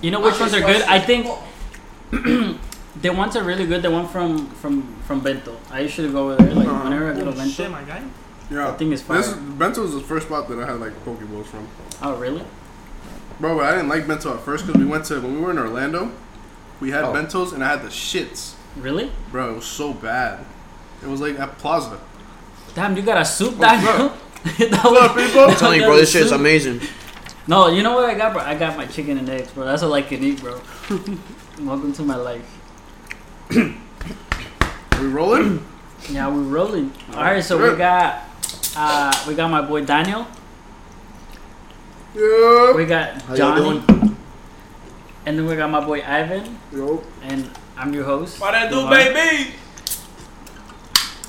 You know which ones are good? I think the ones are really good. The one from from from Bento. I usually go over there. Like Uh-huh. whenever I go to Oh, Bento. shit, my guy. Yeah. That thing is This. Bento was the first spot that I had like poke bowls from. Oh really? Bro, but I didn't like bento at first because we went to when we were in Orlando. We had Oh. bentos and I had the shits, Really? bro. It was so bad. It was like at Plaza. Damn, you got a soup, What's Daniel. That What's up, people? I'm telling you, bro, this shit is amazing. No, you know what I got, bro? I got my chicken and eggs, bro. That's all I can eat, bro. Welcome to my life. we rolling? Yeah, we're rolling. All right, so we Good. got uh, we got my boy Daniel. Yeah. We got How y'all Johnny, doing? and then we got my boy Ivan, Yo. and I'm your host. What that do, Lamar.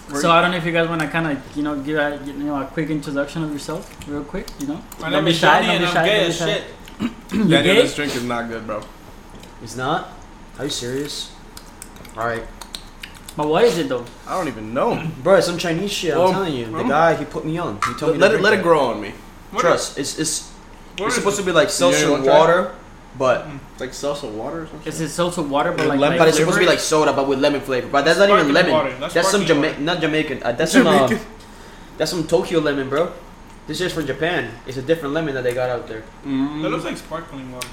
Baby? So I don't know if you guys want to kind of you know give a you know a quick introduction of yourself, real quick. You know, My Don't name be is shy, don't and be I'm shy, gay don't be as shy. shit. You Daniel, this drink is not good, bro. It's not? Are you serious? Alright. But what is it though? I don't even know. Bro, it's some Chinese shit, I'm telling you. The guy, he put me on. He told me let it let it grow on me. What Trust, it's it's What it's supposed it? to be like seltzer wanna try? Water, but Like salsa water or something. Is it salsa water, but With like, lemon- but it's supposed to be like soda, but with lemon flavor. But that's not even lemon. water. That's That's, some sparkling Jamaican, not Jamaican. Uh, that's some uh, Jamaican. that's some Tokyo lemon, bro. This is from Japan. It's a different lemon that they got out there. Mm. That looks like sparkling water.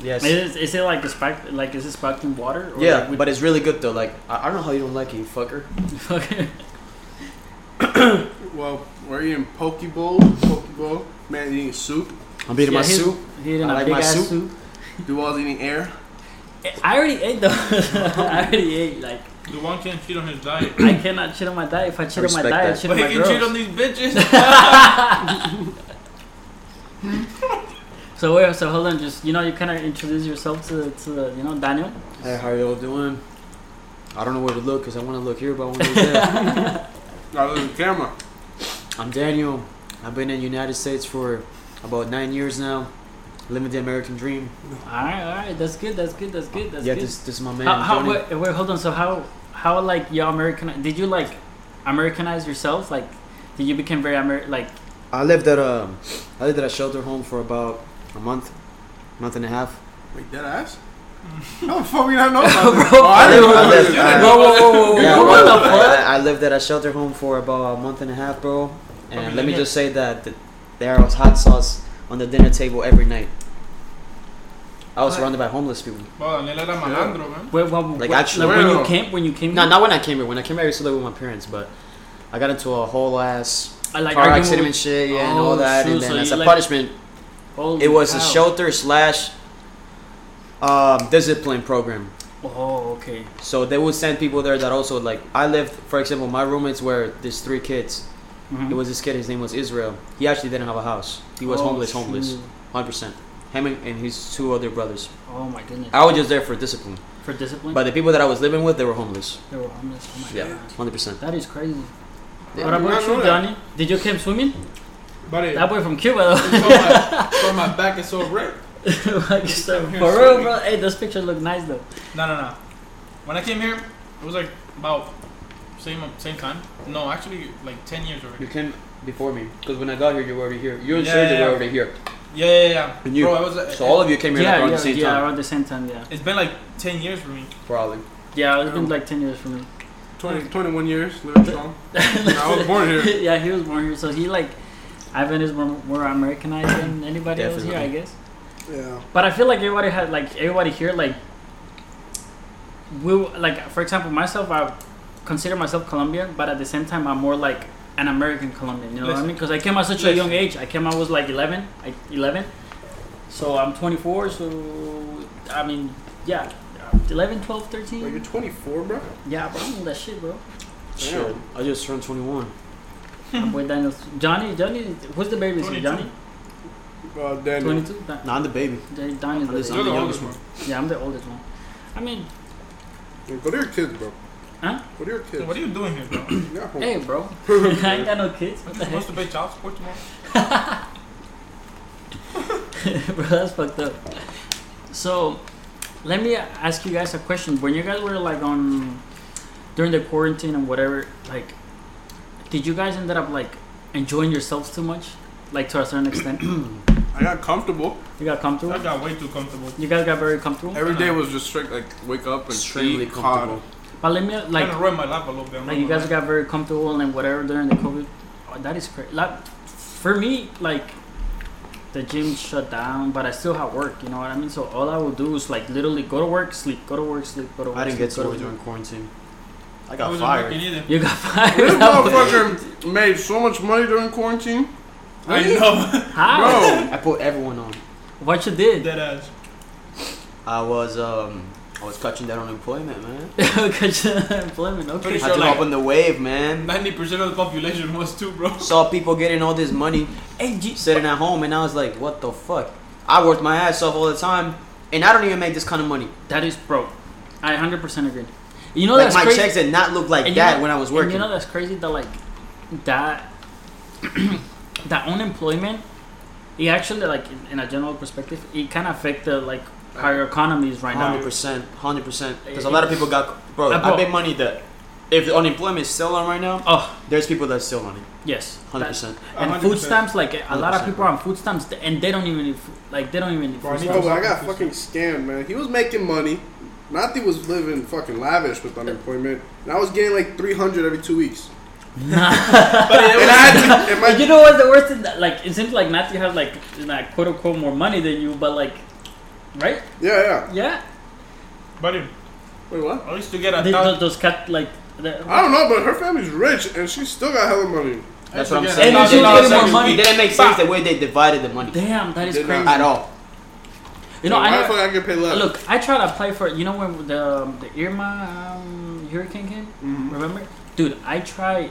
Yes. Is it, is it like a spark like is it sparkling water? Or yeah, like but it's really good though. Like I, I don't know how you don't like it, you fucker. Well, we're eating poke bowl, poke bowl. Man eating soup. I'm eating Yeah, my soup. He eating I a like big my ass soup. Soup. Duval's eating air. I already ate though. I already ate. Like The one can't cheat on his diet. I cannot cheat on my diet. If I cheat on my Respect diet, I that. cheat But on he my can cheat on these bitches. So wait, so hold on. Just you know, you kind of introduce yourself to to the, you know Daniel. Hey, how y'all doing? I don't know where to look because I want to look here, but I want to look there. There's a camera. I'm Daniel. I've been in the United States for about nine years now, living the American dream. All right, all right. That's good. That's good. That's good. That's yeah, good. this this is my man. how, how wait, wait, hold on. So how how like y'all American? Did you like Americanize yourself? Like, did you become very Amer like? I lived at a I lived at a shelter home for about a month, month and a half. Wait, dead ass? How the fuck we not know about this? Bro, Oh, I didn't know I about lived- this. I- Whoa, whoa, whoa, whoa, whoa! Yeah, what well, the fuck? I, I lived at a shelter home for about a month and a half, bro. And Okay, let me yeah. just say that th- there was hot sauce on the dinner table every night. I was surrounded by homeless people. Bro, Daniel era malandro, man. Wait, well, Like, wait, actually- like when you Well- came, when you came, No, not when I came here. When I came here, I used to live with my parents, but I got into a whole ass I like car accident and shit, yeah, and Oh, all that. shoot, and then so as a like- punishment, Holy it was a shelter slash um, discipline program. Oh, okay. So they would send people there that also like I lived. For example, my roommates were these three kids. Mhm. It was this kid. His name was Israel. He actually didn't have a house. He was Oh, homeless, homeless, hundred percent. Him and, and his two other brothers. Oh my goodness. I was just there for discipline. For discipline. But the people that I was living with, they were homeless. they were homeless. Oh my yeah, hundred percent. That is crazy. Yeah. What about you, that. Johnny? Did you come swimming? Buddy, That boy from Cuba though. so my, so my back is so red. like, so, for real, swimming. bro. Hey, those pictures look nice though. No, no, no. When I came here, it was like about same same time. No, actually, like ten years already. You came before me because when I got here, you were already here. You and Yeah, Sergio yeah, were already here. Yeah, yeah, yeah. And you. Bro, I was. Uh, So all of you came here like around yeah, the same yeah, time, Yeah, around the same time. Yeah. It's been like ten years for me. probably. Yeah, it's been like ten years for me. 20, 21 years, living strong. I was born here. yeah, he was born here, so he like, Ivan is more, more Americanized than anybody else here, I guess. Yeah. But I feel like everybody had like everybody here like we like for example myself I consider myself Colombian, but at the same time I'm more like an American Colombian. You know what I mean? Because I came at such a young age. I came I was like 11, I, 11. So I'm 24. So I mean, yeah, 11, 12, Wait, 13. you're 24, bro? Yeah, bro, I'm that shit, bro. Shit, I just turned 21. I'm with Daniel. Johnny, Johnny, who's the baby? 22. Johnny, Uh, Daniel. 22. Da- Nah, I'm the baby. Da- Donnie's I'm the the- You're baby. the the youngest one. Yeah, I'm the oldest one. I mean, Yeah, Go to your kids, bro. Huh? What are your kids? What are you doing here, bro? Hey, bro, I ain't got no kids. What the heck? supposed to pay child support tomorrow? bro, that's fucked up. So, let me ask you guys a question. When you guys were like on during the quarantine and whatever, like, did you guys ended up like enjoying yourselves too much, like to a certain extent? I I got comfortable. You got comfortable. I got way too comfortable. You guys got very comfortable. Every day was just strict, like wake up and Extremely eat comfortable. But let me Like, like kind of ruined my life a little bit. I'm like you guys gonna got very comfortable and whatever during the COVID. Oh, that is crazy. Like for me, like the gym shut down, but I still have work. You know what I mean? So all I would do is like literally go to work, sleep, go to work, sleep, go to work. I didn't sleep, get go to work during quarantine. I lie. I got wasn't fired. You got fired. This motherfucker made so much money during quarantine. I know. How? Bro, I put everyone on. What you did? Dead ass. I was um Oh, I was catching that unemployment, man. Because employment. Okay. Pretty Had to like hop on the wave, man. ninety percent of the population was too, bro. Saw people getting all this money Hey, G- sitting at home, and I was like, what the fuck? I worked my ass off all the time, and I don't even make this kind of money. that is broke. I 100% agree. You know like that's my crazy. checks did not look like And you that know- when I was and working. you know that's crazy that like that that unemployment it actually like in, in a general perspective it kind of affect the like how your economy is right Hundred now. percent, hundred percent. Because a lot of people got, bro. Uh, bro. I bet money that if the unemployment is still on right now, Oh there's people that's still on it. yes, hundred percent. And 100. food stamps, like a lot of 100%, people are on food stamps, and they don't even need like they don't even need Bro, I food need stamps. bro, I got fucking scammed, man. He was making money. Nathi was living fucking lavish with unemployment, and I was getting like three hundred every two weeks. But it And I to, and my, But you know what's the worst? Is that, like it seems like Matthew has like like quote unquote more money than you, but like, right? yeah, yeah. Yeah, Buddy, Wait, what? I used to get a They- thousand. those, those cut like. The, I don't know, but her family's rich, and she still got hella money. That's what I'm saying. and It she was didn't getting make more money. It didn't make sense the way they divided the money damn, that is Did not. crazy. at all. You know, why I the never, I get paid less? look. I tried to apply for. You know when the um, the Irma um, hurricane came. Mhm. Remember, dude? I tried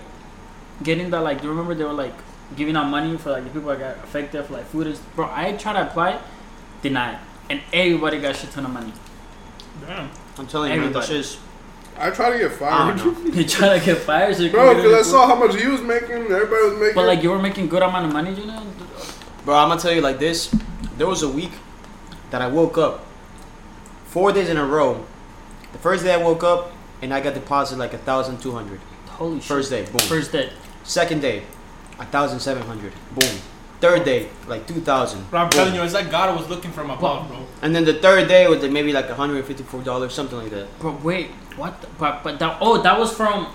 getting that. Like, do you remember they were like giving out money for like the people that got affected for like food? And, bro, I tried to apply, denied, and everybody got shit ton of money. Damn. I'm telling you, man, that's Everybody. I try to get I fired, you try to get fired, so bro, because I saw how much he was making, everybody was making. But like you were making good amount of money, you know. Bro, I'm gonna tell you like this. There was a week that I woke up four days in a row. The first day I woke up and I got deposited like a thousand two hundred. Holy shit! First day, boom. First day. Second day, a thousand seven hundred. Boom. Third day, like two thousand. Bro, I'm telling you, it's like God was looking from above, bro. And then the third day was maybe like hundred and fifty four dollars, something like that. But wait, what? The, but but that oh that was from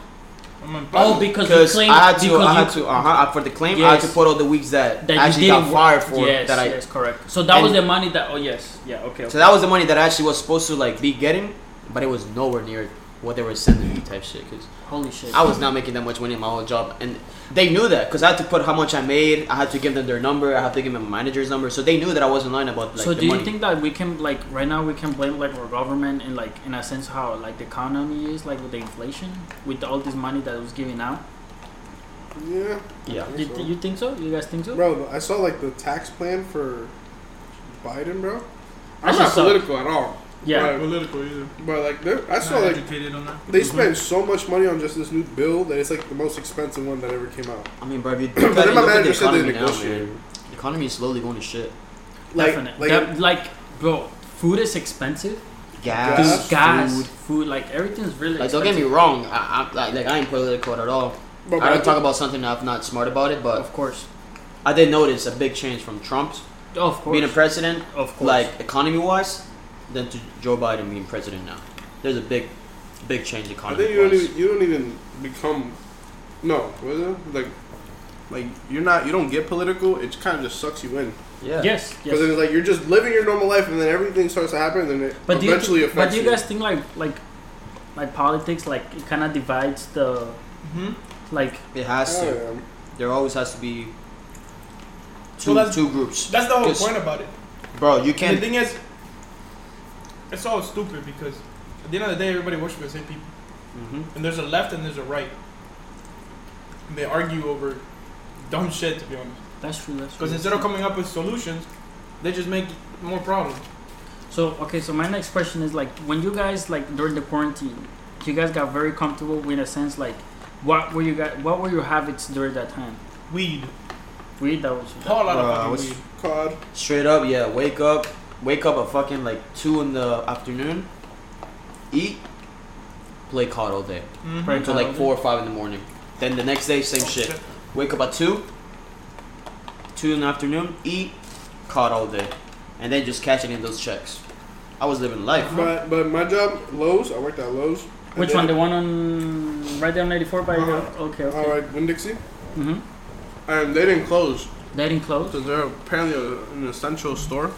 oh because you claimed I had to, because I you had to, uh huh. For the claim, I had to put all the weeks that, that actually you got fired for. Yes, that I. yes, correct. So that was the money that oh yes yeah okay. okay. So that was the money that I actually was supposed to like be getting, but it was nowhere near what they were sending me type shit. Cause Holy shit! I was not making that much money in my old job, and they knew that because I had to put how much I made. I had to give them their number. I had to give them my manager's number, so they knew that I wasn't lying about like so the do you money. think that we can like right now we can blame like our government and like in a sense how like the economy is like with the inflation with all this money that was giving out? yeah. Yeah. Think Did, so. do you think so? You guys think so? Bro, I saw like the tax plan for Biden, bro. I I'm not saw- political at all, Yeah. Right. Political either. but like there- I saw Not like educated on that. they spent so much money on just this new bill that it's like the most expensive one that ever came out. I mean, bro, if you But look then at, my look the manager said they economy now, negotiated. man. The economy is slowly going to shit. Like, Definite. like That- like bro, food is expensive. Gas, Gas, gas, food. food, like everything's really. Like, don't get me expensive. wrong. I, I like, like I ain't political at all. bro, I don't talk about something I'm not smart about it, but Of course, I did notice a big change from Trump oh, of course, being a president, of course. like economy wise, than to Joe Biden being president now. There's a big, big change I economy think you don't even you don't even become no, what is it? Like like you're not you don't get political, it kind of just sucks you in. Yeah. yes, Because yes. it's like you're just living your normal life and then everything starts to happen and then it But do you, eventually thi- but affects do you guys think like like like politics like it kind of divides the Mm-hmm. like It has to. yeah. There always has to be two So that's- two groups. That's the whole 'Cause- point about it. Bro, you And the can't. thing is, it's all stupid because at the end of the day, everybody works for the same people. Mhm. And there's a left and there's a right. And they argue over dumb shit, to be honest. that's true. That's true. Because instead of coming up with solutions, they just make more problems. So okay, so my next question is like when you guys like during the quarantine, you guys got very comfortable in a sense like what were you guys what were your habits during that time? Weed. Weed that was A whole lot Bro, of weed. COD. Straight up, yeah. Wake up, wake up at fucking like two in the afternoon. Eat, play COD all day Mhm. Until like four or five in the morning. Then the next day, same shit. Wake up at two. Two in the afternoon. Eat, caught all day, and then just cashing in those checks. I was living life. But but my job, Lowe's. I worked at Lowe's. Which then- one? The one on right there on 84 by your Uh-huh. Okay, okay. All right, Winn Dixie, Mm-hmm. and they didn't close They didn't close. because they're apparently a, an essential store.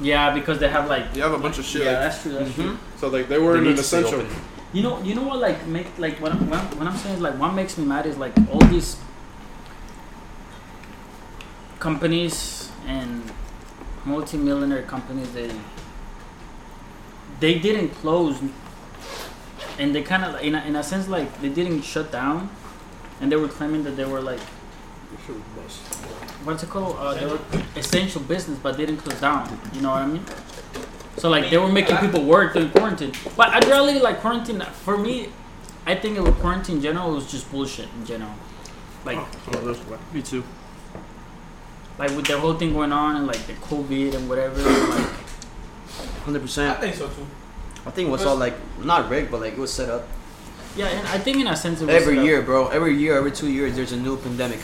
Yeah, because they have like. They have a bunch of shit. Yeah, like, that's true. That's true. Mhm. so like they were They in an essential. You know, you know what? Like, make like what I'm, what I'm, what I'm saying is like what makes me mad is like all these companies and multi-millionaire companies they they didn't close and they kind of in a, in a sense like they didn't shut down and they were claiming that they were like what's it called uh, they were essential business but they didn't close down you know what i mean so like they were making people work during quarantine but i really like quarantine for me i think it was quarantine in general was just bullshit in general like Oh, this. Me too. like with the whole thing going on and like the covid and whatever like hundred percent. I think so too. I think it was all like not rigged, but like it was set up. yeah and i think in a sense it was Every set up. year, bro. Every year, every two years, there's a new pandemic.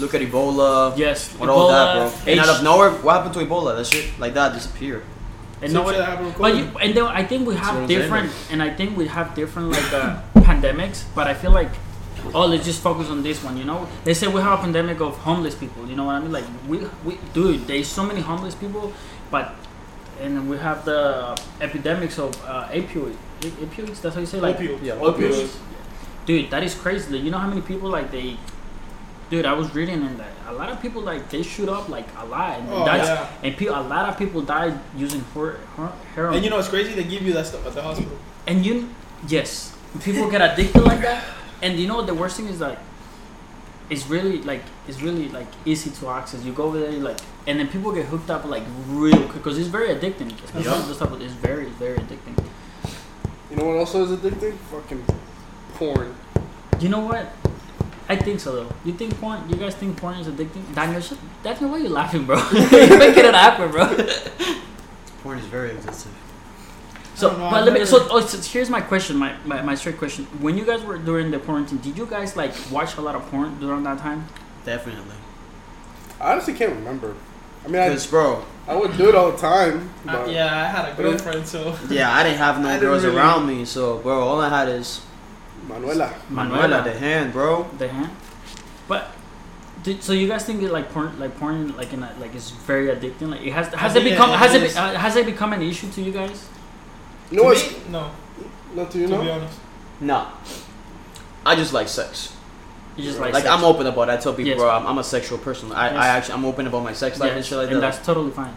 Look at Ebola. yes What all that, Ebola, bro? And out of nowhere, what happened to Ebola? That shit like that disappeared. and Same no one, happened But you, and then I think we have different, and I think we have different like uh, pandemics. But I feel like, oh, let's just focus on this one. You know, they say we have a pandemic of homeless people. You know what I mean? Like we, we, dude, there's so many homeless people, but and we have the epidemics of uh, opioid, opioids. That's how you say like Opioid. Yeah, Opioids. dude that is crazy like, you know how many people like they dude i was reading and that a lot of people like they shoot up like a lot and Oh, that's yeah. and pe- a lot of people died using hor- hor- heroin And you know it's crazy? They give you that stuff at the hospital. and you yes people get addicted like that and you know what the worst thing is like it's really like it's really like easy to access you go over there like and then people get hooked up like real quick because it's very addicting especially Yeah. this stuff it's very very addicting You know what also is addicting? Fucking porn. You know what? I think so though. You think porn? You guys think porn is addicting? Daniel, shut, Daniel, why are you laughing, bro? You're making it happen, bro. Porn is very addictive. So, know, but let me, so, oh, so here's my question, my, my my straight question. When you guys were during the quarantine, did you guys like watch a lot of porn during that time? Definitely. I honestly can't remember. I mean, I, Because, bro, I would do it all the time. Uh, yeah, I had a girlfriend, so yeah, I didn't have no I didn't girls really- around me, so, bro, all I had is Manuela. Manuela, the hand, bro. the hand. But did, so you guys think that like porn, like porn, like in a, like is very addicting? Like it has has it think become it has it is. be- uh, has it become an issue to you guys? No, to what's me, no. not to you to be know? honest, Nah. I just like sex. You just like Like, sex? I'm open about it. I tell people, Yes. bro, I'm, I'm a sexual person. I, Yes. I actually, I'm open about my sex life and shit like and that. that's totally fine.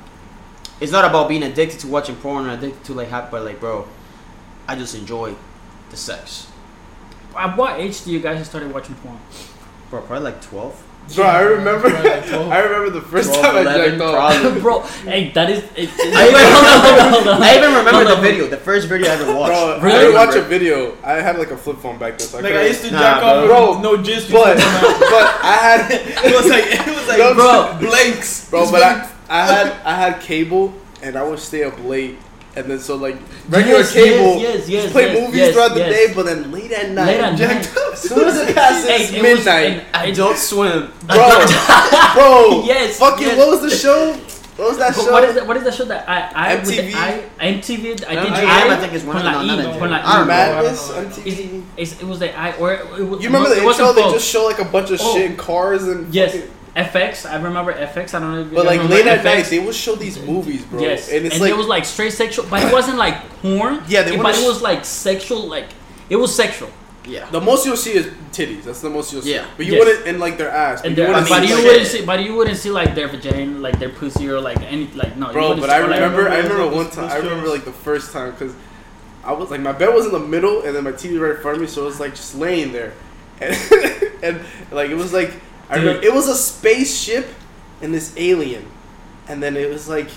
It's not about being addicted to watching porn or addicted to like, hap- but like, bro, I just enjoy the sex. At what age do you guys started watching porn? Bro, probably like 12. Bro, I remember. Like I remember the first 12, time I 11, jacked off. Bro, hey, that is. It, it, I even, hold on, hold on. I even remember the video, the first video I ever watched. Bro, Really? I didn't watch a video. I had like a flip phone back then. So I like I couldn't- used to Nah, jack off bro. no gist. but used to come out. but I had it was like it was like No, bro. blanks, bro, but I I had I had cable and I would stay up late. And then so like regular Yes, cable, yes, yes, yes, just play yes, movies yes, throughout the yes. day, but then late at night, Late at jacked night. up. As soon as it passes Hey, it was- midnight, and- and- Adult Swim. bro, bro, Yes, fucking yes. what was the show? What was that But show? what is the, what is the show that I I MTV? the, I MTV I did MTV, I, I think it's one con of la them, I, not MTV. con la I I. don't know. Madness I don't. Is it, MTV. it's, it was the I or it, was You remember it the intro? They just show like a bunch of Oh. shit cars and yes fucking- FX I remember FX I don't know if you But like late at FX. night, they would show these movies, bro. Yes, and it's like it was like straight sexual, but it wasn't like porn. Yeah, they but wanna it was like sexual, like it was sexual. Yeah. the most you'll see is titties. That's the most you'll see. Yeah. But you Yes. wouldn't and like their ass. But And you there, wouldn't but see, you like- wouldn't see, but you wouldn't see like their vagina, like their pussy, or like any, like no. you Bro, wouldn't but see- I or, like- remember, I remember one time. I remember like the first time because I was like my bed was in the middle and then my TV right in front of me, so it was like just laying there, and, and like it was like I remember it was a spaceship and this alien, and then it was like.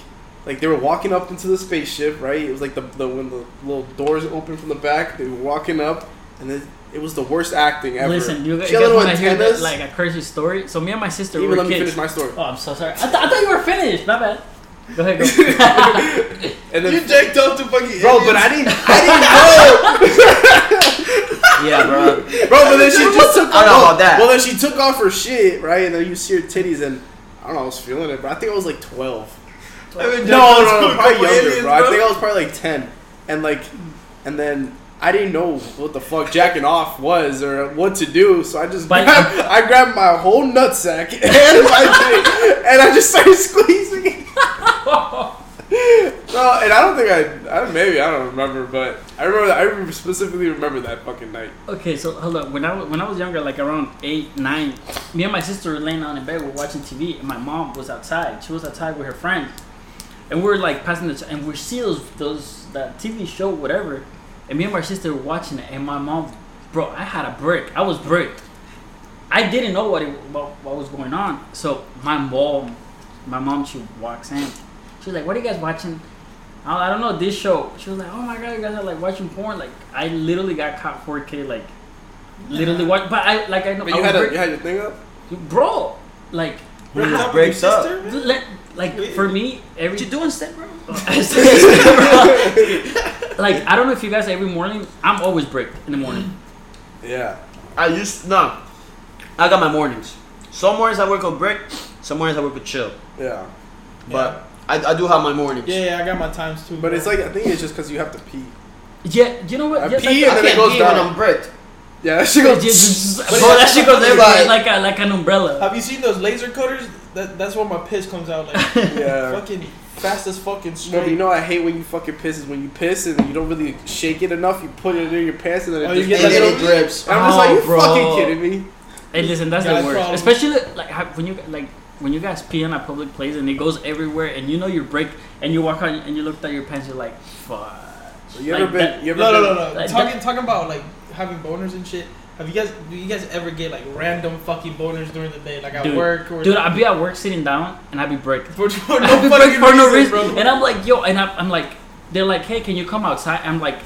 Like they were walking up into the spaceship, right? It was like the, the when the little doors open from the back. They were walking up, and then it was the worst acting ever. Listen, you guys, She had little want to hear that, like a crazy story? So me and my sister Even were let me kids. finish my story. oh, I'm so sorry. I, th- I thought you were finished. My bad. Go ahead, go. And then you jacked off to fucking Bro, but I didn't. I didn't know, Yeah, bro. bro. But then she just took. I don't know off- about that. Well, then she took off her shit, right? And then you see her titties, and I don't know. I was feeling it, but I think I was like twelve. No, no, no, probably younger, bro. I think I was probably like ten, and like, and then I didn't know what the fuck jacking off was or what to do, so I just But- grabbed, I grabbed my whole nutsack and my dick, and I just started squeezing No, and I don't think I, I maybe I don't remember, but I remember I specifically remember that fucking night. Okay, so hold up. When I when I was younger, like around eight, nine, me and my sister were laying down in bed, we were watching TV, and my mom was outside. She was outside with her friends, and we are like passing the and we see those those that TV show whatever, and me and my sister were watching it, and my mom, bro, I had a break. I was bricked. I didn't know what it, what, what was going on. So my mom, my mom, she walks in. She was like, "What are you guys watching?" I I don't know this show. She was like, "Oh my god, you guys are like watching porn." Like I literally got caught 4K. Like literally what? But I like I know. But I you was had a, break- you had your thing up. bro. Like When Break it breaks your up. sister, let, like for me every What you doing, step bro? like I don't know if you guys every morning. I'm always bricked in the morning. Yeah. I used no. I got my mornings. Some mornings I work with brick. Some mornings I work with chill. Yeah. But I, I do have my mornings. Yeah, yeah, I got my times too. But bro. it's like I think it's just because you have to pee. Yeah, you know what? I Yes, pee I- and I then it goes pee when down. I'm bricked. Yeah, that shit goes. Bro, that shit goes everywhere. like a like an umbrella. Have you seen those laser cutters? That that's where my piss comes out like yeah. fucking fast as fucking No, straight. but you know I hate when you fucking piss is when you piss and you don't really shake it enough. You put it in your pants and then it Oh, just you get And that little- it drips. And I'm just like, Oh, you bro. fucking kidding me? Hey, listen, that's Guy the worst. problem. Especially like when you like when you guys pee in a public place and it goes everywhere, and you know you're break, and you walk out and you look at your pants, you're like, fuck. So you Like ever been? that- you ever no, no, been, no, no. Like talking talking about like having boners and shit. Have you guys do you guys ever get like random fucking boners during the day, like at Dude. work or Dude, I'd be at work sitting down and I'd be breaking. for, for no I'd be fucking breaking for no reason, reason, bro? and I'm like, yo, and I'm, I'm like, they're like, hey, can you come outside? I'm like,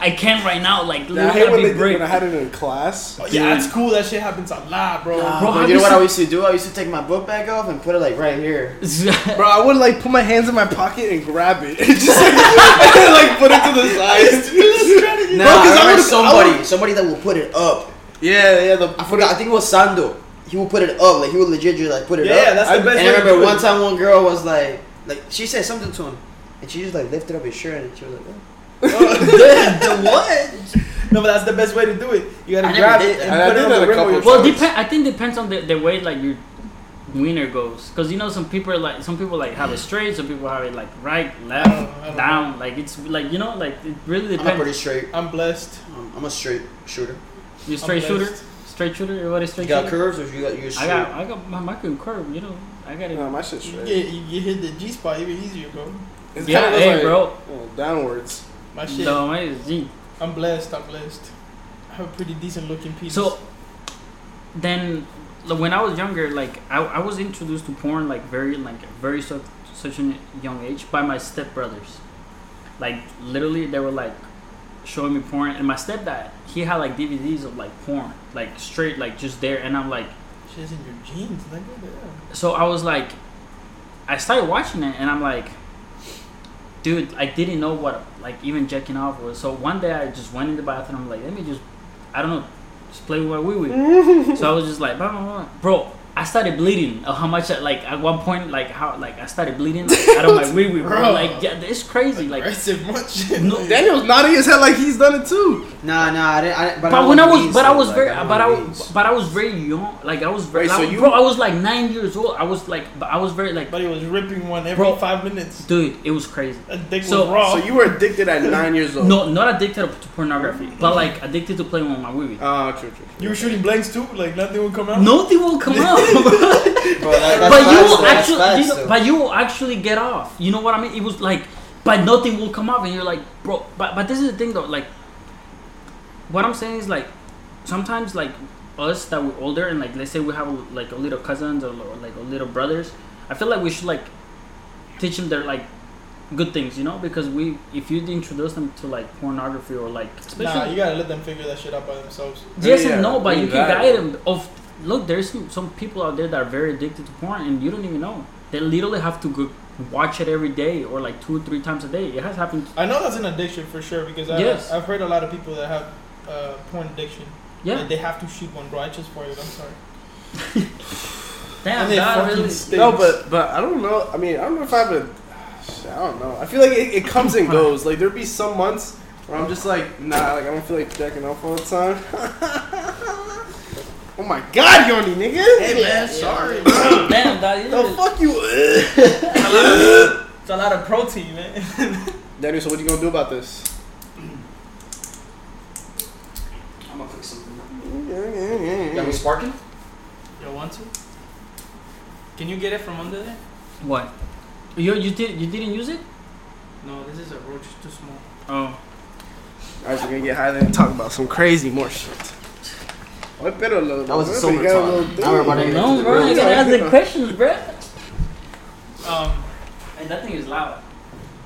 I can't right now. Like, I hate when, I'd they, break. when I had it in class. Oh, yeah, that's cool. That shit happens a lot, bro. Nah. Bro, But have you know what I used to do? I used to take my book bag off and put it like right here. Bro, I would like put my hands in my pocket and grab it, and just like, and, like put it to the side. Nah, Bro, 'cause I I remember would've- I somebody, would've- somebody that will put it up. Yeah, yeah. The I forgot. I think it was Sando. He would put it up, like he would legit just like put it Yeah, up. Yeah, that's the I- best. and I remember one time one girl was like, like she said something to him, and she just like lifted up his shirt and she was like, oh. The, the what? No, but that's the best way to do it. You gotta I grab it that. and I put it on the a rim couple of your well, depend. I think depends on the, the way like your wiener goes, because you know some people are like some people like have it straight, some people have it like right, left, I don't- down. Like it's like you know, like it really depends. I'm depends. pretty straight. I'm blessed. Um, I'm a straight shooter. You straight I'm shooter, blessed. straight shooter. What is You straight got shooter? curves or you got you I straight? got I got my mic and curve. You know, I got it. no, my shit's You straight. get, you get hit the G spot even easier, bro. It's yeah, kinda hey, like, bro. oh, downwards. My shit. No, mine is G. I'm blessed. I'm blessed. I have a pretty decent looking piece. So then, when I was younger, like I, I was introduced to porn like very like very such such a young age by my stepbrothers. Like literally, they were like showing me porn, and my stepdad he had like DVDs of like porn, like straight like just there, and I'm like, shit's in your jeans, nigga. So I was like, I started watching it, and I'm like. Dude, I didn't know what like even jacking off was. So one day I just went in the bathroom. Like, let me just, I don't know, just play with my wee wee. so I was just like, bro. I started bleeding. Of how much? I, like at one point, like how like I started bleeding like, out of my wee wee, bro. Bro. Like yeah, it's crazy. Like, Aggressive much. no, Daniel's nodding his head like he's done it too. Nah, nah. I didn't. I, but but, I when I was, beans, but I was like, very, know but I, was, but I was very young. Like I was very, Wait, so like, you- bro. I was like nine years old. I was like, but I was very like, But he was ripping one every Bro. five minutes. dude, it was crazy. That So- was raw. So you were addicted at nine years old. No, not addicted to pornography, but like addicted to playing with my wee wee. Oh, true, true. true. you were shooting blanks too, like nothing would come out. Nothing will come out. Bro, that, that's but you will though, actually, facts, you know, though. but you will actually get off. You know what I mean? It was like, but nothing will come up, and you're like, bro. But but this is the thing though. Like, what I'm saying is like, sometimes like us that we're older and like let's say we have like a little cousins or, or like a little brothers. I feel like we should like teach them their like good things, you know, because we if you introduce them to like pornography or like especially Nah, you gotta let them figure that shit out by themselves. Yes Yeah, and no, but do you can guide them. Of look, there's some, some people out there that are very addicted to porn, and you don't even know. They literally have to go watch it every day or like two or three times a day. It has happened. I know that's an addiction for sure because I, Yes. I've heard a lot of people that have uh, porn addiction. Yeah, They have to shoot one, bro. I just for it. I'm sorry. damn, and they fucking really. stinks. No, but but I don't know. I mean, I don't know if I have a. I don't know. I feel like it, it comes and goes. Like there'd be some months where I'm just like, nah, like I don't feel like jacking off all the time. oh my god, Yoni, nigga. Hey man, sorry. Oh, damn, dog. you The know- fuck you? It's a lot of protein, man. Daniel, so what you gonna do about this? I'm gonna fix something. Yeah, yeah, yeah. yeah. Got me sparking? You want to? Can you get it from under there? What? You you did you didn't use it? No, this is a roach. It's too small. Oh. Alright, so we're gonna get high and talk about some crazy more shit. What better load? That was a What silver better got a talk. little thing? Now we're about to get No, bro, real you gotta ask the questions, bro. Um, And that thing is loud.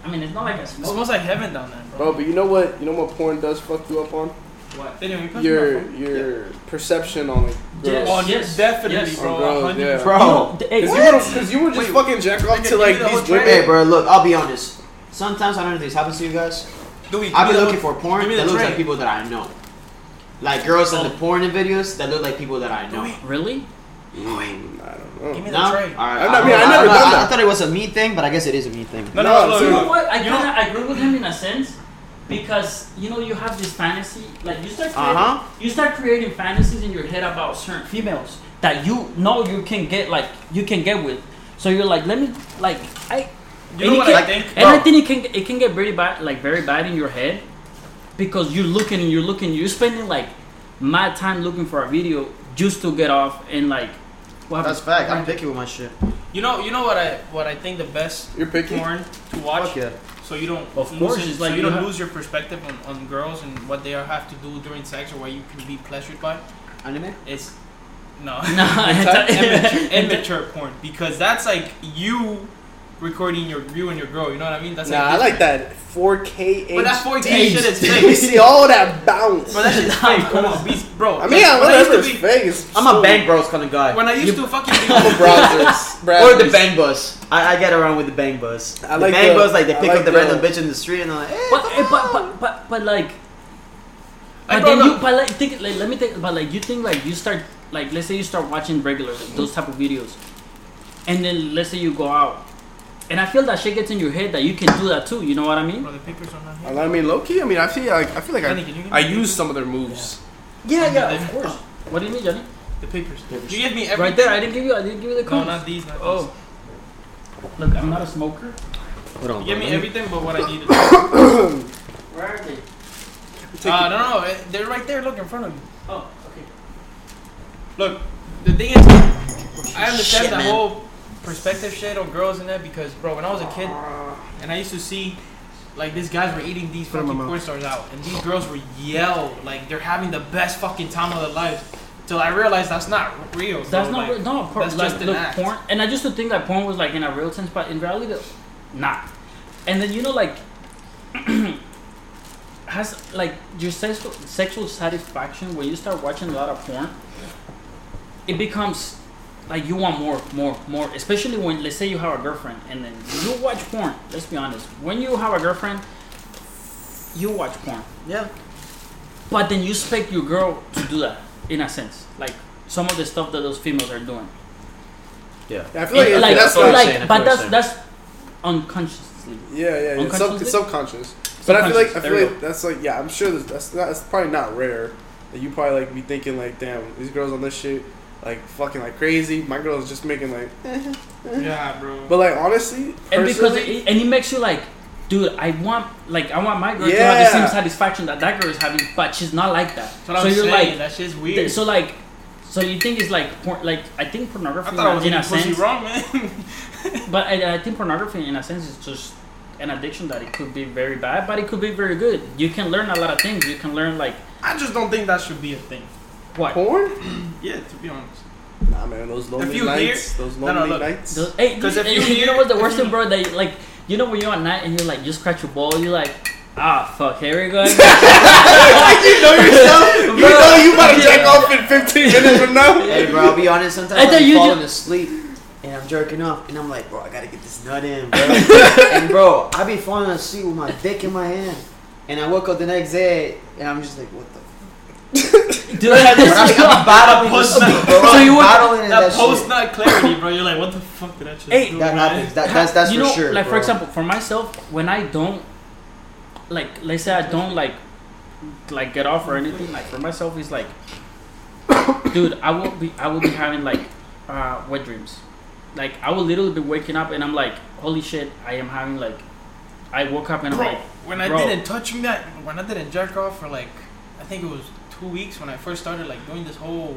I mean, it's not like a it smoke. smells like heaven down there, bro. Bro, but you know what? You know what porn does fuck you up on? What? Anyway, you pass me Your phone? your perception on like Yes. Oh, Yes. definitely, Yes. bro. On girls, 100%. yeah. Bro. No, hey, Cause you, were, Cause you were just Wait, fucking jack off to like me the whole these tray. women. Hey, bro, look, I'll be honest. Sometimes I don't know if this happens to you guys. Louis, give I've been looking whole- for porn give me that the looks tray. like people that I know. Like girls in the porn videos that look like people that I know. Louis, Really? Mm, I don't know. Give me No? the tray. Alright, I mean, I mean, I don't never know. done I, that. thought it was a me thing, but I guess it is a me thing. No, No, no, no, so- You know what? I kind of agree with him in a sense because you know you have this fantasy, like you start creating, Uh huh. you start creating fantasies in your head about certain females that you know you can get like you can get with. So you're like, let me like I. You know what can- I think? And Bro. I think it can it can get very bad, like very bad in your head, because you're looking and you're looking, you're spending like mad time looking for a video just to get off and like. What That's fact. I'm picky with my shit. You know, you know what I what I think the best You're picky. porn to watch, Fuck yeah. so you don't Of lose course, it- it's so like you you don't have- lose your perspective on, on girls and what they are, have to do during sex or what you can be pleasured by. Anime? It's no, Nah, immature, immature porn because that's like you recording your you and your girl. You know what I mean? That's Nah, I like like that 4K HD. But that 4K shit is We fake. see all that bounce. Bro, that shit's fake. Come on, be, bro. I mean, like, when I used whatever. to It's be- fake. It's I'm so- a bang bros kind of guy. When I used to fucking be I'm a browsers. or the browsers. bang bus. I, I get around with the bang bus. I the like bang the- bus, like they pick like up the, the- random bitch in the street and they're like, eh. But, but, but, but, but, like, but bro, then you, but like, think, like, let me think, but like, you think like you start, like, let's say you start watching regular those type of videos, and then let's say you go out, and I feel that shit gets in your head that you can do that too. You know what I mean? Bro, the papers are not I mean, low key. I mean, I feel like I feel like Danny, can you I, I use some of their moves. Yeah, yeah, of course. What do you mean, Johnny? The papers. Papers. You give me everything. Right there. I didn't give you. I didn't give you the No, codes. not these. Not Oh, look, I'm not a smoker. Hold on. You give me bro. everything but what I needed. Where are they? Uh, no, no, eh, they're right there. Look in front of you. Oh, okay. Look, the thing is, I understand Shit, the man. whole perspective shit on girls and that because, bro, when I was a kid and I used to see, like, these guys were eating these Put 'em in fucking porn stars out, and these girls were yell like they're having the best fucking time of their lives. Till I realized that's not real. That's bro, not like, real. No, porn, that's like, just an look, act. porn. And I used to think that porn was like in a real sense, but in reality, not. And then you know, like, has like your sexual sexual satisfaction when you start watching a lot of porn. It becomes like you want more, more, more. Especially when, let's say, you have a girlfriend, and then you watch porn. Let's be honest. When you have a girlfriend, you watch porn. Yeah. But then you expect your girl to do that in a sense, like some of the stuff that those females are doing. Yeah. Yeah, I feel like, it- like, that's what like, saying, but that's that's unconsciously. yeah, yeah, yeah. It's, sub, Unconsciously? it's subconscious. But I feel like I feel we like that's like yeah. I'm sure that's that's, not, that's probably not rare. That you probably like be thinking like, damn, these girls on this shit like fucking like crazy. My girl's just making like, Yeah, bro. but like honestly, And because it, and it makes you like, dude, I want like I want my girl to have the same satisfaction that that girl is having, but she's not like that. That's what so I'm you're saying. like, that shit's th- weird. so like, so you think it's like porn? Like I think I pornography thought I was in a pussy sense, wrong, man. but I, I think pornography in a sense is just an addiction that it could be very bad, but it could be very good. You can learn a lot of things. You can learn like I just don't think that should be a thing. What. porn. Yeah, to be honest. Nah, man, those lonely you nights, those No, no, lonely look. nights. Those- Hey, 'Cause you, if you you hear- know what's the if worst thing, bro? That like, you know when you're at night and you're like, you scratch your ball, you're like, ah, fuck, here we go. again." you know yourself. You know you about to jack off in 15 minutes from now. Hey, bro, I'll be honest. Sometimes I thought I'm you falling ju- asleep and I'm jerking off, and I'm like, bro, I gotta get this nut in, bro. and bro, I be falling asleep with my dick in my hand, and I woke up the next day, and I'm just like, what the? Dude, I'm, I'm battling Post this, nut- bro. So you I'm battling That, that, post shit. nut clarity, bro. You're like, what the fuck did I shit Hey, do, That man? happens. That, that's that's you for know, sure. like for example, for myself, when I don't, like, let's say I don't like, like get off or anything. Like for myself, it's like, dude, I will be, I will be having like, uh, wet dreams. Like I will literally be waking up and I'm like, holy shit, I am having like, I woke up and I'm like, when I bro. didn't touch me, that when I didn't jerk off for like, I think it was two weeks when I first started like doing this whole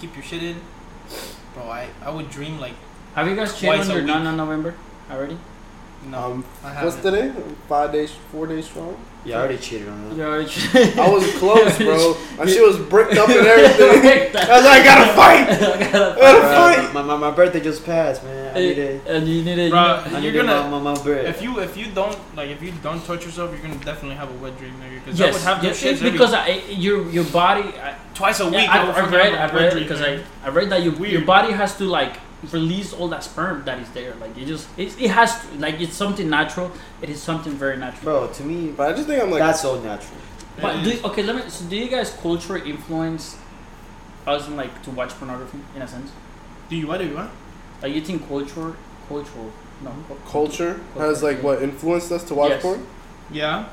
keep your shit in. Bro, I I would dream like, have you guys cheated on your No Nut November already? No, Um, I what's haven't. today? Five days, four days strong. Yeah, I already cheated on that. You already cheated. I was close, bro. My shit was bricked up and everything. I was like, I gotta fight. I gotta I gotta fight. fight. My, my, my birthday just passed, man. I need it. and you need it. Bro, I you're gonna my, my, my bread. if you if you don't like if you don't touch yourself, you're gonna definitely have a wet dream, nigga. Because I would have yes, those shits every- because I, your your body. I, twice a week. Yeah, I I, I read, have I a wet read because man. I, I read that you, your Weird. body has to like release all that sperm that is there. Like it just, it, it has to, like it's something natural. It is something very natural. Bro, to me, But I just think I'm like, that's so natural. But do, okay, let me. So do you guys culture influence us in like to watch pornography in a sense? Do you what? Do you want? Like you think culture, cultural, no, culture has like what influenced us to watch Yes. porn. Yeah.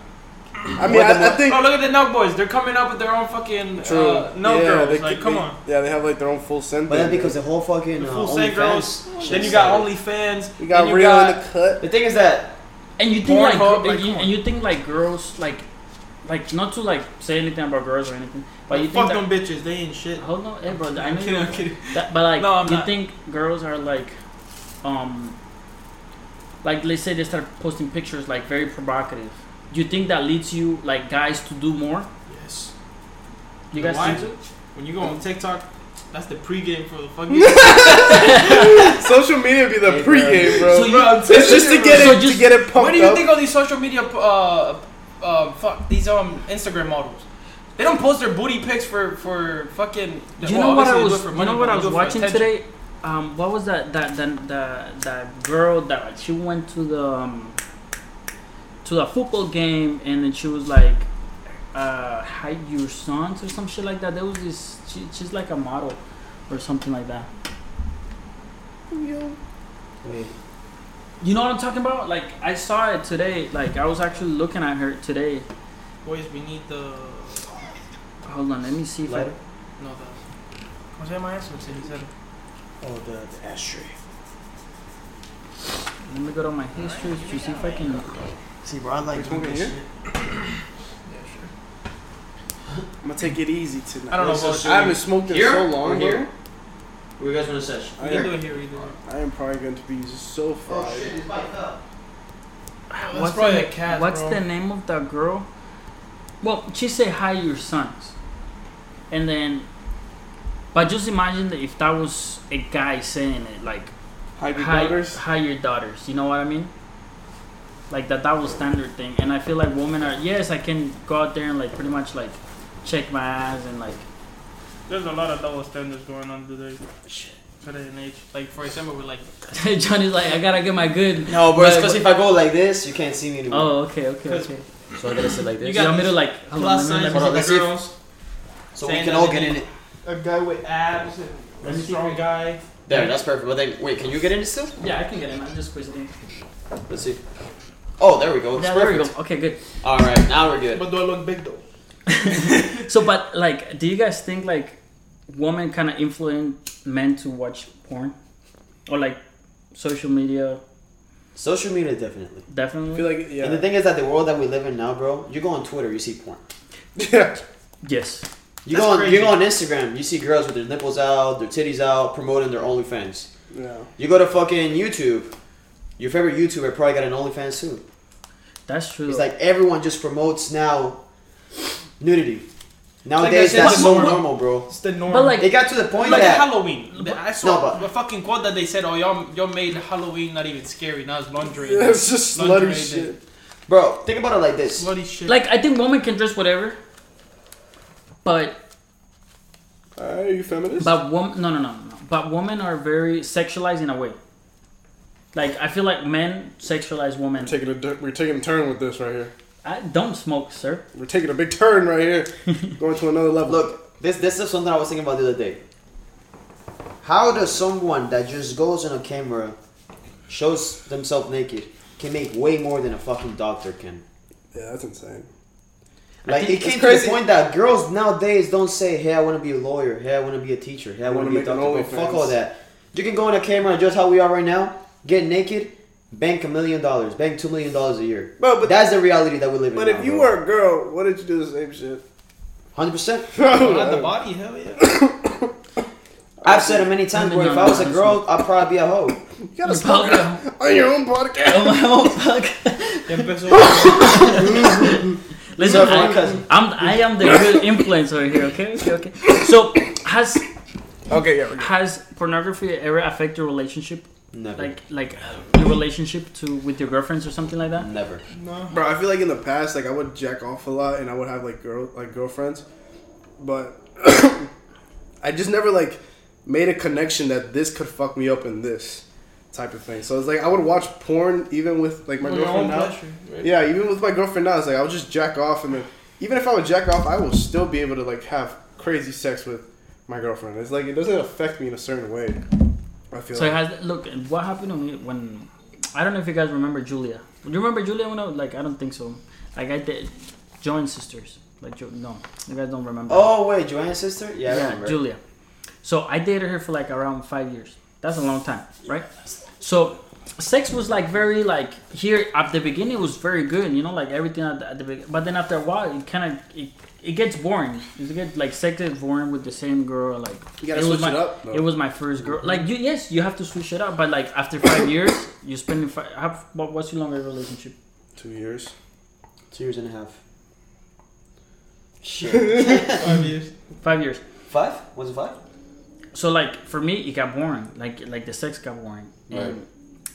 I mean, I, I think Oh, look at the Nelk boys. They're coming up with their own fucking true. uh, no yeah, girls. they- like, come on. Yeah, they have like their own full send. But then thing. because the whole fucking The uh, full send girls. OnlyFans Then you got started. OnlyFans. we got you real got, in the cut. The thing is that And you think like, Pornhub, gr- like, and, you, and you think like girls like, like not to like say anything about girls or anything, but you think fuck that, them bitches. They ain't shit. hold on, hey bro, I I'm know kidding. you I'm kidding. That, but like, No, I'm you not. think girls are like, um, like let's say they start posting pictures like very provocative. Do you think that leads you like guys to do more? Yes. You know guys why? think so? When you go on TikTok, that's the pregame for the fucking. Social media be the Hey, pregame, bro. So you- Bro, it's just to get So it just- to get it pumped Where do you up. think all these social media, uh, uh, fuck these um Instagram models? They don't post their booty pics for for fucking. You well, know what I obviously they do was? it for You know what I was do it for watching attention. today? Um, what was that? That that that that girl that she went to the um, to the football game and then she was like, uh, hide your sons or some shit like that. There was this. She, she's like a model or something like that. wait, You know what I'm talking about? Like I saw it today. Like I was actually looking at her today. Boys, we need the Hold on, let me see if lighter. no the. ¿Cómo se llama eso? Se dice- Oh, the, the ashtray. I let me go to my history to see if I can. See, bro, I like Which doing here? this shit. Yeah, sure. I'm gonna take it easy tonight. I don't know What's about I haven't smoked in Here so or long, here? bro. Where you guys want to sesh? I We can do am, it here either. I am probably going to be so oh, fried. it's up. That's what's probably the, a cat, What's bro. the name of that girl? Well, she said hi your sons, and then, but just imagine that if that was a guy saying it, like Hide your hi, daughters. hi your daughters. You know what I mean? Like that. That was standard thing, and I feel like women are yes, I can go out there and like pretty much like check my ass and like There's a lot of double standards going on today. Today and age. Like for example, we're like Johnny's like I gotta get my good. No, bro, it's But- because if I go like this, you can't see me anymore. Oh, okay, okay, okay. So I gotta sit like this. You You, got want me to these like hold plus on, let me- signs let Hold me on, for see. let's see. girls. so we can all get in it. A guy with abs and a strong guy. There, that's perfect. But then, wait, can you get in it still? Yeah, I can get in. i'm just squeeze it in. Let's see. Oh, there we go. Yeah, there we go. Okay, good. All right, now we're good. But do I look big though? So, but like, do you guys think like women kind of influence men to watch porn, or like social media? Social media, definitely. I Definitely. feel like yeah. And the thing is that the world that we live in now, bro, you go on Twitter, you see porn. yeah. yes. You That's go on, crazy. you go on Instagram, you see girls with their nipples out, their titties out, promoting their OnlyFans. Yeah. You go to fucking YouTube, your favorite YouTuber probably got an OnlyFans too. That's true. It's like everyone just promotes now nudity. Nowadays, I said, that's it's so normal. normal, bro. It's the norm. But, like- It got to the point like that Halloween. I saw No, but- a fucking quote that they said, "Oh, y'all, y'all made Halloween not even scary. Now it's lingerie. Yeah, it's just Lingerie slutty day. shit. Bro, think about it like this. Slutty shit. like, I think women can dress whatever, but Alright, are you feminist? but woman no no no no. But women are very sexualized in a way. Like I feel like men sexualize women. we're taking a we're taking a turn with this right here. I don't smoke, sir. We're taking a big turn right here, going to another level. Look, This this is something I was thinking about the other day. How does someone that just goes on a camera, shows themselves naked, can make way more than a fucking doctor can? Yeah, that's insane. Like it came it's to the point that girls nowadays don't say, "Hey, I want to be a lawyer. Hey, I want to be a teacher. Hey, I I want to be a make an doctor." Fuck all that. You can go on a camera just how we are right now, get naked, bank a million dollars, bank two million dollars a year. Bro, but That's the reality that we live in. but if you were a girl, what did you do the same shit? hundred percent, Not the body, hell yeah. I've said it many times. Where if I was a girl, I'd probably be a hoe. You gotta You stop probably- on your own podcast. Oh my own fuck. Listen, Sorry, I. I'm I am the good influencer here. Okay, okay, okay. So has Okay, yeah. Has pornography ever affect your relationship? Never, Like like your relationship to with your girlfriends or something like that? never. No. Bro, I feel like in the past, like I would jack off a lot, and I would have like girl like girlfriends, but I just never like made a connection that this could fuck me up in this type of thing. So it's like I would watch porn even with like my For girlfriend own now. pleasure, right? Yeah, even with my girlfriend now, it's like I'll just jack off, and then even if I would jack off, I will still be able to like have crazy sex with my girlfriend. It's like it doesn't affect me in a certain way. I feel So it has look what happened when, when I don't know if you guys remember Julia. Do you remember Julia? When I, like I don't think so. Like I did Joanne's sisters. Like Jo- no, you guys don't remember. Oh wait, Joanne's sister? Yeah, I remember. Julia. So I dated her for like around five years. That's a long time, right? So sex was like very like here at the beginning it was very good, you know, like everything at the, at the beginning. But then after a while, it kind of it, it gets boring. It gets like sex is boring with the same girl. Like You gotta it was switch my, it up. Though. It was my first girl. Like mm-hmm. you, yes, you have to switch it up. But like after five years, you spending five. How, what, what's your longer relationship? two years. Two years and a half. Shit. Five years. Five years. five? Was it five? So like for me, it got boring. Like like the sex got boring. And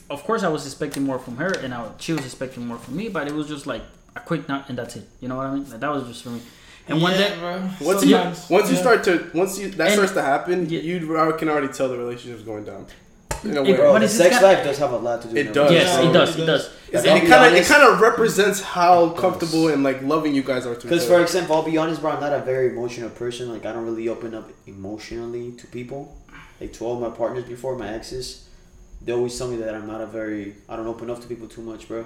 of course, I was expecting more from her, and I, she was expecting more from me. But it was just like a quick nut, and that's it. You know what I mean? Like, that was just for me. And one yeah, day, bro. Once you Sometimes, once you start to once you that And- starts to happen, Yeah. you can already tell the relationship's going down. In a It- Bro, the sex guy- life does have a lot to do It with does. yes, it does. It It does. does. It's- Like, I'll it be kind of it kind of represents how comfortable and like loving you guys are to each Because, for example, I'll be honest, bro, I'm not a very emotional person. Like, I don't really open up emotionally to people. Like, to all my partners before, my exes, they always tell me that I'm not a very, I don't open up to people too much, bro.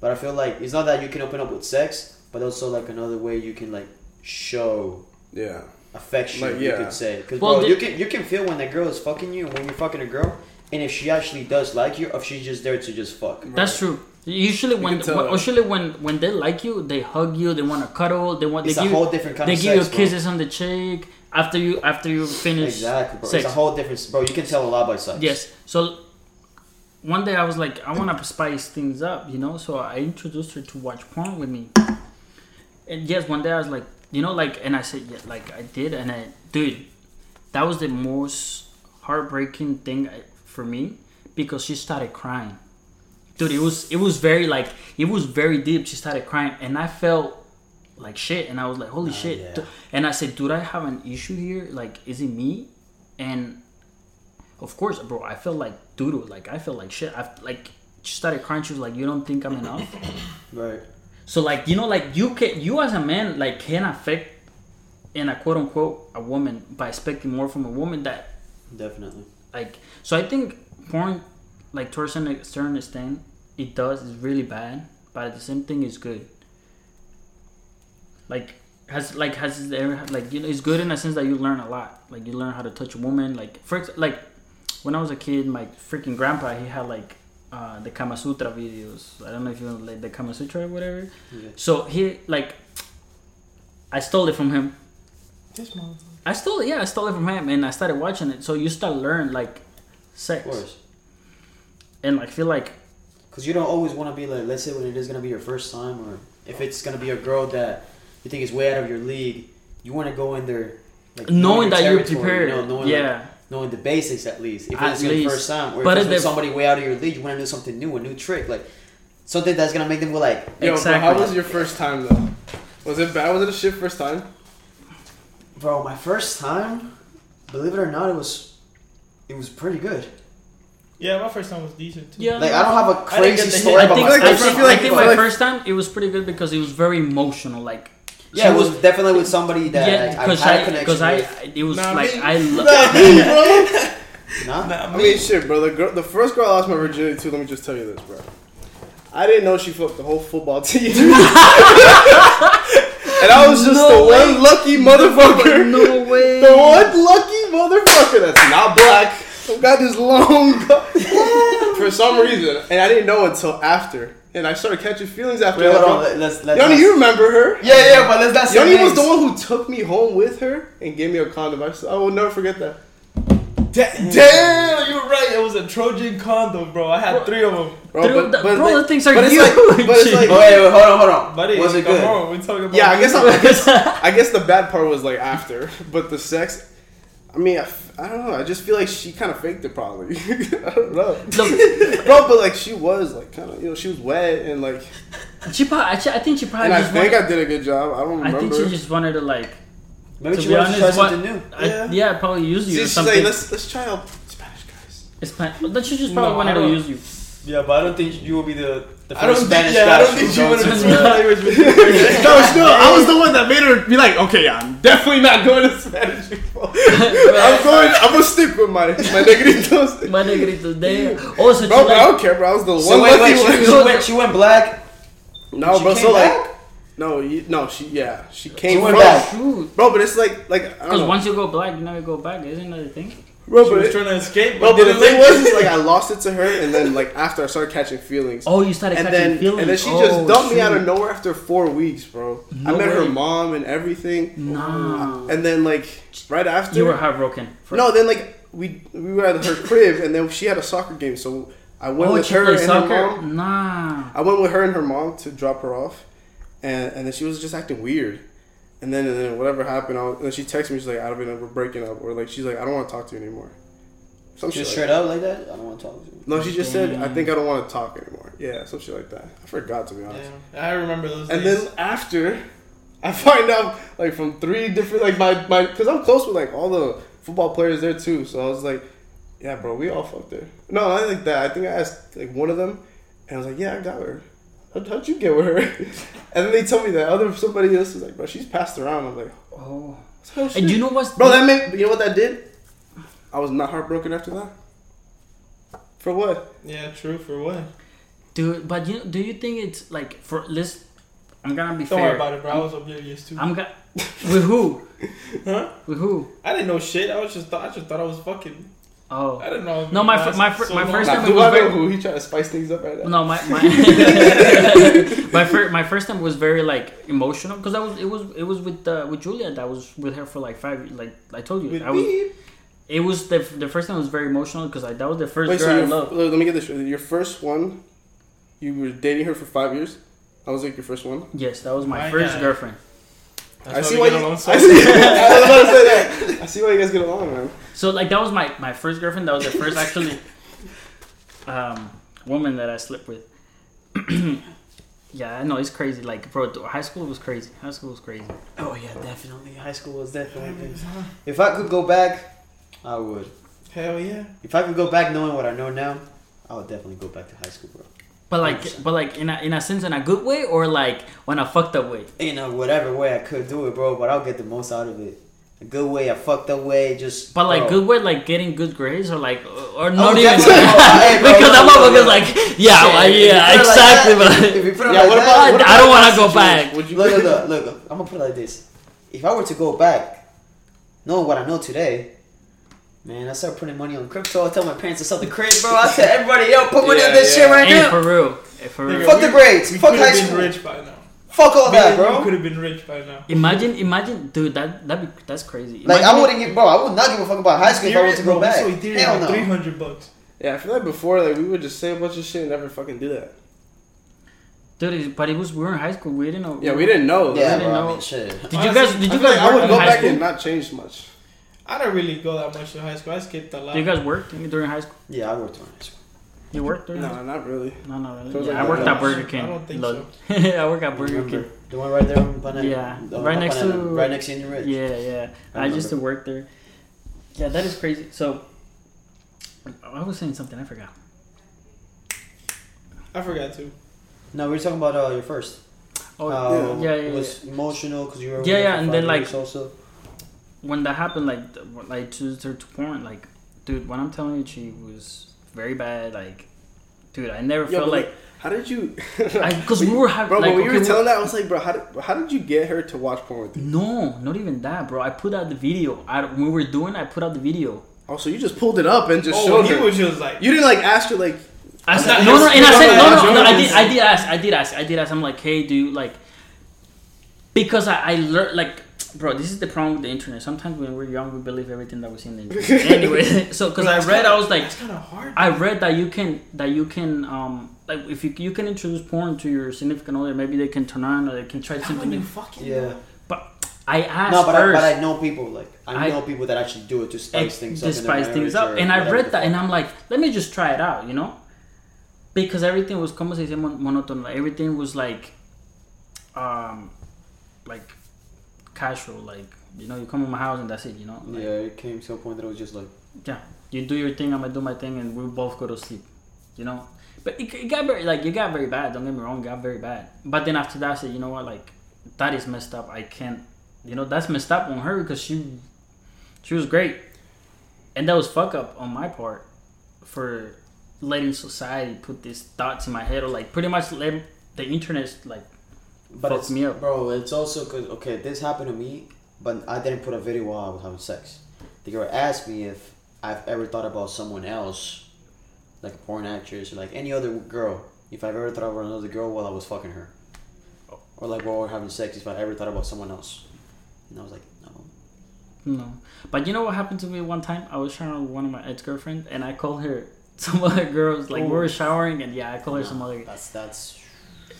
But I feel like it's not that you can open up with sex, but also, like, another way you can, like, show yeah, affection, Like, you yeah. could say. Because, Well, bro, the- you can you can feel when that girl is fucking you and when you're fucking a girl, and if she actually does like you, or if she's just there to just fuck. That's true. Usually, when, when usually when when they like you, they hug you. They want to cuddle. They want It's they a give whole you, different kind they of give sex, you bro. kisses on the cheek after you after you finish. Exactly, bro. sex. It's a whole different, bro. You can tell a lot by sex. Yes. So one day I was like, I want to spice things up, you know. So I introduced her to watch porn with me. And yes, one day I was like, you know, like, and I said, yeah, like I did, and I, dude, that was the most heartbreaking thing for me because she started crying. Dude, it was it was very like it was very deep. She started crying, and I felt like shit, and I was like, holy Ah, shit. yeah. And I said, dude, I have an issue here. Like, is it me? And of course, bro, I felt like doodle. Like I felt like shit. I like she started crying. She was like, "You don't think I'm enough?" Right. So like you know, like you can you as a man like can affect in a quote unquote a woman by expecting more from a woman that Definitely. like. So I think porn, like to a certain extent, it does is really bad, but the same thing is good. Like has like has there like you know it's good in a sense that you learn a lot. Like you learn how to touch a woman. Like for ex- like when I was a kid, my freaking grandpa he had like uh, the Kama Sutra videos. I don't know if you know like the Kama Sutra or whatever. Yeah. So he like I stole it from him. This motherfucker. I stole it, yeah, I stole it from him, and I started watching it. So you start learn like sex, Of course. and like feel like Because you don't always want to be like, let's say when it is going to be your first time, or if it's going to be a girl that you think is way out of your league, you want to go in there like knowing your that you're prepared. You know, knowing, yeah, like, knowing the basics at least. If it's your first time, or But if if it's with somebody way out of your league, you want to do something new, a new trick, like something that's going to make them go like, Yo, Exactly. bro, how was your first time though? Was it bad? Was it a shit first time? bro, my first time, believe it or not, it was, it was pretty good. Yeah, my first time was decent too. Yeah. Like I don't have a crazy story. I about think, my I first I think, I think my first time it was pretty good because it was very emotional. Like Yeah, it was was- definitely with somebody that yeah, I, I because had a I connection because I with. it was Nah, like me. I love. Nah, me, bro. Nah? Nah, I mean, shit, bro. The girl, the first girl I lost my virginity to. Let me just tell you this, bro. I didn't know she fucked the whole football team, and I was just No the way. one lucky motherfucker. No way. The one lucky motherfucker that's not black. who Got this long for some reason, and I didn't know until after, and I started catching feelings after Wait, that. hold on. Let's, let's Yoni, not- you remember her? Yeah, yeah, but let's not say Yoni was the one who took me home with her and gave me a condom. I, s- I will never forget that. Da- damn, you're right. It was a Trojan condom, bro. I had three of them. Bro, Dude, the- bro, like- the things are but it's huge. like, but it's like, Oh, wait, wait, hold on, hold on. Buddy, was it good? on. We're talking about yeah, I guess. I, I guess I guess the bad part was like after, but the sex. I mean, I, f- I don't know. I just feel like she kind of faked it, probably. I don't know, Look, bro. But like, she was like kind of, you know, she was wet and like, she probably, I think she probably and I just think wanted, I did a good job. I don't I think she just wanted to like, Maybe To she be wanted to try honest, what- something new. I, Yeah. yeah. probably use you See, or she's something. like, let's let's try out Spanish guys. it's fine. But she just probably No, wanted to use you. Yeah, but I don't think you will be the, the I don't first think, Spanish yeah, I don't think who's she going wanted to to- with you. No, still, I was the one that made her be like, okay, yeah, I'm definitely not going to Spanish people. I'm going. I'm gonna stick with my my negritos. My negritos there. Oh, so she Bro, but I don't care, bro. I was the So one wait, wait, she, she, went, she went black. No, She bro. came So like, no, you, no, she, yeah, she came went from, back. bro. But it's like, like, I don't Because once you go black, you never go back. Isn't that the thing? Bro. She But, was it, trying to escape, bro, but, but the thing was, is like, I lost it to her, and then like after I started catching feelings, Oh, you started and catching then feelings. and then she oh, just dumped me out of nowhere after four weeks, bro. I No met her mom and everything, Nah. and then like right after, You were heartbroken. For- no, then like we we were at her crib, and then she had a soccer game, so I went Oh, with her and soccer? her mom. Nah. I went with her and her mom to drop her off, and and then she was just acting weird, and then and then whatever happened, I was, and then she texted me, she's like, I don't know, we're breaking up, or like she's like, I don't want to talk to you anymore. Some shit. Just like straight up like that? I don't want to talk to you. No, she just said, I think I don't want to talk anymore. Yeah, some shit like that. I forgot to be honest. Yeah, I remember those And days. then after, I find out like from three different like my my because I'm close with like all the football players there too. So I was like, yeah, bro, we all fucked her. No, I like that. I think I asked like one of them, and I was like, yeah, I got her. How'd, how'd you get with her? and then they told me that other somebody else was like, bro, she's passed around. I'm like, Oh. oh. And you know what's bro, that made you know what that did? I was not heartbroken after that. For what? yeah, true. For what? Dude, but you do you think it's like for let's I'm gonna be Don't fair. worry about it, bro. I was oblivious too. I'm gonna with who? Huh? With who? I didn't know shit. I was just thought. I just thought I was fucking. Oh. I didn't know. No, my last my fir- so my first time it was very- who he trying to spice things up right now? No, my my my first my first time was very like emotional because I was it was it was with uh, with Julia that was with her for like five like I told you With I was me? it was the the first time was very emotional because I that was the first Wait, girl so I your, loved. let me get this straight. Your first one, you were dating her for five years. That was like your first one. Yes, that was my, My first God. girlfriend. That's I see why you. I see, I was about to say that. I see why you guys get along, man. So like that was my my first girlfriend. That was the first actually um woman that I slept with. yeah, I know it's crazy. Like bro, high school was crazy. High school was crazy. Oh, yeah, definitely. High school was definitely. If I could go back, I would. Hell yeah. If I could go back knowing what I know now, I would definitely go back to high school, bro. But like, 100%. but like in a in a sense, in a good way, or like when I fucked up way. In a whatever way I could do it, bro, but I'll get the most out of it. A good way, a fucked up way, just. But like bro. good way, like getting good grades, or like, or Oh, not even. definitely. Oh, hey, bro, because I'm look, motherfuckers like, yeah, Shit, well, yeah, put it like exactly. that- but If you put it Yeah, like what that, about? I don't wanna go back. Would you? Look, look, look, look. I'm gonna put it like this: If I were to go back, knowing what I know today, man, I start putting money on crypto. I tell my parents to sell the crib, bro. I tell everybody, yo, put money Yeah, on this yeah. shit right Hey, now. for real, Hey, for real. Nigga, Fuck the grades. We Fuck could high school. rich by now. Fuck all that, We bro. could have been rich by now. Imagine, imagine, dude, that that be that's crazy. Like I wouldn't give, bro. I would not give a fuck about high school if I were to go back. So Ethereum Hell like three no. hundred bucks. Yeah, I feel like before, like we would just say a bunch of shit and never fucking do that. dude. But it was we were in high school. We didn't know. Yeah, we didn't know. Yeah, didn't bro. I know. mean, shit. Did you guys? Did you feel guys like I would go back school? and not change much. I didn't really go that much to high school. I skipped a lot. Did you guys work during high school? Yeah, I worked during high school. You worked during? high No, not really. No, no, So really. it's Yeah, like I worked at Burger King. I don't think Lol. I work at Burger Remember King. the one right there on Panera? Yeah, the right next Panera, to- right next to Indian Ridge. Yeah, yeah. I I used to work there. Yeah, that is crazy. So, I was saying something. I forgot. I forgot to. No, we were talking about uh, your first. Oh how yeah, yeah, it yeah. was emotional because you were Yeah, yeah, and then, like, also. when that happened, like, like to her to porn, like, dude, when I'm telling you, she was very bad. Like, dude, I never Yo, felt like How did you? because we were having Bro, like when you okay, were we- telling that, I was like, bro, how did, how did you get her to watch porn with you? no, not even that, bro. I put out the video. I when we were doing, I put out the video. Oh, so you just pulled it up and just Oh, showed he her. was just like, you didn't like ask her like, I said no, no, and I no, said no, no, no, no, no. I did, I did ask, I did ask, I did ask. I'm like, hey, do you like? Because I, I learned like, bro, this is the problem with the internet. Sometimes when we're young, we believe everything that we see in the internet. anyway, so because I read, kinda- I was like, it's kind of hard. I read that you can that you can um like if you you can introduce porn to your significant other, maybe they can turn on or they can try Not something. when you new. fucking Yeah. I asked No, but I, but I know people like I, I- know people that actually do it to spice Ex- things up. in their spice things up. And I read that, and I'm like, let me just try it out, you know, because everything was como se dice mon- monótono. Like, everything was like, um, like casual. Like you know, you come to my house and that's it. You know, like, yeah, it came to a point that it was just like Yeah, you do your thing, I'm gonna do my thing, and we both go to sleep. You know, but it, it got very like it got very bad. Don't get me wrong, it got very bad. But then after that, I said, you know what, like that is messed up. I can't, you know, that's messed up on her because she, she was great, and that was fuck up on my part for letting society put these thoughts in my head or like pretty much let the internet like But Fuck it's me up. bro. It's also because okay, this happened to me, but I didn't put a video while I was having sex. The girl asked me if I've ever thought about someone else, like a porn actress or like any other girl. If I've ever thought about another girl while I was fucking her, oh. or like while we we're having sex, if I ever thought about someone else, and I was like, no. No, but you know what happened to me one time? I was showering with one of my ex girlfriends, and I called her some other girls. Like we were showering, and yeah, I called her some other That's that's.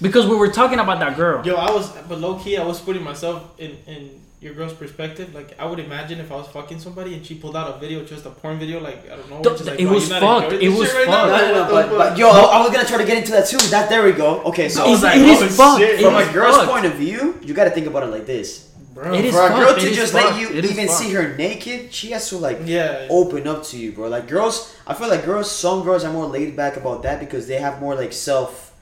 Because we were talking about that girl. Yo, I was, but low key, I was putting myself in in your girl's perspective. Like, I would imagine if I was fucking somebody and she pulled out a video, just a porn video, like I don't know, Th- just like, it was you fucked. It was shit right fucked. No, no, no, but, but yo, I, I was gonna try to get into that too. That there we go. Okay, so I was It's- like, it is oh, fucked. shit. From is a girl's fucked. point of view, you got to think about it like this. Bro. It is For a girl fucked. to It is just let you It is even see her naked, she has to like Yeah. open up to you, bro. Like girls, I feel like girls. Some girls are more laid back about that because they have more like self,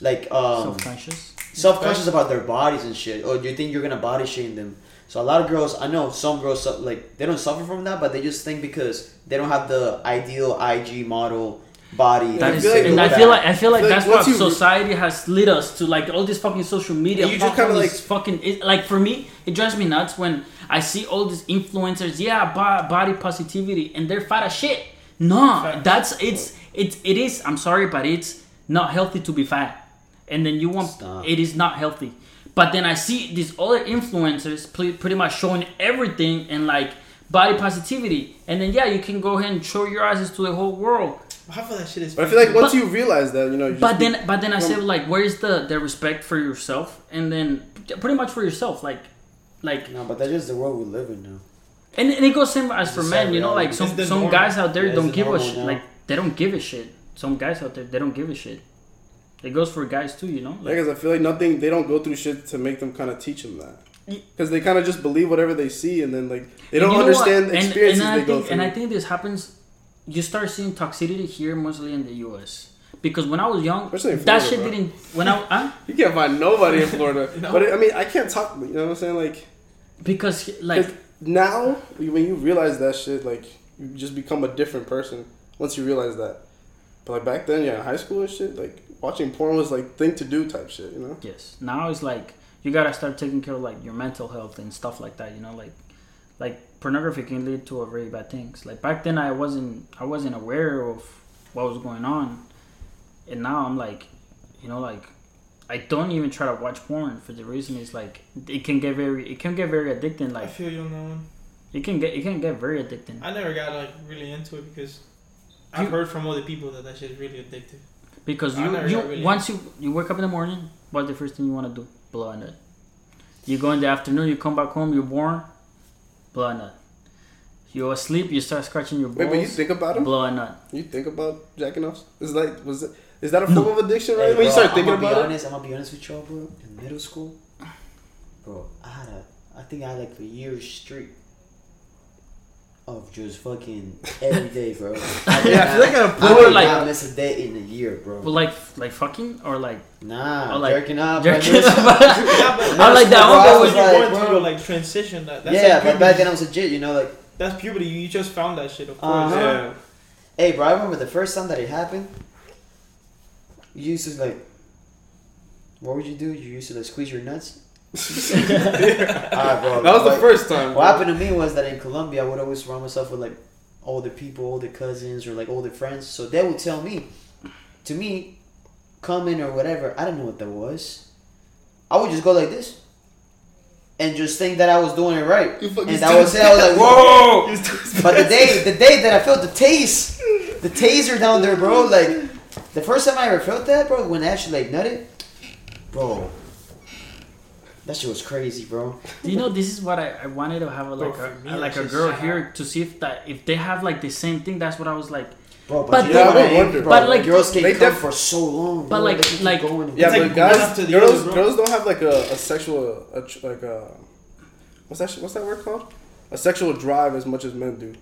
like um, Self conscious. self conscious about their bodies and shit. Or do you think you're gonna body shame them? So a lot of girls, I know some girls like they don't suffer from that, but they just think because they don't have the ideal IG model body. That I is, feel like and I that. feel like I feel like I feel that's what once you- society has led us to, like all this fucking social media. And you just fuck kinda, this fucking it, like for me, it drives me nuts when I see all these influencers. Yeah, body positivity, and they're fat as shit. No, Facts. that's it's it's it is. I'm sorry, but it's not healthy to be fat. And then you want Stop. it is not healthy. But then I see these other influencers pretty much showing everything and like body positivity, and then yeah, you can go ahead and show your asses to the whole world. Half of that shit is. But I feel like once But- you realize that, you know, you just But be- then, but then I said like, where's the the respect for yourself, and then pretty much for yourself, like, like, No, but that's the world we live in now. and, and it goes same as for men, you know, like some some norm. guys out there Yeah, don't the give a shit, now. like they don't give a shit. Some guys out there they don't give a shit. It goes for guys too, you know. Like, 'cause I feel like nothing. They don't go through shit to make them kind of teach them that. Because they kind of just believe whatever they see, and then like they don't And you know understand the And- experiences and, I they go think, through. And I think this happens. You start seeing toxicity here, mostly in the U.S. Because when I was young, Especially in that shit bro. didn't. When I, huh? you can't find nobody in Florida. No. But I mean, I can't talk. You know what I'm saying? Like because like now, when you realize that shit, like you just become a different person once you realize that. But like back then, yeah, high school and shit, like watching porn was like thing to do type shit. You know? Yes. Now it's like you gotta start taking care of like your mental health and stuff like that. You know, like like pornography can lead to a very bad things. Like back then, I wasn't I wasn't aware of what was going on, and now I'm like, you know, like I don't even try to watch porn for the reason is like it can get very it can get very addicting. I Like feel you on that one. it can get it can get very addicting I never got like really into it because I've You- heard from other people that that shit is really addictive. Because you you really once you you wake up in the morning, what's the first thing you want to do? Blow a nut. You go in the afternoon, you come back home, you're born, blow a nut. You're asleep, you start scratching your balls. Wait, but you think about it? blow a nut. You think about jacking off? Is like was it? Is that a No. form of addiction, right? Hey, when you start thinking I'm gonna about be it. honest, I'm gonna be honest with y'all, bro. In middle school, bro, I had a, I think I had like a year straight. Of just fucking every day, bro. Yeah, I feel like I I Bro, would like- not miss a day in a year, bro. Well, like like fucking or like Nah, or like jerking up. jerking I miss- up. Yeah, I like that one. I was was like, you're bro. through like transition. That, that's yeah, like but back then I was legit, you know, like, That's puberty. You just found that shit, of course. Uh-huh. Yeah. hey, bro, I remember the first time that it happened. You used to like, what would you do? You used to like squeeze your nuts. Alright, bro. That was the first time. What bro. happened to me was that in Colombia, I would always surround myself with like older people, older cousins, or like older friends. So they would tell me, to me, coming or whatever. I didn't know what that was. I would just go like this, and just think that I was doing it right. And that was it. I was like, whoa! But the day, the day that I felt the taste, the taser down there, bro. Like the first time I ever felt that, bro, when I actually like nutted, bro. That shit was crazy, bro. You know this is what I, I wanted to have a, like Bro, a, me, a- like a girl sad. here to see if that if they have like the same thing. That's what I was like. Bro, but, But you they- I I wonder. bro, But, like, girls can they come def- for so long, But, bro. like- They can keep like- going. Yeah, It's like but guys, one the girls, other, girls don't have like a, a sexual, a, like a, what's that? What's that word called? A sexual drive as much as men do.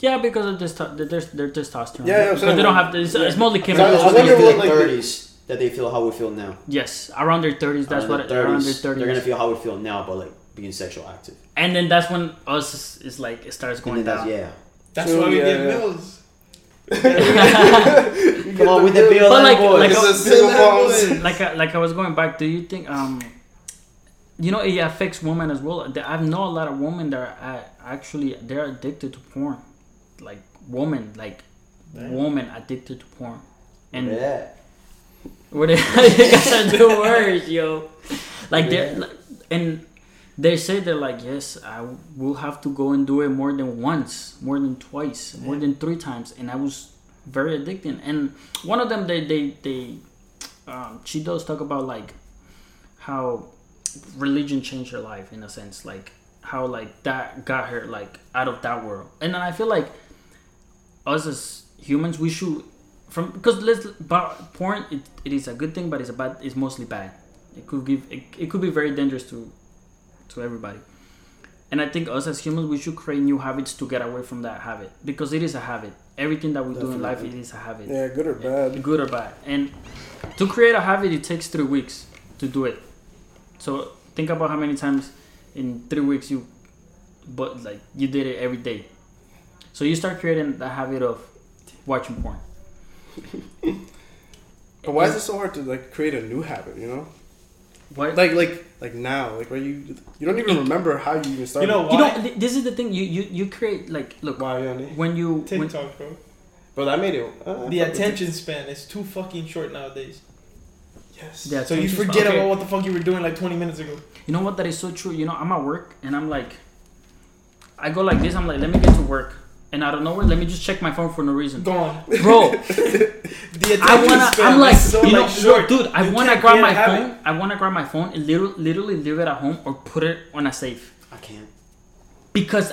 Yeah, because of this, their their testosterone. Yeah, yeah, I'm but they don't have. It's, it's mostly I chemical. Because I when wonder what, like like, thirties that they feel how we feel now. Yes, around their thirties. That's Around what their around their 30s. They're gonna feel how we feel now, but like being sexual active. and then that's when us is, is like it starts going then that's down. yeah. That's True, why we yeah, get yeah. bills. Come on with the bill, But like- boys. like It's a- a single like I, like I was going back. Do you think um, you know, it affects women as well. I know a lot of women that are uh, actually they're addicted to porn, like women, like Damn. women addicted to porn, and yeah. What they you guys are the worst, yo. Like they Yeah. are and they say they're like, yes, I will have to go and do it more than once, more than twice, more than three times, and I was very addicting. And one of them, they they they, um, she does talk about like how religion changed her life in a sense, like how like that got her like out of that world. And then I feel like us as humans, we should from because let's but porn it, it is a good thing, but it's a bad. It's mostly bad. It could give it, it could be very dangerous to to everybody. And I think us as humans, we should create new habits to get away from that habit because it is a habit. Everything that we do in life, it Definitely. is a habit, Yeah, good or bad. good or bad. And to create a habit, it takes three weeks to do it. So think about how many times in three weeks you, but like you did it every day. So you start creating the habit of watching porn. But why is it so hard to like create a new habit? You know, What? like like like now, like where you you don't even remember how you even started. You know why? you know, th- this is the thing. You you you create like look Why, Yanni? when you when, TikTok, bro. Bro, that made it. uh, The fuck with attention span is too fucking short nowadays. Yes. Yeah. So you Attention span, forget okay. about what the fuck you were doing like 20 minutes ago. You know what? That is so true. You know, I'm at work and I'm like, I go like this. I'm like, let me get to work, and out of nowhere, let me just check my phone for no reason, Gone. bro. The I wanna. span I'm like, so you know, like short. look, dude. I You wanna grab my a habit. phone. I wanna grab my phone and literally, literally leave it at home or put it on a safe I can't. because,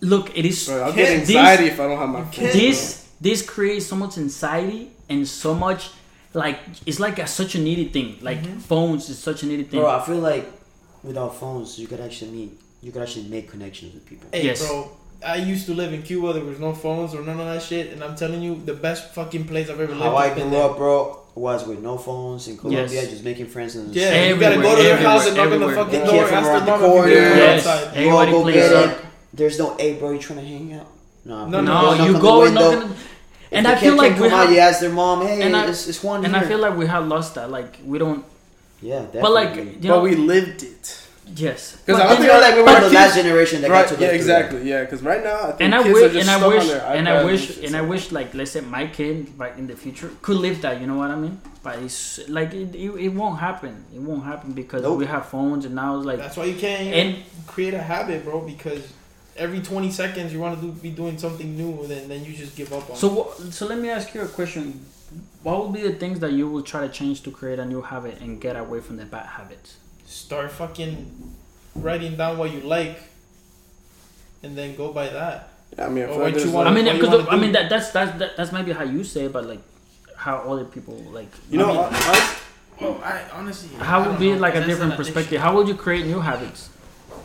look, it is Bro, I'll Can't- get anxiety if I don't have my phone. can't- this. This creates so much anxiety and so much like it's like a, such a needy thing. Like Mhm. phones is such a needy thing. Bro, I feel like without phones, you could actually meet. You could actually make connections with people. Hey, Yes. bro. I used to live in Cuba. There was no phones or none of that shit, and I'm telling you, the best fucking place I've ever lived. How I grew there. up, bro, was with no phones in Colombia, Yes. just making friends and Yeah, you gotta Everywhere, go to their house and knock on everywhere, the fucking everywhere. door, Kid ask around the mom you're corner. Yes. outside. You all Everybody go plays get up. it. There's no, hey, bro, you trying to hang out? No, No, no, knock you go the and knock on- If and the I feel like we come out, have, you ask their mom, hey, and I- it's, it's one and I feel like we have lost that. Like we don't. yeah, definitely. But like you know, But we lived it. Yes. 'Cause because I I then- think feel like we were But the kids- last generation that right? got to live yeah, through exactly. Yeah, because right now I think and I wish, are just and I wish, on their and I wish, shit, and I wish, like let's say my kid, like in the future, could live that. You know what I mean? But it's like it, it, it won't happen. It won't happen because Nope. we have phones, and now it's like That's why you can't even and create a habit, bro. Because every 20 seconds you want to do, be doing something new, then then you just give up on. so. it. So let me ask you a question. What would be the things that you will try to change to create a new habit and get away from the bad habits? Start fucking writing down what you like, and then go by that. Yeah, I mean, I Or what like you wanna- I mean, because I mean that that's that's that, that's maybe how you say, it, but like how other people like. you I know, mean, I, I, Oh, I honestly. how would be know, like a different perspective? How would you create new habits?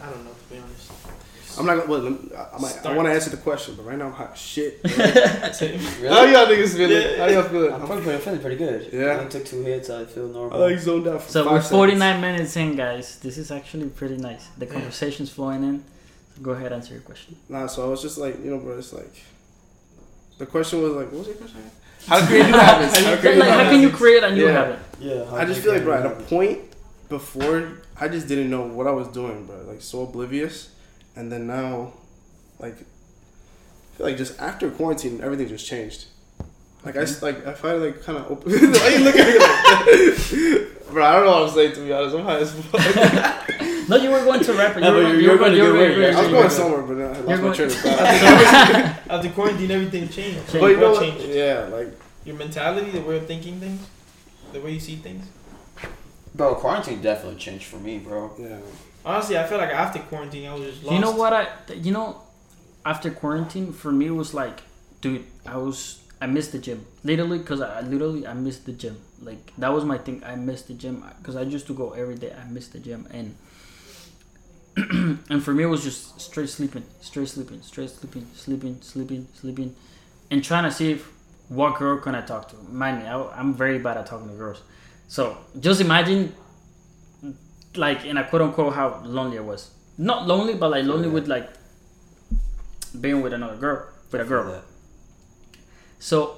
I don't know to be honest. I'm not gonna. Well, let me- I, I, might- I want to answer the question, but right now I'm hot as shit. Same. How y'all niggas feeling? Yeah. How y'all feeling? I'm feeling pretty, feeling pretty good. Yeah. I only took two hits. I feel normal. Oh, I like zoned out for So five we're seconds. 49 minutes in, guys. This is actually pretty nice. The conversation's flowing in. So go ahead, answer your question. Nah, so I was just like, you know, bro, it's like. The question was like, what was your question? again? How to create new habits. How to create Like, new how can you create a new Yeah. habit? yeah. I just feel like, bro, at a point before, I just didn't know what I was doing, bro. Like, so oblivious. And then now, like, I feel like just after quarantine, everything just changed. Like, I s like, I find like kind of open. Why you look at me like? Bro, I don't know what I'm saying, to be honest. I'm high as fuck. No, you were going to rap. You No, were, you you're were going to you good were- way, you were- yeah. I was going somewhere, but then I lost my train of thought. After quarantine, everything changed. Change. but you know What what? changed? Yeah, like, Your mentality, the way of thinking things, the way you see things. Bro, quarantine definitely changed for me, bro. yeah. Honestly, I feel like after quarantine, I was just lost. You know what I? You know, after quarantine, for me it was like, dude, I was I missed the gym literally because I literally I missed the gym. Like that was my thing. I missed the gym because I used to go every day. I missed the gym and. and for me, it was just straight sleeping, straight sleeping, straight sleeping, sleeping, sleeping, sleeping, and trying to see if what girl can I talk to. Mind me, I, I'm very bad at talking to girls. So just imagine, like in a quote unquote, how lonely I was. Not lonely, but like lonely with like being with another girl, with a girl. Yeah. So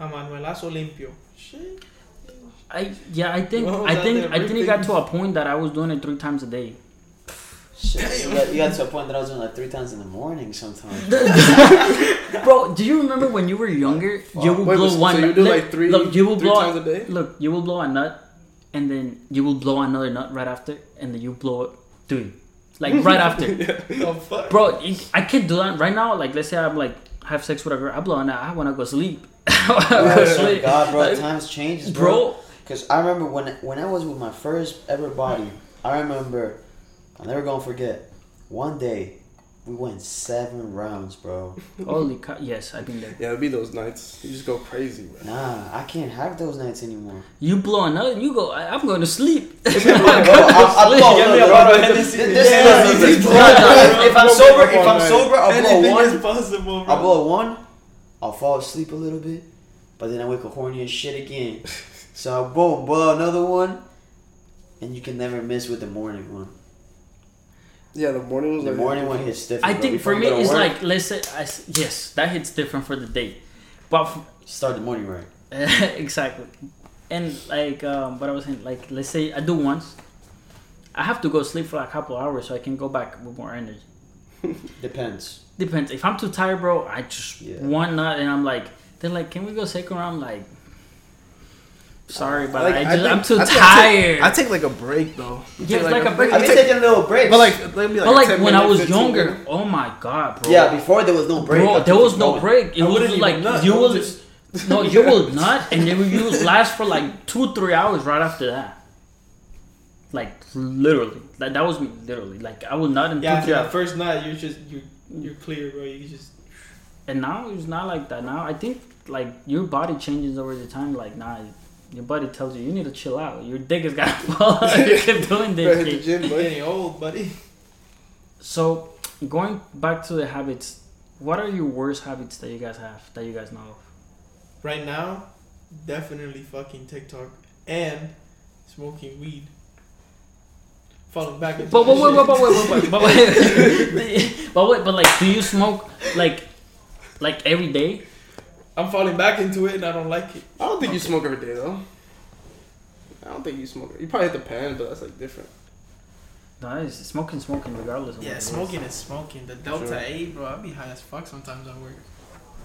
A Manuelazo limpio. Shit. I yeah, I think Well, I think I think it got to a point that I was doing it three times a day. Shit, you got, you got to a point that I was doing like three times in the morning sometimes. Bro, do you remember when you were younger? You will Wait, blow so one. you do look, like three, look, you will three blow times a day? Look, you will blow a nut, and then you will blow another nut right after, and then you blow it, dude, like right after. Oh fuck. Bro, I can't do that right now. Like, let's say I'm like have sex with a girl, I blow a nut. I want to go sleep. I wanna go Oh my sleep. God, bro, Like, times changes, bro. bro. Because I remember when when I was with my first ever body, I remember, I'll never gonna forget. One day, we went seven rounds, bro. Holy cow! Yes, I've been there. Yeah, it'd be those nights. You just go crazy, bro. Nah, I can't have those nights anymore. You blow another, you go. I, I'm going to sleep. Bro, I, I blow, Get me look, a look, bottle of look, Hennessy. this- this Yeah, is- this is Nah, nah, If I'm sober, if I'm sober, I'll blow one. is possible, bro. I'll blow one. I'll fall asleep a little bit, but then I wake up horny as shit again. So I boom, blow another one, and you can never miss with the morning one. Yeah, the morning was like The like morning one hits different. I think for me it's work, like let's say I s yes that hits different for the day, but f- start the morning right. exactly, and like um, what I was saying like let's say I do once, I have to go sleep for like a couple hours so I can go back with more energy. Depends. Depends. If I'm too tired, bro, I just Yeah. one nut and I'm like, they're like, can we go second round? Like, sorry, but Like, I I just, think- I'm too I think I tired. I take like a break though. yeah, it's take like a break. I've been taking a little break. But like, maybe like, but like 10 when I was younger, minutes. oh my god, bro. yeah, before there was no break. Bro, there was no going. break. It I was wouldn't like even nut. you I will, would no, you will nut, and then you will last for like two, three hours right after that. Like literally, like that was me literally. Like I will not in Yeah, two, after three that hours. first night, you're just you're you're clear, bro. You just And now it's not like that. Now I think like your body changes over the time. Like nah, your buddy tells you you need to chill out. Your dick has got to fall. out. you keep doing this. hit the gym, you're boy. getting old, buddy. So going back to the habits, what are your worst habits that you guys have that you guys know of? Right now, definitely fucking TikTok and smoking weed. Falling back into But that wait, wait, shit. wait, wait, wait, wait, but wait, but wait, but like, do you smoke like, like every day? I'm falling back into it and I don't like it. I don't think you smoke every day though. I don't think you smoke. You probably hit the pan, but that's like different. No, it's smoking, smoking, regardless. Of what Yeah, it is. smoking is smoking. The Delta Sure. 8, bro, I be high as fuck sometimes at work.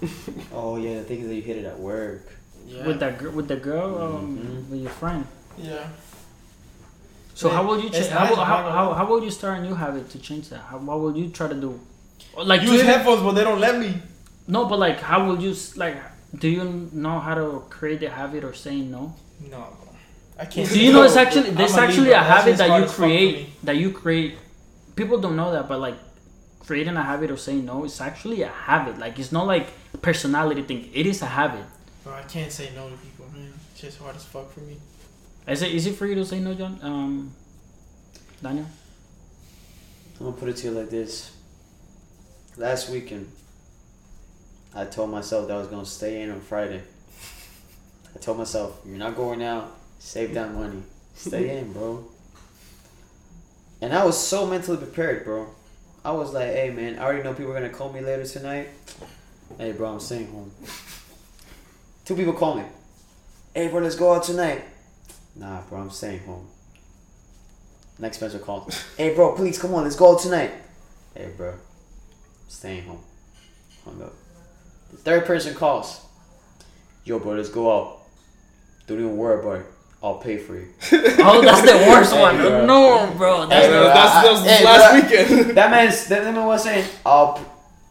Oh yeah, the thing is that you hit it at work. Yeah. with that girl, with the girl, um, Mhm. with your friend. Yeah. So Yeah, how would you change? How, nice, will- how, how, how would you start a new habit to change that? How, what would you try to do? Like Use headphones, but they don't let me. No, but like how would you like? Do you know how to create a habit or saying no? No. I can't. Do you know it's No, actually I'm there's a actually Libra. a habit that you as fuck for me. create that you create. People don't know that, but like creating a habit of saying no is actually a habit. Like it's not like personality thing. It is a habit. Bro, I can't say no to people, man. It's just hard as fuck for me. Is it easy for you to say no, John? Um, Daniel. I'm gonna put it to you like this: last weekend, I told myself that I was gonna stay in on Friday. I told myself, you're not going out. Save that money. Stay in, bro. And I was so mentally prepared, bro. I was like, hey, man, I already know people are gonna call me later tonight. Hey, bro, I'm staying home. Two people call me. Hey, bro, let's go out tonight. Nah, bro, I'm staying home. Next Spencer calls. Hey, bro, please come on, let's go out tonight. Hey, bro, staying home. Hung up. The third person calls. Yo, bro, let's go out. Don't even worry about it. I'll pay for you. Oh, that's the worst Hey, one. bro. No, bro. That's Hey, bro, that's, I- that was hey, last bro. weekend. That man's that man was saying, I'll, p-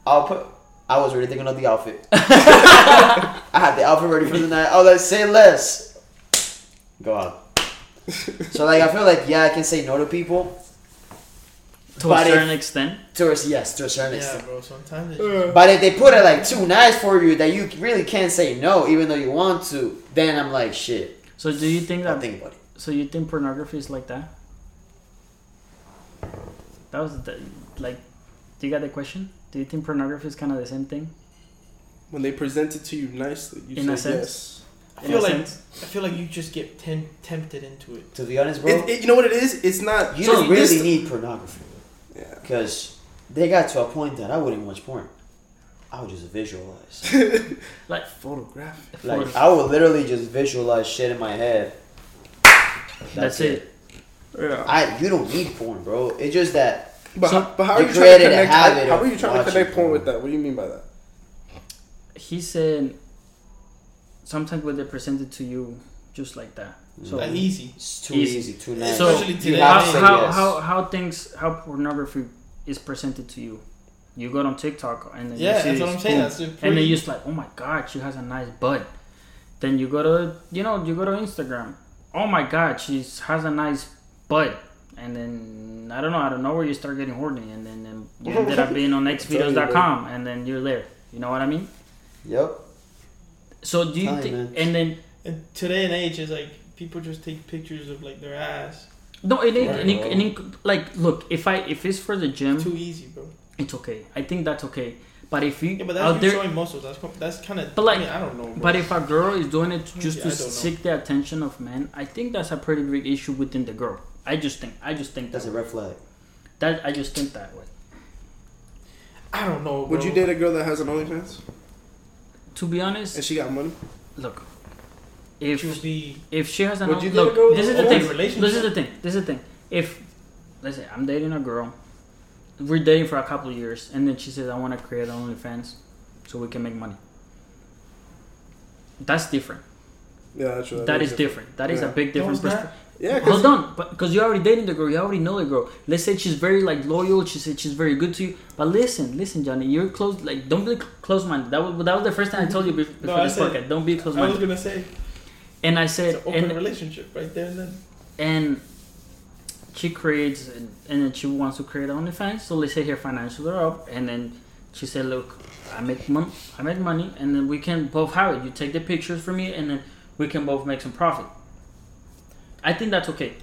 I'll put. I was already thinking of the outfit. I had the outfit ready for the night. Oh, let's say less. Go out. so like, I feel like yeah, I can say no to people. To but a if- certain extent. To a, yes, to a certain Yeah, extent. bro. Sometimes it's uh. just, But if they put it like too nice for you that you really can't say no, even though you want to, then I'm like, shit. So do you think I'll that? think about it. So you think pornography is like that? That was the, like. Do you got the question? Do you think pornography is kind of the same thing? When they present it to you nicely, you In say a sense. yes. I In feel a like sense? I feel like you just get tem- tempted into it. To be honest, bro, It, it, you know what it is? It's not. you so don't really need pornography. Yeah. Because they got to a point that I wouldn't watch porn. I would just visualize. Like Photograph. like I would literally just visualize shit in my head. That's it. Yeah. I you don't need porn, bro. It's just that But, So how, but how are you you trying to created a connect? habit How, how are you trying to watching connect porn porn. with that? What do you mean by that? he said. Sometimes when they present it to you, just like that. Mm. So Like easy. it's too Easy. easy, too nice. So, Especially you today. how, to how, yes. how, how things how pornography is presented to you you go on tiktok and then Yeah, you see that's what I'm saying. That's a and then you're just like oh my god she has a nice butt then you go to you know you go to instagram oh my god she has a nice butt and then i don't know out of nowhere you start getting horny and then, then you ended up being on xvideos.com and then you're there you know what i mean Yep. so do you think and then And today and age is like people just take pictures of like their ass. no it ain't, Right, it ain't- it ain't- like look if i if it's for the gym Too easy, bro. it's okay i think that's okay but if you Yeah, but that's out there showing muscles. That's that's kind of. But, like- I, mean, I don't know. Bro. But if a girl is doing it just Yeah, to I know. seek the attention of men, I think that's a pretty big issue within the girl. I just think. I just think That's a that. red flag. that I just think that way. I don't know. Would you date a girl that has an OnlyFans To be honest, and she got money? look, Would you if be? if she has an Would you look, a this is the thing. relationship? This is the thing. This is the thing. If let's say I'm dating a girl, we're dating for a couple of years, and then she says I want to create an OnlyFans so we can make money. That's different. Yeah, that's true. that is different. That is Yeah. a big difference. How's that? Yeah, 'cause- Hold on, but because you're already dating the girl, you already know the girl. Let's say she's very like loyal. She said she's very good to you. But listen, listen, Johnny, you're close. Like, don't be close minded. That was that was the first time I told you bef- before I this said- podcast. Don't be close minded. I was gonna say And I it's said, an open and relationship right there and then. and she creates, and, and then she wants to create OnlyFans. So let's say her financials are up, and then she said, look, I make mon- I make money, and then we can both have it. You take the pictures for me, and then we can both make some profit. I think that's okay.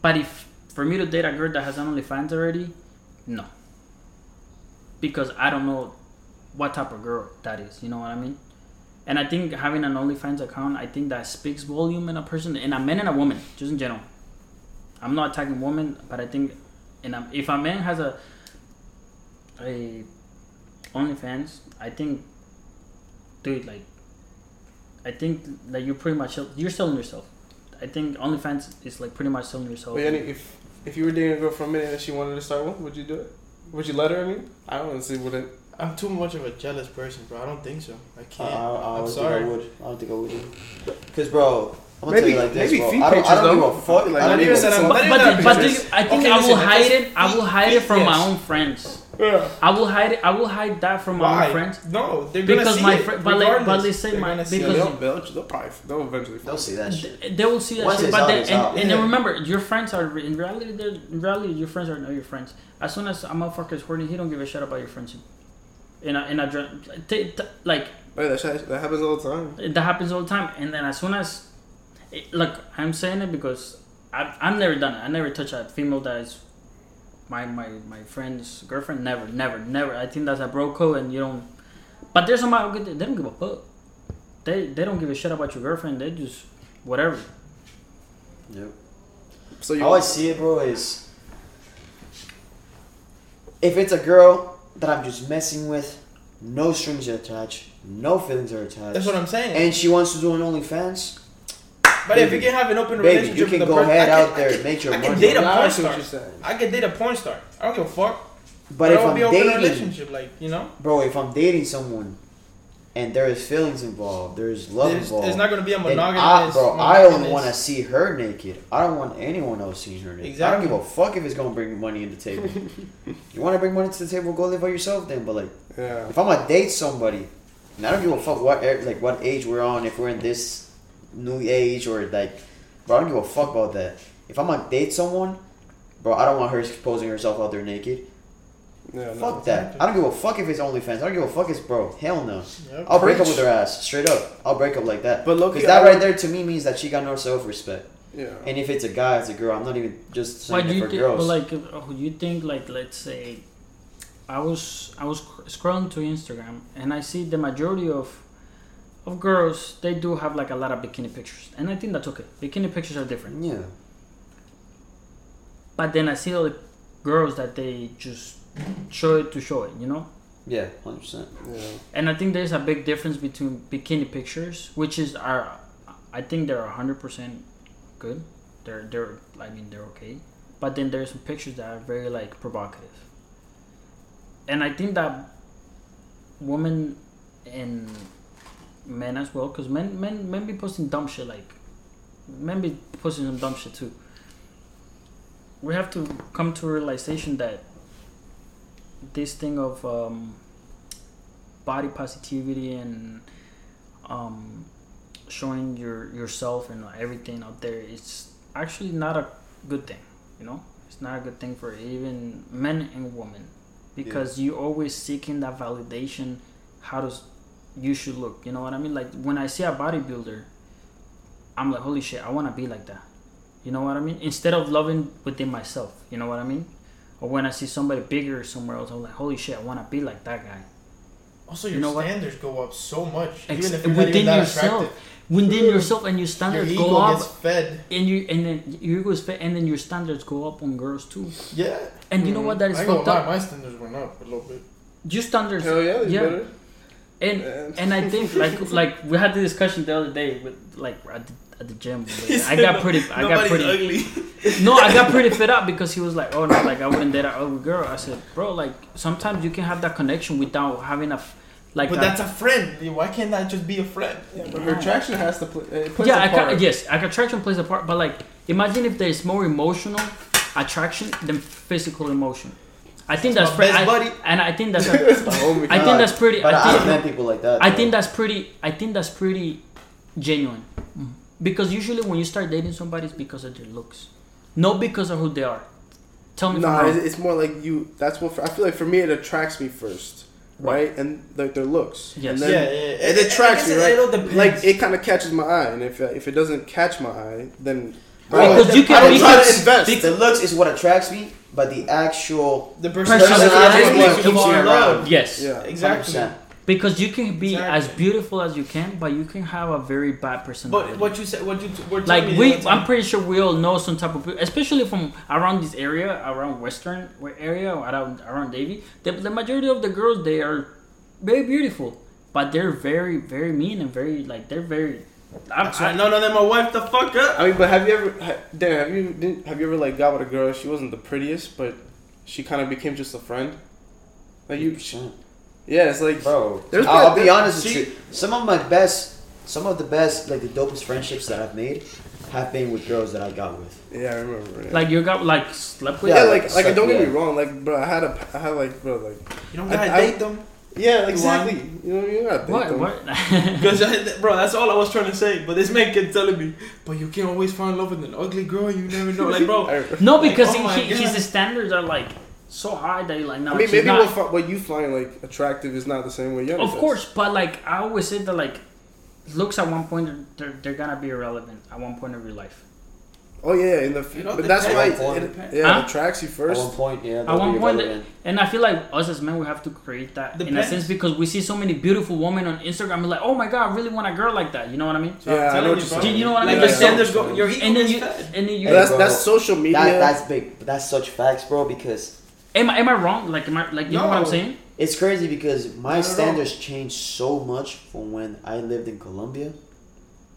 But if for me to date a girl that has an OnlyFans already, no. Because I don't know what type of girl that is. You know what I mean? And I think having an OnlyFans account, I think that speaks volume in a person, in a man and a woman, just in general. I'm not attacking women, but I think, in a, if a man has a a OnlyFans, I think, dude, like, I think like you're pretty much you're selling yourself. I think OnlyFans is like pretty much selling yourself. Yanni, if if you were dating a girl for a minute and she wanted to start one, would you do it? Would you let her? I mean, I don't see what it. I'm too much of a jealous person, bro. I don't think so. I I, can't. I, I I'm don't sorry. think I would. I don't think I would. Cause bro, I'm gonna Maybe- tell you like this, maybe bro. feet I don't, I don't though. give a fuck. Like, I don't even a that. I'm- but Not but, even the- that but pictures. I think Okay, I will listen, hide it's it. I will feet- hide it from my own friends. Yeah. I will hide it. I will hide that from my Why? own friends No, they're gonna because see my it. fr- but like, but regardless. let's say my gonna see Yeah, because it. they'll, they'll, they'll probably they'll eventually. They'll see that shit. They will see that Once shit, it's but out, then, and, and then remember, your friends are in reality. In reality, your friends are not your friends. As soon as a motherfucker is horny, he don't give a shit about your friendship. In a in a dr- t- t- like Hey, that, shit- that happens all the time. that happens all the time. And then as soon as, it, look, I'm saying it because I've, I've never done it. I never touched a female that is my my my friend's girlfriend. Never, never, never. I think that's a bro code, and you don't. But there's somebody who they don't give a fuck. They they don't give a shit about your girlfriend. They just whatever. Yep. So you How I see it, bro, is if it's a girl that I'm just messing with, no strings are attached, no feelings are attached, That's what I'm saying. and she wants to do an OnlyFans, but if you can have an open baby, relationship you can with go person, ahead can, out there, and make your I can money. date a Yeah, I porn see what star. you're saying. I can date a porn star. I don't give a fuck. But if I will I'm be open dating, relationship, like you know, bro, if I'm dating someone, and there is feelings involved, there's love there's, involved. there's not gonna be a monogamous. I, bro, I only monogamous- want to see her naked. I don't want anyone else seeing her naked. I don't give a fuck if it's gonna bring money to the table. you want to bring money to the table, go live by yourself then. But like, Yeah. if I'm gonna date somebody, and I don't give a fuck what e- like what age we're on, if we're in this new age or like, bro, I don't give a fuck about that. If I'm gonna date someone, bro, I don't want her exposing herself out there naked. Yeah. No. fuck that. I don't give a fuck if it's OnlyFans. I don't give a fuck if it's bro. Hell no. Yep. I'll break up with her ass straight up. I'll break up like that. But low-key, because that right there to me means that she got no self respect. Yeah. And if it's a guy, it's a girl. I'm not even just saying do it for think? girls. But like, if- oh, you think like, let's say, I was I was scrolling to Instagram and I see the majority of of girls they do have like a lot of bikini pictures, and I think that's okay. Bikini pictures are different. yeah. But then I see all the girls that they just show it to show it, you know. Yeah, hundred percent. Yeah. And I think there's a big difference between bikini pictures, which is are, I think they're hundred percent good. They're they're I mean they're okay, but then there's some pictures that are very like provocative. And I think that women and men as well, because men men men be posting dumb shit like men be posting some dumb shit too. We have to come to a realization that this thing of um, body positivity and um, showing your yourself and everything out there it's actually not a good thing you know? It's not a good thing for even men and women because you always seeking that validation how does you should look you know what i mean? Like when i see a bodybuilder i'm like holy shit i want to be like that. You know what i mean? Instead of loving within myself you know what i mean or when I see somebody bigger somewhere else, I'm like, holy shit, I want to be like that guy. Also, You your know what? standards go up so much, Ex- even if you're not within even yourself, attractive. within yourself, and your Your standards ego go up, gets fed. and you and then your ego is fed, and then your standards go up on girls too. Yeah. And you know what? That is I fucked up. my standards went up a little bit. Your standards, Hell yeah. yeah. Better. And and I think like like we had the discussion the other day with like at the, at the gym. I got pretty. I got pretty. ugly. No, I got pretty fed up because he was like, "Oh no, like I wouldn't date an ugly girl." I said, "Bro, like sometimes you can have that connection without having a f- like but a- that's a friend. Why can't that just be a friend? Yeah, but attraction has to play. Yeah, a I part. ca- yes, like attraction plays a part, but like imagine if there's more emotional attraction than physical emotion. I think That's that's, pretty, best I- buddy. and I think that's a, homie. I think that's pretty. But I I've think, met people like that. I though. think that's pretty. I think that's pretty genuine, because usually when you start dating somebody, it's because of their looks, not because of who they are. Tell me No, Nah, it's, it's more like you. That's what I feel like. For me, it attracts me first, right? And like their looks. Yes. And yeah, then yeah. It, attracts I me, right? It, it all depends. like it kind of catches my eye, and if uh, if it doesn't catch my eye, then Because you can- I don't try to invest. the looks is what attracts me, but the actual the Personality personality is is what what keeps you fall you in around. yes, Yeah. Exactly. 100%. because you can be Exactly. as beautiful as you can, but you can have a very bad personality. But what you said, what you t- were like we I'm pretty sure we all know some type of people especially from around this area around western area around around davie the, the majority of the girls they are very beautiful but they're very very mean and very like they're very I'm, That's why I, none of them are wife the fuck up. I mean, but have you ever, ha, Dan? Have you didn't, have you ever like got with a girl? She wasn't the prettiest, but she kind of became just a friend. Like you, 100%. yeah. It's like bro. There's I'll, I'll be honest with you. Some of my best, some of the best, like the dopest friendships that I've made, have been with girls that I got with. yeah, I remember. Yeah. like you got like slept with yeah, Yeah, like like, like don't get me wrong, like bro, I had a I had like bro, like You don't I- gotta I- date them. Yeah, like, You exactly. You know, you got what what Because, bro, that's all I was trying to say. But this man kept telling me, but you can always fall in love with an ugly girl. You never know. Like, bro, no because Like, oh he, he, God. his standards are like so high that you're like no I mean, maybe not. what, what you find like attractive is not the same way you. Of course, but like I always said that like looks at one point they're, they're, they're gonna be irrelevant at one point of your life. Oh yeah, in the You know, but that's why depends. it, yeah, Huh? it tracks you At first. one point, yeah. At one point, irrelevant. And I feel like us as men, we have to create that in a sense because we see so many beautiful women on Instagram. We're like, oh my god, I really want a girl like that. You know what I mean? So Yeah, I know what you, you're bro. You know what I Like mean? the Yeah. standards go. Your And then you, and then you. But that's bro. that's social media. That, that's big. But that's such facts, bro. Because am I am I wrong? Like am I like you know what I'm saying? it's crazy because my Not at standards changed so much from when I lived in Colombia,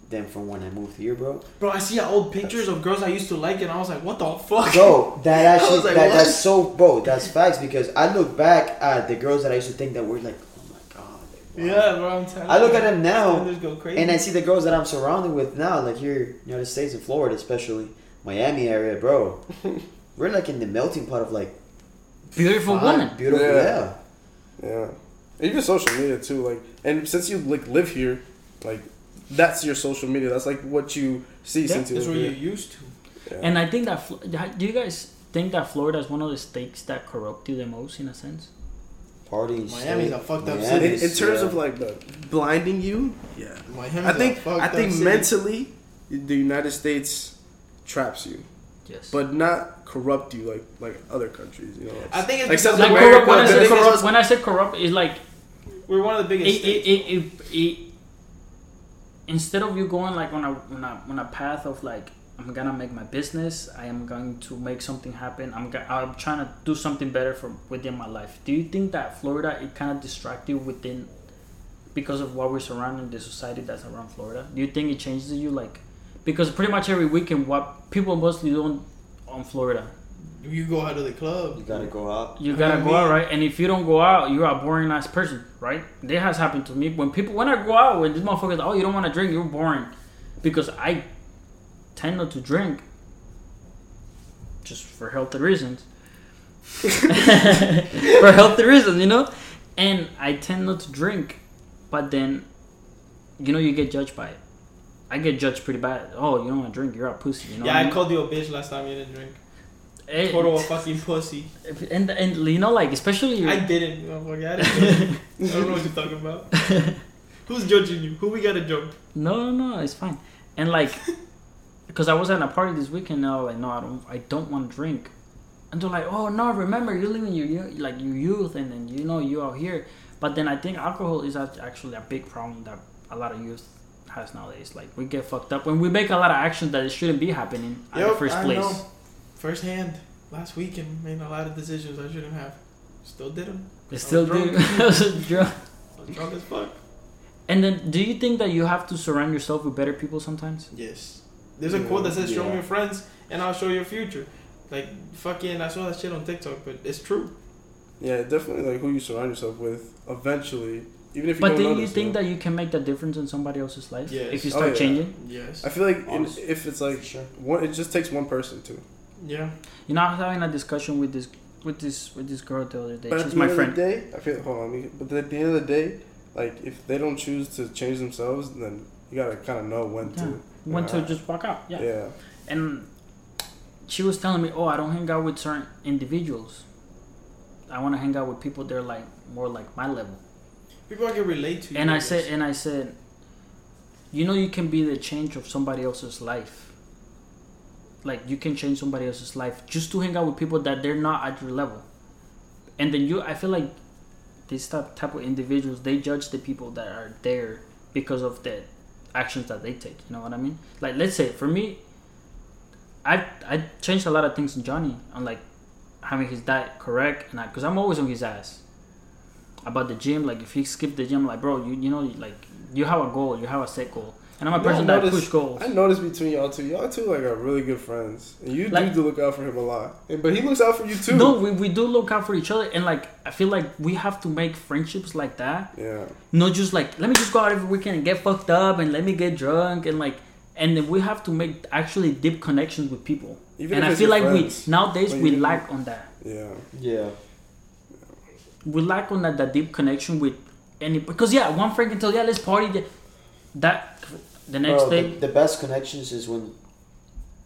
than from when I moved here, bro. Bro, I see old pictures of girls I used to like, and I was like, what the fuck? Bro, that actually like, that, that's so bro. That's facts because I look back at the girls that I used to think that were like, oh my god. wow. Yeah, bro, I'm telling I look you. at them now, go crazy. and I see the girls that I'm surrounded with now, like here, in the United States and Florida, especially Miami area, bro. We're like in the melting pot of like Beautiful fine, woman. beautiful, Yeah. yeah. Yeah, even social media too. Like, and since you like live here, like that's your social media. That's like what you see Yeah, since that's what you're used to. Yeah. And I think that Fl- do you guys think that Florida is one of the states that corrupt you the most in a sense? Parties. Miami's a fucked up in, city. in terms yeah. of like the blinding you, yeah. Miami's I think a fucked I up think city. mentally, the United States traps you, Yes. but not corrupt you like like other countries. You know, I think it's Like South like America, corrupt, when, I the say corrupt, when I say corrupt, it's like we're one of the it, biggest it, states. it, it, it, instead of you going like on a, on a on a path of like I'm gonna make my business, I am going to make something happen. I'm go- I'm trying to do something better for within my life. Do you think that Florida it kind of distract you within because of what we're surrounding the society that's around Florida? Do you think it changes you like because pretty much every weekend what people mostly do on Florida You go out to the club. You gotta go out. you gotta I go out, mean- right? And if you don't go out, you're a boring ass person, right? That has happened to me. When people, when I go out, when these motherfuckers, oh, you don't want to drink, you're boring, because I tend not to drink, just for healthy reasons. for healthy reasons, you know, and I tend not to drink, but then, you know, you get judged by it. I get judged pretty bad. Oh, you don't want to drink, you're a pussy. You know. yeah, I mean? called you a bitch last time you didn't drink. Eh, Total fucking pussy. and and you know, like especially I didn't. motherfucker. I didn't. I don't know what you're talking about. Who's judging you? Who we gotta jump? No, no, no, it's fine. And like, because I was at a party this weekend, and I was like, no, I don't, I don't want to drink. And they're like, oh no, remember you're living your you- like your youth, and then you know you out here. But then I think alcohol is actually a big problem that a lot of youth has nowadays. Like we get fucked up when we make a lot of actions that it shouldn't be happening in the Yep, first I place. know. Firsthand, last weekend made a lot of decisions I shouldn't have. Still did them. It's still drunk. do. I was drunk. I was drunk as fuck. And then, do you think that you have to surround yourself with better people sometimes? Yes. There's a quote that says, "Show me your friends, and I'll show you your future." Like fucking, I saw that shit on TikTok, but it's true. yeah, definitely like who you surround yourself with. Eventually, even if you But don't do you think know? that you can make that difference in somebody else's life Yes. if you Oh, start yeah. changing? Yes. I feel like in, if it's like sure. one, it just takes one person to. Yeah. You know, I was having a discussion with this with this with this girl the other day. But at She's the my end friend. of the day, I feel. Hold on, let me- but at the end of the day, like if they don't choose to change themselves, then you gotta kind of know when to. Went to just walk out. Yeah. Yeah. And she was telling me, "Oh, I don't hang out with certain individuals. I want to hang out with people that are like more like my level." People I can relate to. you, And I guess. said, and I said, you know, you can be the change of somebody else's life. Like you can change somebody else's life just to hang out with people that they're not at your level. And then you, I feel like these type of individuals they judge the people that are there because of the actions that they take. You know what I mean? Like let's say for me, I I changed a lot of things in Johnny on like having his diet correct and because I'm always on his ass about the gym. Like if he skip the gym, like bro, you you know like you have a goal, you have a set goal, and I'm a person I that noticed- push goals. I noticed between y'all two, y'all two like are really good friends, and you Like- do look out for him a lot. And, but he looks out for you too. No, we, we do look out for each other, and like I feel like we have to make friendships like that. Yeah. Not just like let me just go out every weekend and get fucked up and let me get drunk and like, and then we have to make actually deep connections with people. Even and if I feel like friends. we nowadays we you- lack on that. Yeah. Yeah. We lack on that that deep connection with any because yeah, one friend can tell yeah let's party. The- That the next Bro, day the, the best connections is when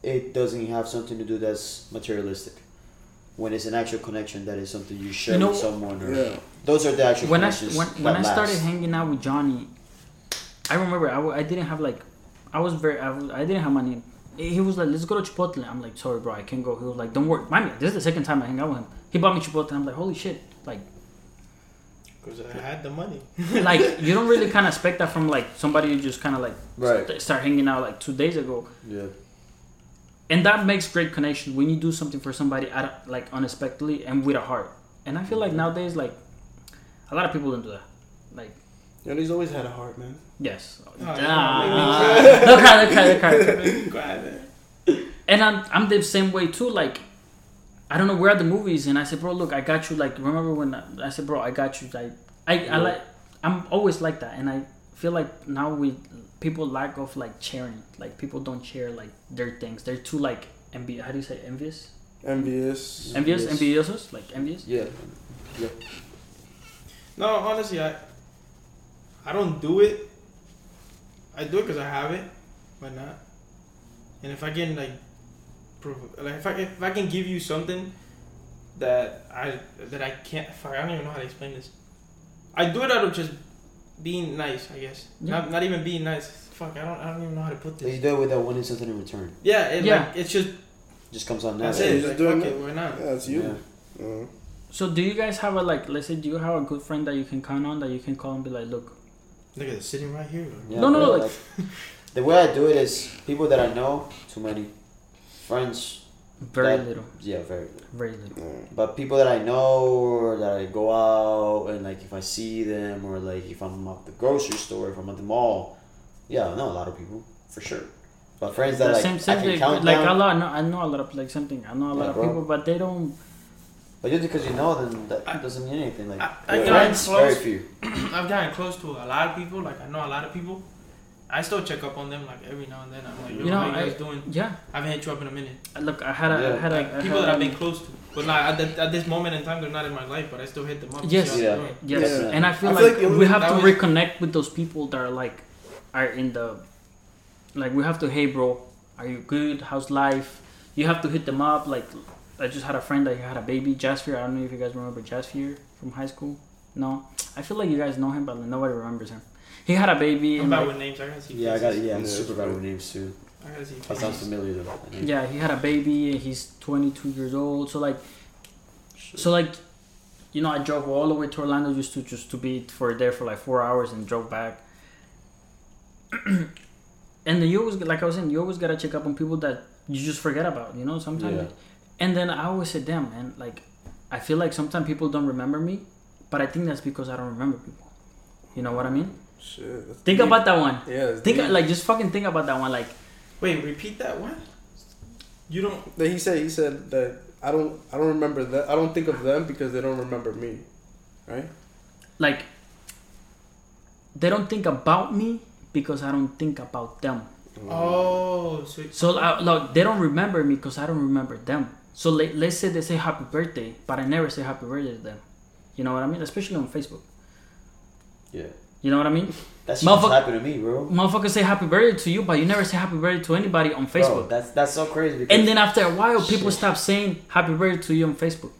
it doesn't have something to do that's materialistic. When it's an actual connection that is something you share You know- with someone. Or, Yeah. Those are the actual when I connections. when, that when I started hanging out with Johnny, I remember I, w- I didn't have like I was very I, was, I didn't have money he was like, let's go to Chipotle. I'm like, sorry, bro, I can't go. He was like, don't worry. Mind me, this is the second time I hang out with him. He bought me Chipotle. I'm like, holy shit. Like, Because I had the money. like you don't really kind of expect that from like somebody you just kind of like Right. st- start hanging out like two days ago. Yeah. And that makes great connection when you do something for somebody out of, like unexpectedly and with a heart. And I feel like nowadays, like a lot of people don't do that. Like, And he's always had a heart, man. yes, Oh, Ah. yeah, don't cry, cry, cry. And I'm I'm the same way too. Like, I don't know. We're at the movies, and I said, bro, look, I got you. Like, remember when I, I said, bro, I got you. Like, I I like. I'm always like that, and I feel like now we people lack of like sharing. Like, people don't share like their things. They're too like envy. How do you say envious? Envious. Envious, Yes. envidiosos, like envious. Yeah. Yeah. No, honestly, I I don't do it. I do it because I have it, but not. And if I can like, prov- like if I can, if I can give you something that I that I can't, fuck, I don't even know how to explain this. I do it out of just being nice, I guess. Yeah. Not not even being nice. Fuck, I don't I don't even know how to put But you this. do it without wanting something in return. Yeah, it, Yeah. like it's just Just comes on that's natural. it. just Like, doing fuck it. it, why not? Yeah, it's you. Yeah. Uh, So do you guys have a like? Let's say, do you have a good friend that you can count on that you can call and be like, look, Look at it sitting right here. Yeah, No, no, no, like, the way I do it is people that I know, too many. Friends, very That- little, yeah, very little. very little. But people that I know or that I go out and like if I see them or like if I'm at the grocery store, if I'm at the mall, yeah, I know a lot of people for sure. But friends that The like same, same I can thing. count Like down, a lot, no, I know a lot of like something. I know a lot Yeah, of bro. people, but they don't. but just because you know them, that I- doesn't mean anything. Like I- I your got friends, close. very few. I've gotten close to a lot of people. Like I know a lot of people. I still check up on them like every now and then. I'm like, Yo, You know, how you guys I- doing? Yeah, I haven't hit you up in a minute. look, I had a, I Yeah. had a, Like I people had that I've been um, close to, but like at, the, at this moment in time, they're not in my life. But I still hit them up. Yes. see how they're Yeah. Yes, Yeah. and I feel I like, feel like the only- we have to was- reconnect with those people that are like, are in the, like we have to. Hey, bro, are you good? How's life? You have to hit them up. Like, I just had a friend that had a baby, Jasper. I don't know if you guys remember Jasper from high school. No, I feel like you guys know him, but nobody remembers him. He had a baby. I'm and bad like, with names. I gotta see. Yeah, I got yeah, I'm Yeah, super bad with names too. I gotta see. That sounds faces. familiar though. Yeah, he had a baby. and He's 22 years old. So like, so like, you know, I drove all the way to Orlando just to just to be for there for like four hours and drove back. and then you always like I was saying, you always gotta check up on people that you just forget about. You know, sometimes. Yeah. And then I always say, damn, man, like, I feel like sometimes people don't remember me, but I think that's because I don't remember people. You know what I mean? Shit. Think deep. about that one. Yeah. Think deep. like just fucking think about that one. Like, Wait, repeat that one. You don't. Then he said he said that I don't I don't remember that I don't think of them because they don't remember me, right? like they don't think about me because I don't think about them. Oh, so So uh, look, they don't remember me because I don't remember them. So let, let's say they say happy birthday, but I never say happy birthday to them. You know what I mean? Especially on Facebook. Yeah. You know what I mean? That's shit just Motherfuck- happened to me, bro. Motherfuckers say happy birthday to you, but you never say happy birthday to anybody on Facebook. Bro, that's that's so crazy. Because and then after a while, people stop saying happy birthday to you on Facebook.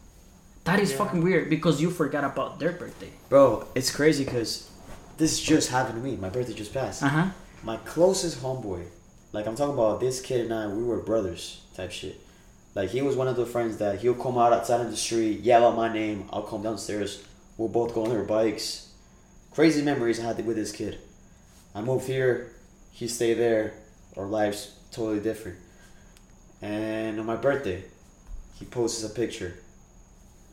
That is Yeah. fucking weird because you forgot about their birthday. Bro, it's crazy because this just happened to me. My birthday just passed. Uh huh. My closest homeboy, like I'm talking about this kid and I, we were brothers type shit. Like he was one of the friends that he'll come out outside in the street, yell out my name, I'll come downstairs. We'll both go on our bikes. Crazy memories I had with this kid. I moved here, he stayed there. Our lives totally different. And on my birthday, he posts a picture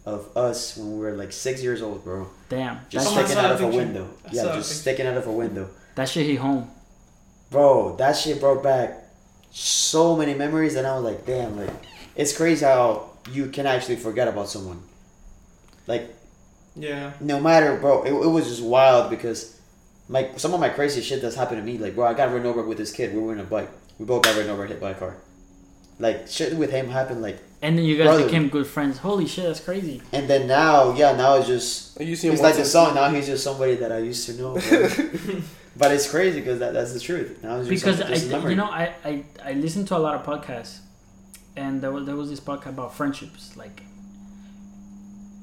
of us when we were like six years old, bro. Damn. Just I That, sticking out of a window. I yeah, just sticking out of a window. that shit hit home. Bro, that shit brought back so many memories, and I was like, damn, like, it's crazy how you can actually forget about someone. Like, yeah. no matter, bro, it, it was just wild because, my some of my crazy shit that's happened to me, like, bro, I got run over with this kid. We were in a bike. We both got run over, hit by a car. Like, shit with him happened, like, And then you guys Brother. became good friends. Holy shit, that's crazy. and then now, yeah, now it's just, oh, You see him it's like once the song. Now he's just somebody that I used to know. but it's crazy because that, that's the truth. Now it's just Because some- I, just a memory. you know, I, I, I listen to a lot of podcasts, and there was there was this podcast about friendships, like,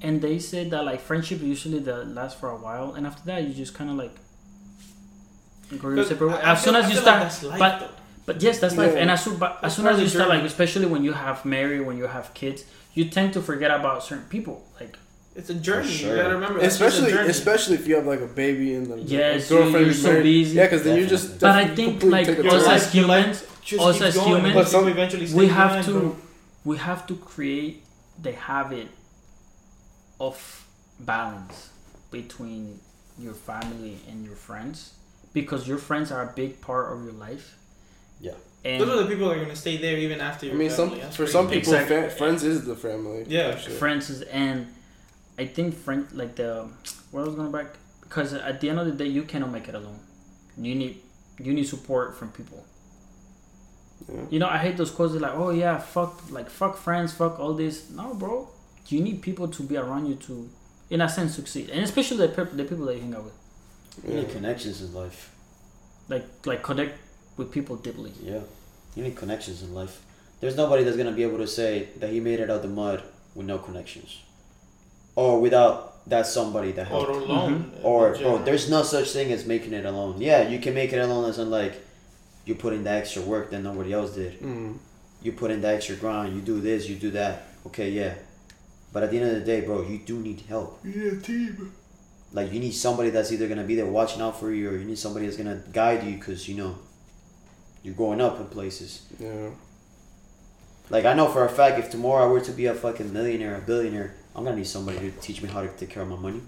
and they said that like friendship usually that lasts for a while, and after that you just kind of like go your separate way. I- I As soon as I you start, like life, but though. But yes, that's life. And as soon, but as soon as you the start, like especially when you have married, when you have kids, you tend to forget about certain people. Like It's a journey. sure. You gotta remember. that's just a especially especially if you have like a baby and the Yes, a girlfriend you- you're is so married. busy. Yeah, because then you just. But I think like take us as humans, Just us as humans- But some- eventually stay we have to we have to create the habit of balance between your family and your friends because your friends are a big part of your life. Yeah. And Those are the people that are gonna stay there even after you I your mean, some family. That's for some people, Exactly. fa- friends is the family. Yeah. sure. friends is and I think friend like the where I was going back because at the end of the day you cannot make it alone. You need you need support from people. Yeah. You know, I hate those quotes like, oh yeah, fuck like fuck friends, fuck all this. No, bro. You need people to be around you to in a sense succeed. And especially the, pep- the people that you hang out with. You need Yeah. connections in life. Like like connect with people deeply. Yeah. You need connections in life. There's nobody that's gonna be able to say that he made it out of the mud with no connections. Or without that somebody that helped. Or alone. Mm-hmm. Or in bro, there's no such thing as making it alone. Yeah, you can make it alone as in like you put in the extra work that nobody else did. Mm. You put in the extra grind, you do this, you do that. Okay, yeah. But at the end of the day, bro, you do need help. Yeah, team. Like you need somebody that's either gonna be there watching out for you, or you need somebody that's gonna guide you, cause you know you're going up in places. Yeah. Like I know for a fact, if tomorrow I were to be a fucking millionaire, a billionaire, I'm gonna need somebody to teach me how to take care of my money,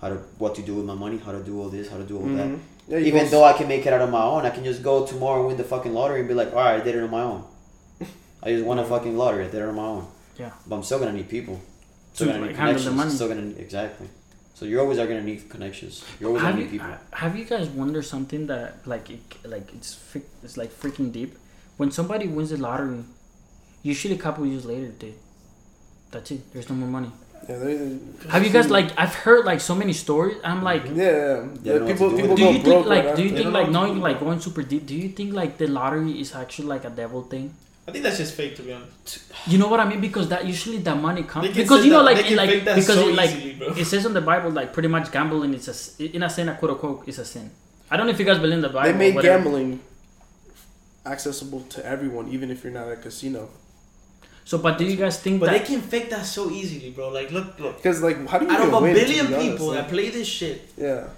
how to what to do with my money, how to do all this, how to do all that. Mhm. Yeah, Even go- though I can make it out on my own, I can just go tomorrow and win the fucking lottery and be like, all right, I did it on my own. I just won a fucking lottery. I did it on my own. Yeah. But I'm still gonna need people. Still To, gonna like, need handle the connections. money. Still gonna need, exactly. So you always are gonna need connections. You're always have gonna you need people. have you guys wondered something that like it, like it's freak, it's like freaking deep when somebody wins the lottery usually a couple years later they that's it there's no more money Yeah, they- have you guys like i've heard like so many stories i'm like Yeah, yeah. They don't people what to do people do you think broke like right do you think like know knowing like going super deep do you think like the lottery is actually like a devil thing I think that's just fake, to be honest. You know what i mean because that usually the money comes because you know that- like they can like because so it, like easily, it says on the bible like pretty much gambling is a s- in a sin a quote unquote is a sin i don't know if you guys believe in the bible They made whatever. gambling accessible to everyone, even if you're not at a casino. so but do you guys think But that they can fake that so easily, bro. Like, look, look. Because like, how do you Out of a win, billion be honest? people Like, that play this shit, yeah,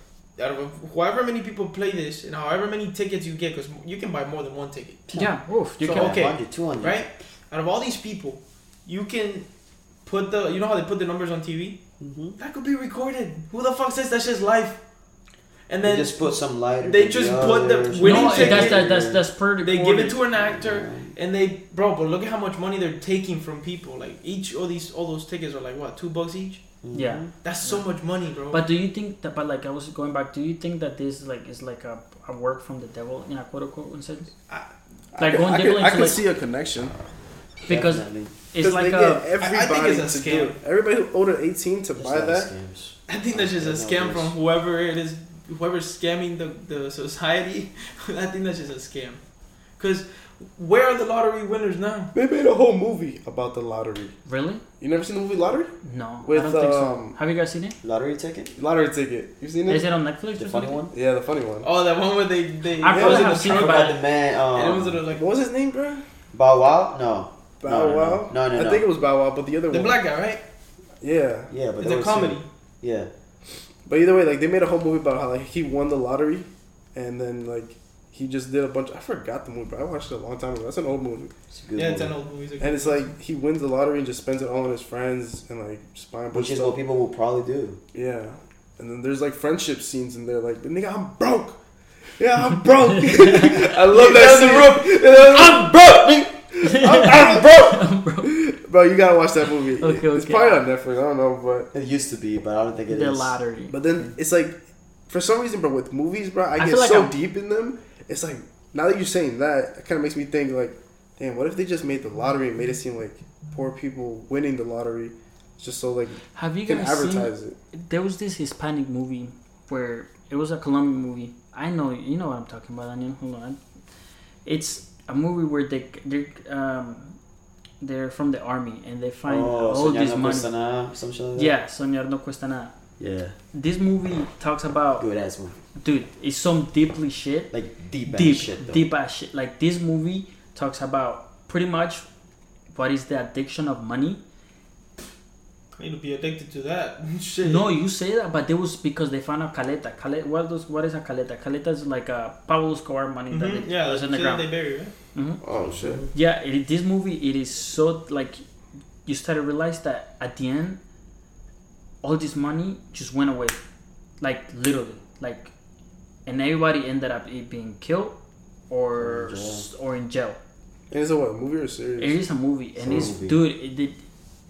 out of however many people play this, and however many tickets you get, because you can buy more than one ticket, Yeah, oof, you So, can. okay. 100, 200. right? Out of all these people, you can put the, you know how they put the numbers on TV? Mm-hmm. That could be recorded. Who the fuck says that's just life? And then They just put some lighter. they just the put the others. winning No, ticket- that's that, that's that's per. they give it to an actor, Yeah. and they, bro. But look at how much money they're taking from people. Like each, all these, all those tickets are like what, two bucks each? Yeah. That's so much money, bro. But do you think that? But like I was going back. Do you think that this like is like a, a work from the devil in a quote unquote sense? I Like could- going I could, I could like- see a connection. Because Definitely. it's 'Cause like they a. get I- I think it's a scam. Everybody who older 18 to There's buy a lot of that. scams. I think that's just a scam from whoever it is, whoever's scamming the, the society. I think that's just a scam. Because where are the lottery winners now? They made a whole movie about the lottery. Really? You never seen the movie Lottery? No, With, I don't think so. um, Have you guys seen it? Lottery ticket? Lottery ticket. You seen it? Is it on Netflix? The or funny something? one? Yeah, the funny one. Oh, that one where they they I it probably was in have the seen I it, trunk, the man. and it was Um, sort of like What was his name, bro? Bow Wow? No. Bow No, no, Wow. no. No, no, I no. think it was Bow Wow, but the other the one. The black guy, right? Yeah, Yeah, but It's there a comedy. some- Yeah. but either way, like they made a whole movie about how like he won the lottery, and then like he just did a bunch. I forgot the movie, but I watched it a long time ago. That's an old movie, It's a good Yeah, it's an old movie. and it's like he wins the lottery and just spends it all on his friends and like just buying Which is stuff. what people will probably do. Yeah, and then there's like friendship scenes in there, like nigga, I'm broke. Yeah, I'm broke. I love that scene. I'm broke. I'm, I'm broke. Bro, you gotta watch that movie. Okay, It's probably on Netflix. I don't know, but It used to be, but I don't think it is. The lottery. but then it's like, for some reason, bro, with movies, bro, I I get like so I'm- deep in them. It's like now that you're saying that, it kind of makes me think like, damn, what if they just made the lottery and made it seem like poor people winning the lottery, just so like Have you you can guys seen? it. There was this Hispanic movie where it was a Colombian movie. I know you know what I'm talking about. Daniel. Hold on. It's a movie where they they um they're from the army and they find Oh, all Soñar this no money. cuesta nada, some shit like. Yeah, soñar no cuesta nada. Yeah, This movie talks about, good ass movie. dude, it's some deeply shit, Like deep, ass deep, shit though. deep ass shit. Like this movie talks about pretty much what is the addiction of money. I need to be addicted to that. Shit. No, you say that, but it was because they found out caleta. Caleta, what does what is a caleta? Caleta is like a Pablo Escobar money that Mhm. they, Yeah, was that's in the ground. they bury, right? hmm Oh shit. Yeah, it, this movie it is so like you start to realize that at the end, all this money just went away, like literally, like, and everybody ended up being killed or Or in jail. s- or in jail. And it's a what movie or series? It is a movie, and It's it's a movie. dude, it, it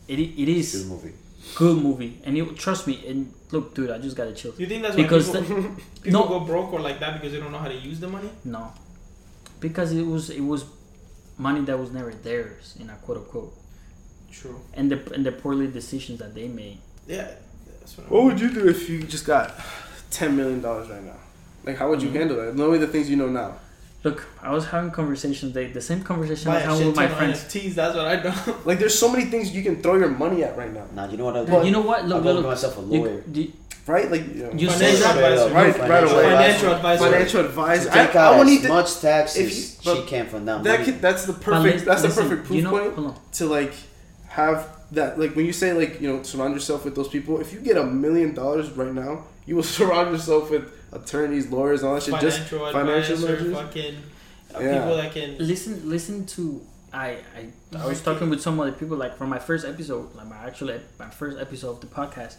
it it Good movie. Good movie, and you trust me. And look, dude, I just got to chill. Do you think that's why Because people, people no. go broke or like that because they don't know how to use the money? No, because it was it was money that was never theirs, in a quote unquote, True. and the and the poorly decisions that they made. Yeah. That's what, What would you do if you just got ten million dollars right now? Like, how would you Mhm. handle that? Knowing the things you know now. Look, I was having conversations. They the same conversation I Buy was having with my friends. NFTs. That's what I do. Like, there's so many things you can throw your money at right now, Nah, you know what I'll do? But- you know what? I'll Look, go look, get look. myself a You, lawyer. you, right? Like, you know, you say Financial that, advisor. Right, right away. Financial advisor. financial to advisor. take I, out I would as need to, much taxes if you- she but can from that, that money. could, that's the perfect. li- that's the perfect proof you know, point to like have that. Like when you say like you know surround yourself with those people. If you get a million dollars right now, you will surround yourself with attorneys, lawyers, all that shit. Just Financial financial advisor, fucking uh, Yeah. people that can. Listen, listen to. I I, I was talking with some other people like from my first episode, like my actual my first episode of the podcast.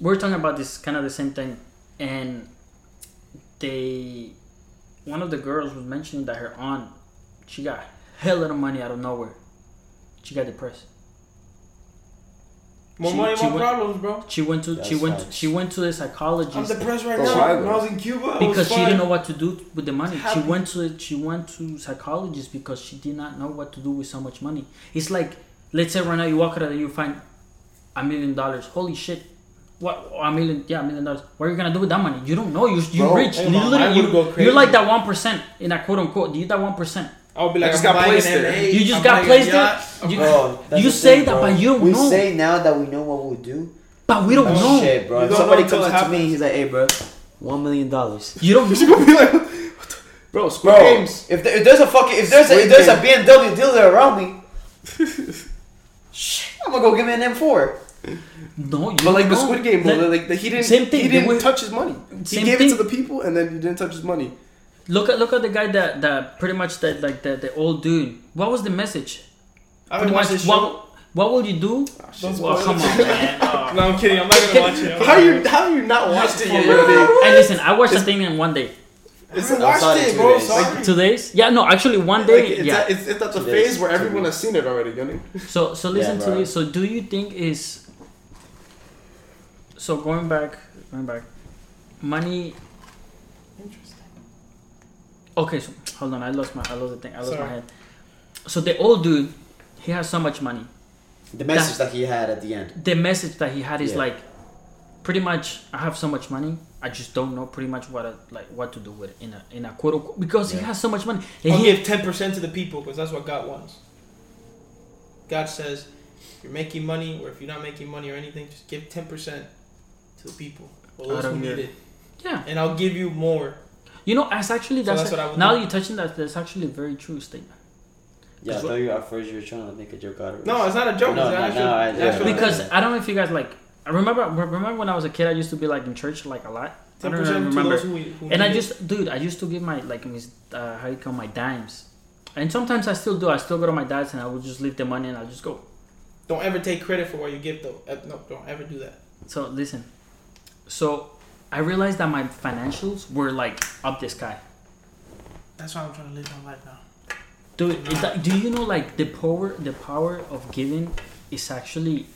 We are talking about this kind of the same thing, and they, one of the girls was mentioning that her aunt, she got hell lot of money out of nowhere. She got depressed. More She- money, she more went- problems, bro. She went to she That's went facts. she went to the psychologist. I'm depressed right now. why When? I was in Cuba, I was because she didn't know what to do with the money. She went to she went to psychologist because she did not know what to do with so much money. It's like let's say right now you walk out and you find a million dollars. Holy shit! What a million? Yeah, a million dollars. What are you gonna do with that money? You don't know. You you Bro, rich. hey, mom, Literally, you, go you're like that one percent in that quote unquote. You that one percent. I would be like, I just I'm got placed there. M8, You just I'm got placed there? You- Bro, you the say thing, that, bro. but you don't we know. say now that we know what we'll do. But we don't Oh, know. Shit, bro. If don't somebody know comes it up to me, happens. he's like, "Hey, bro, one million dollars." You don't You're gonna be like, what the- bro, Squid Bro, Games. if, there, if there's a fucking if there's a, if there's a Game. BMW dealer around me, shit, I'm gonna go give me an M4. No, you But like don't the. Squid Game, bro, Let- like, like, he didn't. Same thing, He didn't touch his money. He gave thing. it to the people, and then he didn't touch his money. Look at look at the guy that that pretty much that like the the old dude. What was the message? I Pretty haven't watched much this what what will you do? Ah, don't Well, oh, come on, man. Oh. No, I'm kidding. I'm not gonna watch it. How you how you not watched it yet? For yo, real. dude? And listen, I watched the thing in one day. I It's haven't I watched it two bro. days. Sorry. Two days? Yeah, no, actually one Like, day. it's, yeah. at, it's, it's at the Two phase days, where everyone days. has seen it already, Gunny. So so listen Yeah, to bro. this. So do you think is so going back going back money Interesting. Okay so hold on I lost my I lost the thing I lost my head. So the old dude he has so much money. The message that he had at the end. The message that he had is Yeah. like pretty much I have so much money I just don't know pretty much what I, like what to do with it in a in a quote unquote because he has so much money. And I'll he, give ten percent to the people because that's what God wants. God says, if you're making money or if you're not making money or anything, just give ten percent to the people or those who need it, yeah. and I'll give you more. You know, that's actually So that's, that's what I would now do. you're touching that. That's actually a very true statement. Yeah, I Cause thought you at first you were trying to make a joke out of it. No, it's not a joke. No, it's no, actual, no, I- yeah. Because I don't know if you guys like. I remember remember when I was a kid, I used to be like in church like a lot. I don't percent to remember. those who, who And I just, dude, I used to give my like mis, uh, how you call my dimes, and sometimes I still do. I still go to my dad's and I would just leave the money and I'll just go. don't ever take credit for what you give though. Uh, No, don't ever do that. So listen, so I realized that my financials were like up the sky. That's why I'm trying to live my life now. Dude, is that, do you know like the power the power of giving is actually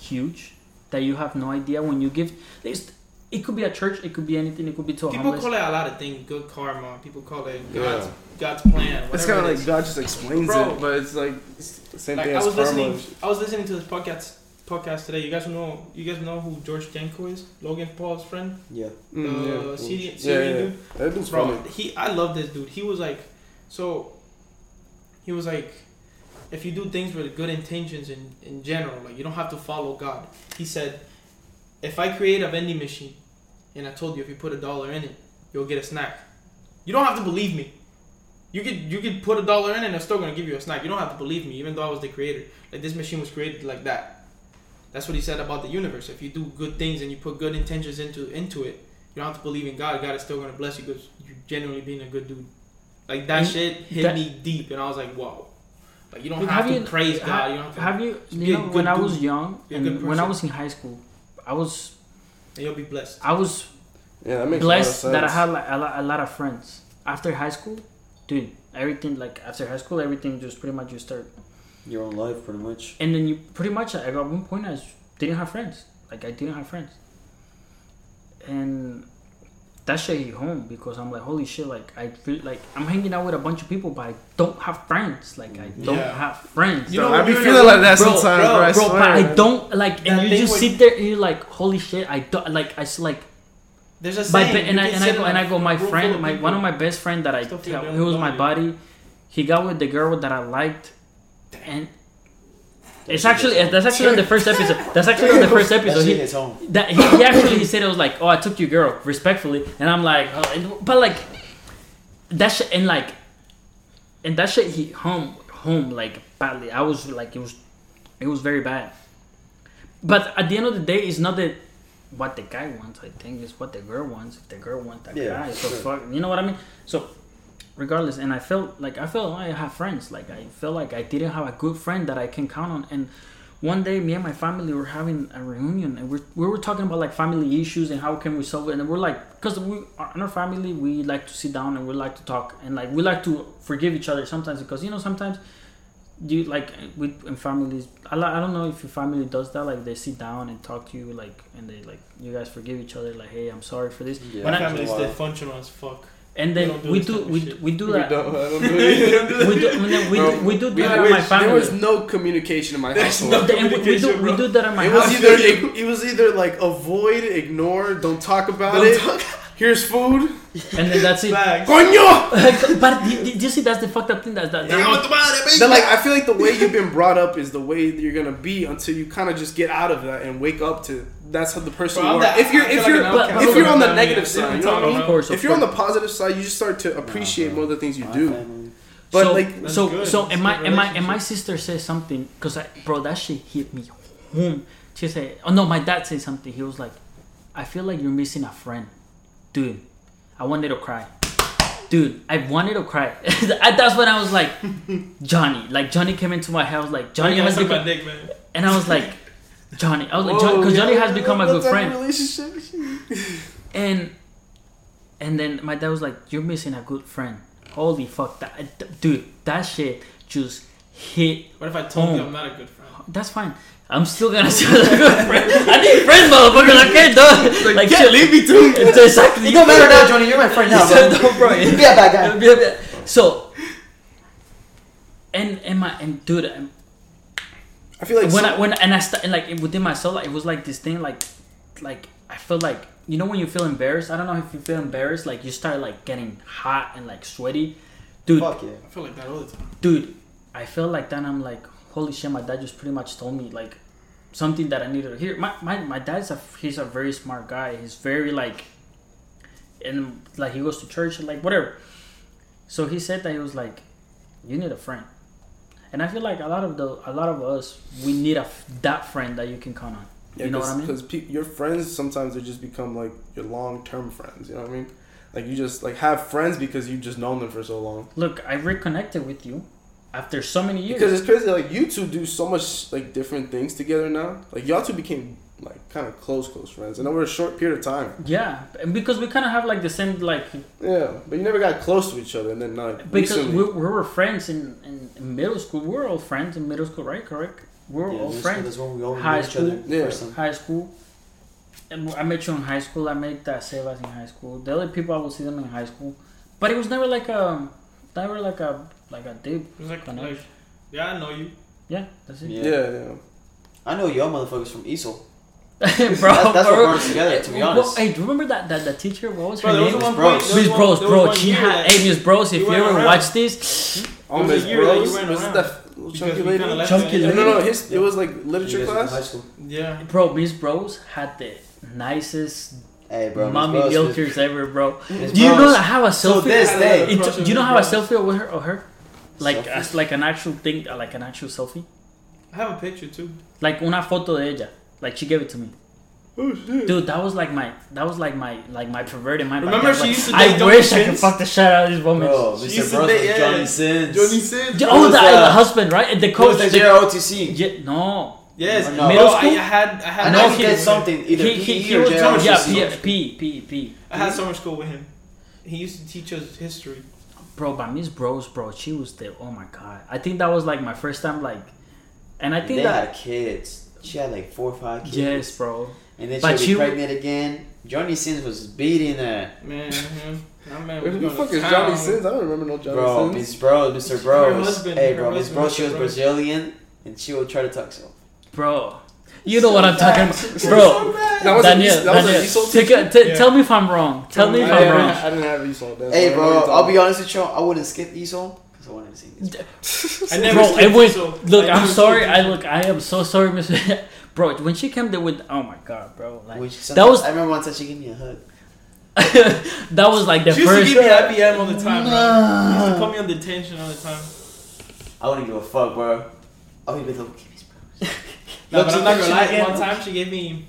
huge that you have no idea when you give. There's, it could be a church, it could be anything, it could be to a People homeless. call it a lot of things. Good karma. People call it Yeah. God's God's plan. It's kind of it like. God just explains Bro. it, but it's like it's same like thing I as was karma. listening. I was listening to this podcast podcast today. You guys know you guys know who George Janko is? Logan Paul's friend, Yeah. Mm, yeah. Syrian, yeah, Syrian yeah. dude. That dude's Bro, funny. he I love this dude. He was like, so. He was like, if you do things with good intentions in in general, like you don't have to follow God. He said, if I create a vending machine, and I told you if you put a dollar in it, you'll get a snack. You don't have to believe me. You could you could put a dollar in it and it's still gonna give you a snack. You don't have to believe me, even though I was the creator. Like this machine was created like that. That's what he said about the universe. If you do good things and you put good intentions into into it, you don't have to believe in God. God is still gonna bless you because you're genuinely being a good dude. Like that And shit hit that- me deep, and I was like, whoa. Like you don't have, have to you- praise God. ha- you don't have to. Have you? You know, good when I was dude. young Be a good and when I was in high school, I was and you'll be blessed. I was Yeah, that makes blessed a lot that I had like, a, lot, a lot of friends. After high school, dude, everything like after high school, everything just pretty much you start, Your own life, pretty much. and then you pretty much at one point I just didn't have friends. Like I didn't have friends, and that shit hit home because I'm like, holy shit! Like I feel like I'm hanging out with a bunch of people, but I don't have friends. Like I mm. don't Yeah. have friends. You know, I be feeling like that bro, sometimes, bro, bro. I bro, swear. but I don't like, and That you just sit there and you're like, holy shit! I don't like. I s- like There's a My saying. be- and I can and I go and a I go. My friend, of my one of my best friend that I tell, he was my buddy. He got with the girl that I liked, and it's actually that's actually on the first episode. That's actually on the first episode. He, hits that he, he actually he said it was like, oh, I took your girl respectfully, and I'm like, oh, and- but like that shit and like and that shit he home home like badly. I was like, it was it was very bad. But at the end of the day, it's not that what the guy wants. I think it's what the girl wants. If the girl wants that Yeah, guy, so sure. fuck. You know what I mean? So regardless, and I felt like I felt like I have friends. Like I felt like I didn't have a good friend that I can count on. And one day, me and my family were having a reunion, and we're, we were talking about like family issues and how can we solve it. And we're like, because we in our family, we like to sit down and we like to talk, and like we like to forgive each other sometimes because you know sometimes you like with in families I, I don't know if your family does that like they sit down and talk to you like and they like you guys forgive each other like hey i'm sorry for this Yeah, When My I- family's Wow. dysfunctional as fuck. And then don't do we do we, shit. we do We that don't, don't do we do and then we do we do that had- in my family. There was no communication in my There's household. no- and we, we do communication, we do that in my It was house either it, was either like avoid, ignore, don't talk about Don't it. talk- Here's food. And then that's it Coño! but you, you see that's the fucked up thing that's that, that Then like I feel like the way you've been brought up is the way that you're gonna be until you kind of just get out of that and wake up to that's how the person Bro, you are. that- if you're if like you're an outcast. if you're on the Family, negative yeah. side, you know what I of mean. course of If you're on the positive side, you just start to appreciate more of the things you do. But so, like so good. so and my and my and my sister said something because I bro that shit hit me home. She said, "Oh no, my dad said something. He was like, I feel like you're missing a friend, dude. I wanted to cry, dude. I wanted to cry. That's when I was like, Johnny. Like Johnny came into my house. Like Johnny Johnny has has my become, dick, man. and I was like, Johnny. I was like, Johnny, because Johnny has become a good friend. Relationship. And and then my dad was like, "You're missing a good friend." Holy fuck, that dude, that shit just hit. What if I told you I'm not a good friend? That's fine. I'm still gonna say a good friend. I need friends, motherfucker. Okay, dog. Like, can't shit. leave me too. It's exactly. It don't matter now, Johnny. You're my friend now, bro. No, bro. You be a bad guy. So, and and my and dude, and I feel like when some- I when and I st- and like within myself, like, it was like this thing, like like I feel like you know when you feel embarrassed. I don't know if you feel embarrassed, like you start like getting hot and like sweaty, dude. Fuck yeah. I feel like that all the time. dude i feel like that i'm like holy shit my dad just pretty much told me like something that i needed to hear my, my, my dad's a he's a very smart guy he's very like and like he goes to church and like whatever so he said that he was like you need a friend and i feel like a lot of the a lot of us we need a that friend that you can count on Yeah, you know what i mean Because pe- your friends sometimes they just become like your long term friends. You know what I mean? Like you just like have friends because you've just known them for so long. look i reconnected with you after so many years Because it's crazy. Like you two do so much like different things together now. Like y'all two became like kind of close, close friends, and over a short period of time. yeah and because we kind of have like the same like Yeah, but you never got close to each other, and then like Because recently, we, we were friends in, in, in middle school. We were all friends in middle school, right? Correct. We were Yeah, all that's- friends. That's when we all High knew each other. school. Yeah. first time. High school. And I met you in high school. I met that Sebas in high school. The other people I will see them in high school, but it was never like a, never like a like a deep. It was like, Connect. like, yeah, I know you. Yeah, that's it. yeah, Yeah. yeah. I know y'all motherfuckers from Easel. bro, That's- that's what bro. brought us together, to be Well, honest. hey, do you remember that that the teacher? What was her there was name? one Bros. Miss Bros, one- bro. She had. Hey, Miss Bros, if you you ever around. watch this, Oh, was Miss year you Bros. went Was it around. that? Chunky lady. kinda left Chunky it- No, no, no. His, it was like literature guys went to high class. school. Yeah. Bro, Miss Bros had the nicest Hey, bro. Mommy Bros, milkers ever, bro. Do you know how I have a So this I had a day, It- do you know how a Bros. selfie with her or her? Like Selfie? as like an actual thing, uh, like an actual selfie. I have a picture too. Like una foto de ella. Like she gave it to me. Oh shit. Dude, that was like my that was like my like my perverted mind. Remember then. she Like, used to I date wish Johnny I could fuck the shit out of these women. Bro, She Mr. used to Bros date- was yeah. Johnny Sins. Johnny Sins. Oh, was, the, uh, the husband, right? The Who was coach. the the- JROTC? yeah, no. Yes. No. Middle Oh, I, I school? had I had I No, know he he did something, either He, he, PE he or was JROTC. yeah, P, P, P, P. I had summer school with him. He used to teach us history. Bro, but Miss Bros, bro, she was the oh my god. I think that was like my first time, like, and I think they that had kids. She had like four or five kids. yes, bro. And then But she she- was pregnant again. Johnny Sins was beating her. Man, mhm. man Who the fuck is town. Johnny Sins? I don't remember no Johnny Sins. Bro, Sins. Miss Bro, Mr. Her Bros. husband, hey, bro, Miss husband, Bro, she was Brazilian, and she would try to talk so. Bro, you know what I'm talking about, bro. That was Daniel, a, that was Daniel, a Esol take a, t- Yeah. tell me if I'm wrong. Tell me if I, I'm wrong. I didn't have Esol. That's Hey, bro, know what you're I'll be honest with you. I wouldn't skip Esol because I wanted to see this. I never Bro, it was so- look. I I'm sorry. I look. I am so sorry, Miss. bro, when she came there with oh my god, bro, like Which that was I remember one time she gave me a hug. that was like the She used to first. give me happy M all the time, bro. She used to Nah. put me on detention all the time. I wouldn't give a fuck, bro. Oh, you been looking at Miss Bros. No, Look, but I'm not gonna lie. again. One time she gave me,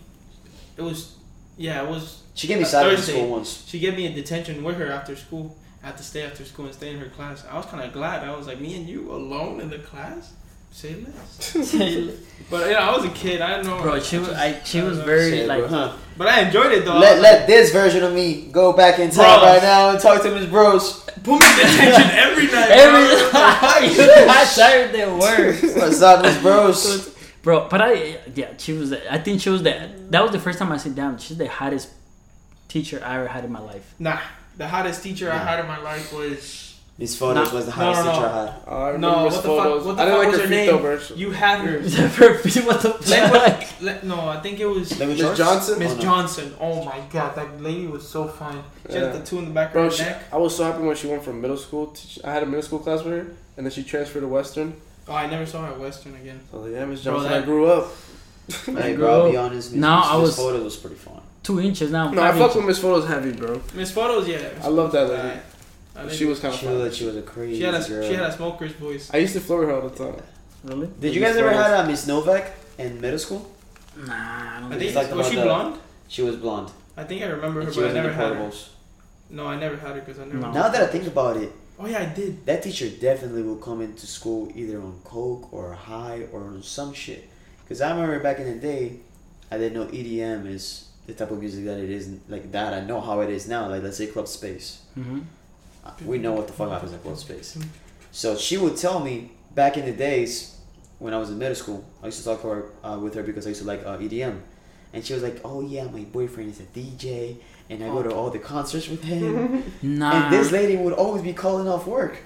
it was, yeah, it was. She gave me Saturday Thursday. school once. She gave me a detention with her after school. I had to stay after school and stay in her class. I was kind of glad. I was like, me and you alone in the class. Say less. But you know, I was a kid. I didn't know. Bro, she was. just- I, she I was know. very Shit, like. huh? But I enjoyed it though. I Let, was let this version of me go back in time Bro. right now and talk to Miss Bros. put me in detention every night. Every bro. that Saturday works. What's up, Miss Bros? Bro, but I yeah, she was. I think she was the. That was the first time I sit down. She's the hottest teacher I ever had in my life. Nah, the hottest teacher I had in my life was These photos Nah. was the No, hottest no, teacher. I had. I No, what the fuck- what the I didn't fuck like was her her name? though, bro. you had her. what the Let- fuck? let- no, I think it was Miss? Johnson? Miss Oh, no. Johnson. Oh my god, that lady was so fine. She had the tattoo in the back Bro, of her she, neck. I was so happy when she went from middle school. To, I had a middle school class with her, and then she transferred to Western. Oh, I never saw her at Western again. So I was like, yeah, Miss Bro, Johnson, that- I grew up. Hey, Bro. bro, I'll be honest. Miss, No, Miss, I Miss was- photos was pretty fun. Two inches now. No, I five fuck inches. with Miss Photos heavy, bro. Miss Photos, yeah. I love that lady. Alright. I She was kind of She fun. looked like she was a crazy She had a girl. she had a smoker's voice. I used to flirt with her all the time. Really? Did you Miss guys ever uh, Photos. had a Miss Novak in middle school? Nah, I don't I think. think like was about she the- blonde? She was blonde. I think I remember her, And she but I was in the never had her. portables. No, I never had her because I never. No. Now that I think about it, Oh yeah, I did. that teacher definitely will come into school either on coke or high or on some shit. Because I remember back in the day, I didn't know EDM is the type of music that it is like that. I know how it is now. Like let's say Club Space. Mm-hmm. We know what the fuck happens at Club Space. So she would tell me back in the days when I was in middle school. I used to talk to her uh, with her because I used to like uh, EDM, and she was like, "Oh yeah, my boyfriend is a DJ, and I go to all the concerts with him." Nah. And this lady would always be calling off work.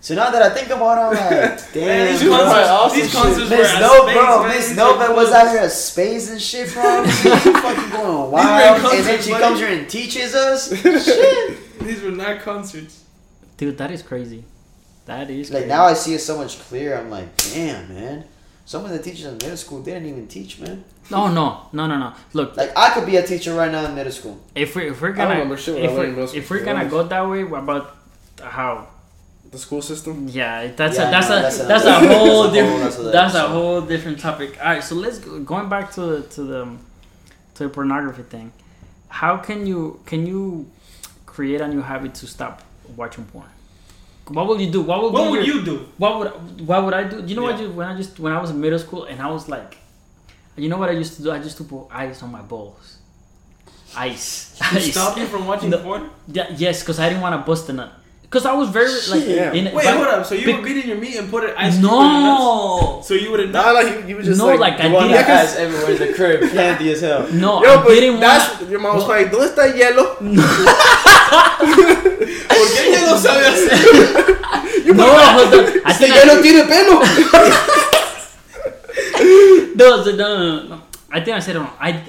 So now that I think about it, I'm like, Man, damn, these Dude, bro. concerts, awesome these shit. concerts were Miss at No, bro. Miss These Nova were was out here at space and shit, bro. She fucking going wild, and then she buddy. comes here and teaches us. Shit. These were not concerts. Dude, that is crazy. That is Like crazy. now I see it so much clearer. I'm like, damn, man. Some of the teachers in middle school didn't even teach, man. No, no, no, no, no. Look, Like I could be a teacher right now in middle school. if we if we're gonna remember shit when I if we're, middle school, if we're gonna go that way, what about how? The school system. Yeah, that's Yeah, a that's no, a that's that's, a- a that's a whole whole- different that's a- that's a that's a- whole different topic. All right, so let's go, going back to the to the um, to the pornography thing. How can you can you create a new habit to stop watching porn? What will you do? What will What would your, you do? What would what would I do? You know what? You, when I just when I was in middle school and I was like, you know what I used to do? I used to put ice on my balls. Ice. To Ice. stop you from watching No. porn? Yeah, yes, because I didn't want to bust a nut. Because I was very like Yeah. in Wait, but- hold up. So you Bec- were beating your meat and put it ice cube in your nuts? No, So you would have Nah, not. like you, you was just No, like, like, I one didn't- that has everywhere in the crib, candy as hell. no, Yo, I but didn't that's want. your mom was Well- like, ¿Dónde está el hielo? ¿Por qué ya no sabe hacer? No, hold on. I Este think hielo I, tiene pelo. no, no, no, no. I think I said it wrong. I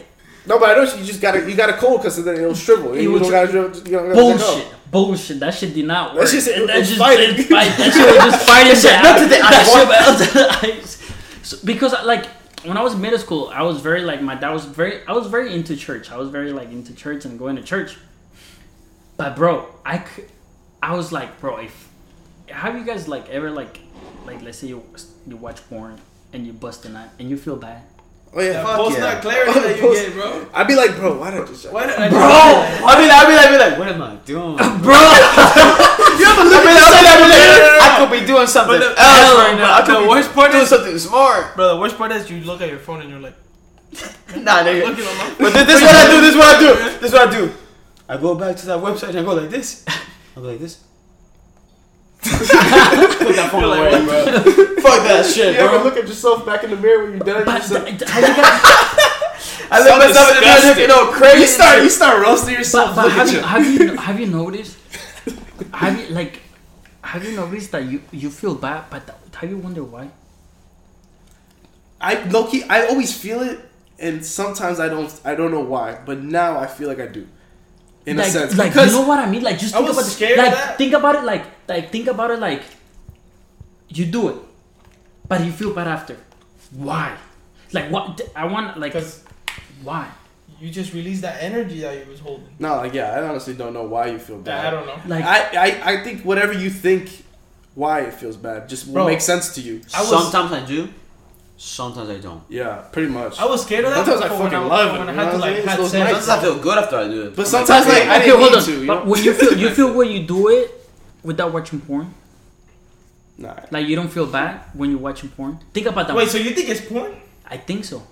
No, but I know you just gotta you gotta cold because then it'll shrivel. It You don't gotta. You don't gotta Bullshit. Bullshit. That shit did not work. Just- And it's just fighting. it fight. That shit was just fighting. That shit the melted the ice. ice. That shit melted the ice. So, because like when I was in middle school, I was very like my dad was very I was very into church. I was very like into church and going to church. But bro, I could, I was like, bro, if have you guys like ever like like let's say you you watch porn and you bust a nut and you feel bad. Oh yeah, That Fuck post yeah. nut clarity that you Post- get, bro. I'd be like, bro, why did I just? Why did I? Bro, I mean, I'd be like, I'd be like, what am I doing? Bro, I mean, I'd be like, I'd like, I could be doing something But the- else Hell, right now. I could the be worst part doing is- something smart. Bro, the worst part is you look at your phone and you're like, Nah, nigga. looking on my But this, this is what I do. This is what I do. This is what I do. I go back to that website and I go like this. I go like this. Put that phone You're like, away, bro. Fuck that shit, You ever bro. look at yourself back in the mirror when you're dead at but yourself? th- th- have? I look myself in the mirror looking all crazy. You start, you start roasting yourself. But, but have you you. have you have you noticed? Have you like have you noticed that you you feel bad, but th- have you wonder why? I Loki, I always feel it, and sometimes I don't. I don't know why, but now I feel like I do. In like, a sense, like you know what I mean? Like just I think was about scared of like that. think about it like like think about it like you do it, but you feel bad after. Why? Like what? I want like Because why? you just released that energy that you was holding. no, like yeah, I honestly don't know why you feel bad. I don't know. Like I, I, I think whatever you think, why it feels bad, just will Bro. make sense to you. I was- Sometimes I do. Sometimes I don't. Yeah, pretty much. I was scared of that. Sometimes I before when fucking love it, When I had to what I'm like saying? had Those sex. nights- Sometimes I feel good after I do it. But sometimes, like, like, I okay, didn't hold need on. to, you but when you feel you feel when you do it without watching porn, Nah. like you don't feel bad when you're watching porn. Think about that. Wait, so you think it's porn? I think so.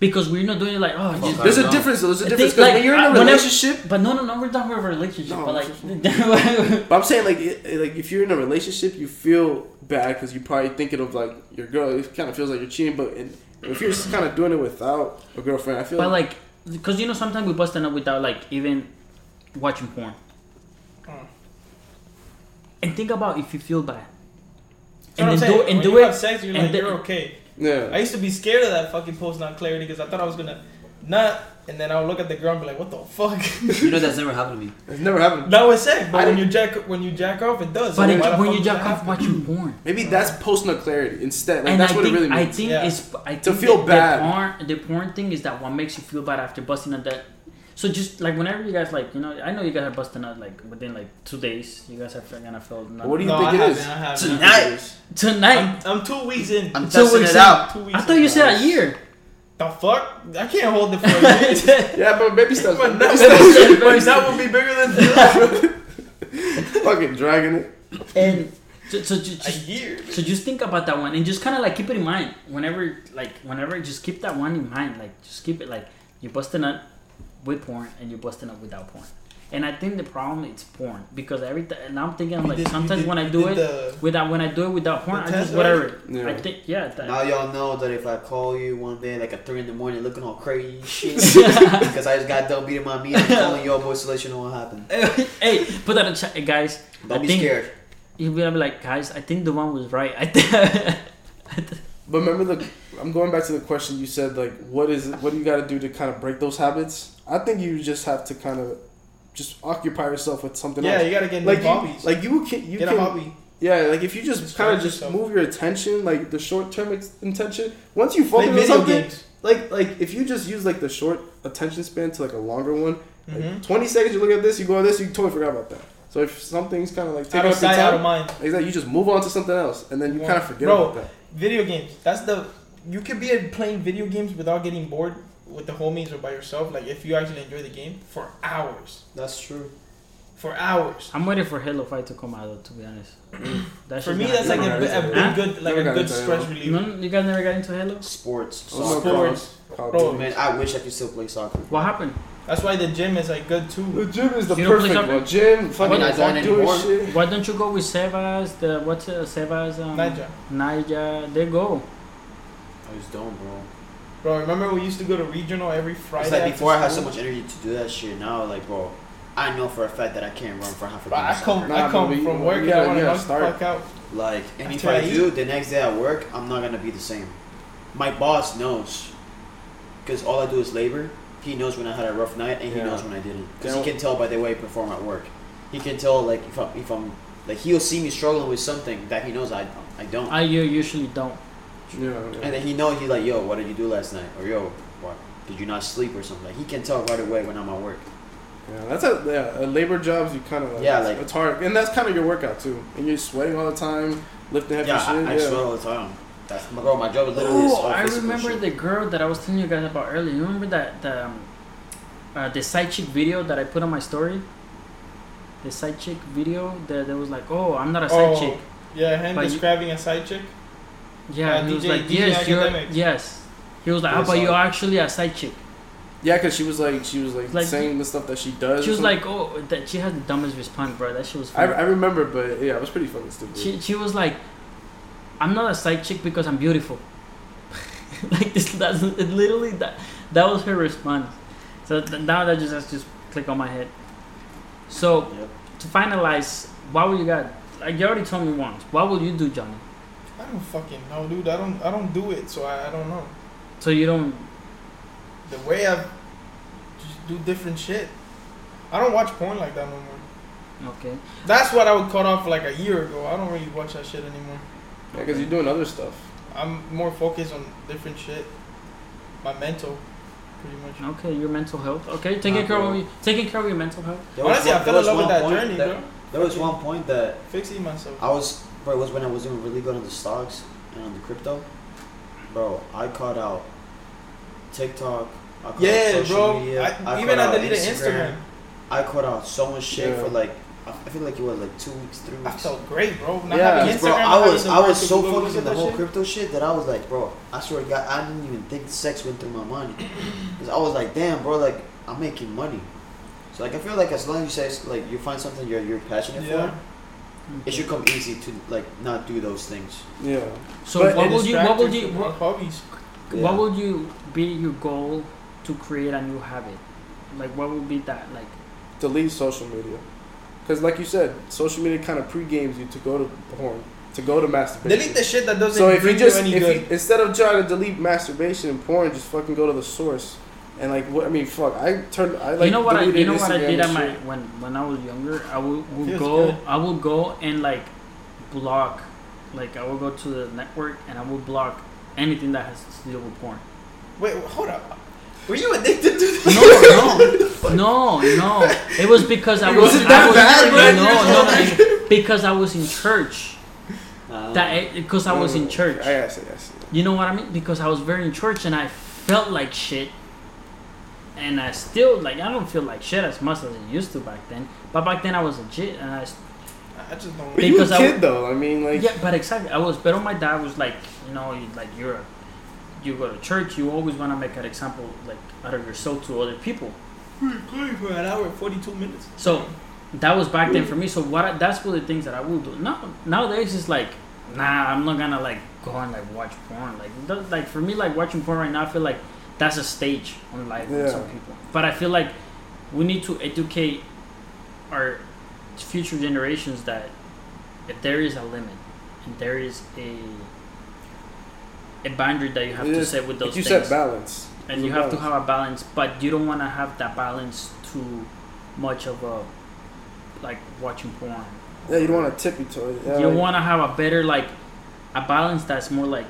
Because we're not doing it like oh. Fuck, just- I There's a difference. though. There's a difference because like, when you're in a whenever- relationship. But no, no, no, we're talking about a relationship. No, but like, But I'm saying like it, like if you're in a relationship, you feel bad because you're probably thinking of like your girl. It kind of feels like you're cheating. But in, if you're just kind of doing it without a girlfriend, I feel but like, like, because you know sometimes we busting up without like even watching porn. Hmm. And think about if you feel bad. That's And then saying. do and when do it. sex, you're and like then- you're okay. I used to be scared of that fucking post not clarity because I thought I was gonna not, and then I would look at the girl and be like, "What the fuck?" You know that's never happened to me. It's never happened. that was sex, but I when didn't- you jack when you jack off, it does. But So it, when you jack that off happen? watching porn. Maybe that's post nut clarity instead. Like and that's I what think it really I means. think Yeah. it's I think To feel that bad. The porn, the porn thing is that what makes you feel bad after busting out that. So just like whenever you guys like you know I know you guys are busting out like within like two days you guys are gonna feel What do you no, think I it haven't, is? I haven't. Tonight. tonight. I'm, I'm two weeks in. I'm Two testing weeks it in. out. two weeks I thought you said a year. The fuck? I can't hold it for a year. Yeah, but baby steps. But baby that, steps. but that would be bigger than Fucking dragging it. And so, so ju- a just, year. so just think about that one and just kind of like keep it in mind whenever like whenever just keep that one in mind like just keep it like you're busting up with porn and you're busting up without porn. And I think the problem is porn because every time and I'm thinking You like did- sometimes did- when I do it the- without when I do it without porn I just whatever Yeah. I think yeah that, Now y'all know that if I call you one day like at three in the morning looking all crazy shit because I just got done beating my meat, I'm calling y'all boys to let you know what happened. hey put that in chat eh, guys Don't I be think- scared. you'll be like guys I think the one was right I think But remember the I'm going back to the question you said like what is it, what do you got to do to kind of break those habits? I think you just have to kind of just occupy yourself with something else. Yeah, else. you gotta get new Like you, hobbies. like you can you get can a hobby. yeah like if you just kind of just yourself. move your attention like the short term ex- intention once you focus on something games. like like if you just use like the short attention span to like a longer one like Mhm. 20 seconds you look at this you go at this you totally forgot about that so if something's kind of like Out taking of up your sight, out of time mind. exactly you just move on to something else and then you Yeah. kind of forget Bro, about that Video games. That's the. You could be playing video games without getting bored with the homies or by yourself. Like if you actually enjoy the game for hours, That's true. for hours. I'm waiting for Halo 5 to come out though to be honest that For me, that's like a, never a big good, like Never a good stress Halo. relief. you, you guys never got into Halo Sports. Oh, Soccer. Sports. Call Bro. Duty. Man, I wish I could still play soccer. what happened That's why the gym is like good too. The gym is the You don't play perfect soccer? one. Gym, fucking mean, I don't back anymore. shit. why don't you go with Sebas the what's uh, Sebas um, Naija. Naija they go I just don't, bro. Bro, remember we used to go to regional every Friday. It's like before I had so much energy to do that shit. Now, like, bro, I know for a fact that I can't run for half a Bro, game. I of come, soccer. I come but from we work and gotta- I want to gotta knock the start. fuck out. Like, and if I I do, the next day at work, I'm not gonna be the same. My boss knows, because all I do is labor. He knows when I had a rough night, and he Yeah. knows when I didn't. Because he can tell by the way I perform at work. He can tell like if I'm, if I'm like he'll see me struggling with something that he knows I I don't. I usually don't. Yeah, and then he knows he's like yo, what did you do last night? Or yo, what did you not sleep or something? Like he can tell right away when I'm at work. yeah, that's a yeah. A labor jobs you kind of like, Yeah, it's, like- it's hard, and that's kind of your workout too. And you're sweating all the time, lifting heavy Yeah, shit. I, I yeah. sweat all the time. That's my girl. My job is literally this Oh, I remember shit. the girl that I was telling you guys about earlier. You remember that the um, uh, the side chick video that I put on my story? The side chick video that, that was like, oh, I'm not a side Oh, chick. Yeah, him But you- describing a side chick. Yeah, Uh, he was DJ like, DJ yes, you're, Akademiks. yes. He was like, Yeah, how about you're actually a side chick? Yeah, because she was like, she was like, Like- saying the stuff that she does. She or was something. like, oh, that she had the dumbest response, bro. That shit was I. I remember, but yeah, it was pretty fucking stupid. She she was like, I'm not a side chick because I'm beautiful. like this, that's it literally that that was her response. So th- now that just has just click on my head. So Yep. to finalize, what would you got? Like you already told me once. What would you do, Johnny? I don't fucking know, dude. I don't. I don't do it, so I, I don't know. So you don't. The way I just do different shit. I don't watch porn like that no more. Okay. That's what I would cut off like a year ago. I don't really watch that shit anymore. Yeah, because you're doing other stuff. I'm more focused on different shit. My mental, pretty much. Okay, your mental health. Okay, taking Nah, care bro. of taking care of your mental health. There was Honestly, I fell in love with that journey, that- bro. There was one point that Fixing myself. I was, bro, it was when I was doing really good on the stocks and on the crypto. Bro, I caught out TikTok. I caught out Yeah, social bro. Media, I, even caught I deleted Instagram. I caught out so much shit Yeah. for like, I I feel like it was like two weeks, three I felt great, bro. Not Yeah. having Because, Instagram. bro, I was I was so focused on the whole shit. crypto shit that I was like, bro, I swear to God, I didn't even think sex went through my mind. Because I was like, damn, bro, like I'm making money. So like I feel like as long as you say like you find something you're you're passionate Yeah. for, it should come easy to like not do those things. Yeah. So But what would you what would you what, hobbies? Yeah. what would you be your goal to create a new habit? Like what would be that like? Delete social media. Because, like you said, social media kind of pre-games you to go to porn, to go to masturbation. Delete the shit that doesn't so if you bring just, you any if good. you, instead of trying to delete masturbation and porn, just fucking go to the source. And like, what I mean, fuck, I turned, I like. you know what I deleted you know what I did at my shit. when when I was younger I would, would go good. I would go and like block like I would go to the network and I would block anything that has to do with porn. Wait, hold up. Were you addicted to this? No, no, no, no. It was because I It was, wasn't I that was bad, bro. no, no, no, because I was in church. Nah, That because I was in Mm, church. I guess, I guess. You know what I mean? Because I was very in church and I felt like shit. And I still like I don't feel like shit as much as I used to back then. But back then I was legit and I s- I just don't. But you a Because I kid though. I mean, like, yeah, but exactly I was. But on my dad was like, you know, like you're, a, you go to church. You always want to make an example like out of yourself to other people. Hmm, Going for an hour and forty-two minutes. So that was back then for me. So what? I, that's one of the things that I will do. Now nowadays it's like, nah, I'm not gonna like go and like watch porn. Like th- like for me, like watching porn right now, I feel like that's a stage on life for some people. But I feel like we need to educate our future generations that if there is a limit and there is a a boundary that you have to set with those like you things said, balance. and you have to have a balance but you don't want to have that balance too much of a like watching porn Yeah, you don't want to tippy toe it. Yeah, you like- want to have a better like a balance that's more like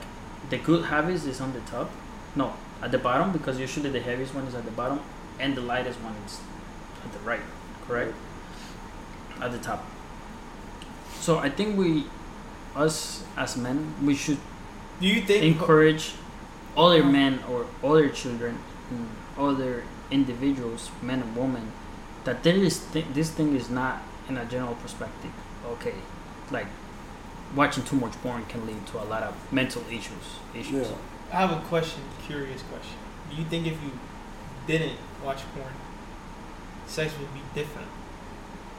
the good habits is on the top no at the bottom because usually the heaviest one is at the bottom and the lightest one is at the right correct at the top so i think we us as men we should Do you think? encourage other men or other children, mm, other individuals, men and women, that there is th- this thing is not in a general perspective. Okay, like watching too much porn can lead to a lot of mental issues. Issues. Yeah. I have a question. Curious question. Do you think if you didn't watch porn, sex would be different?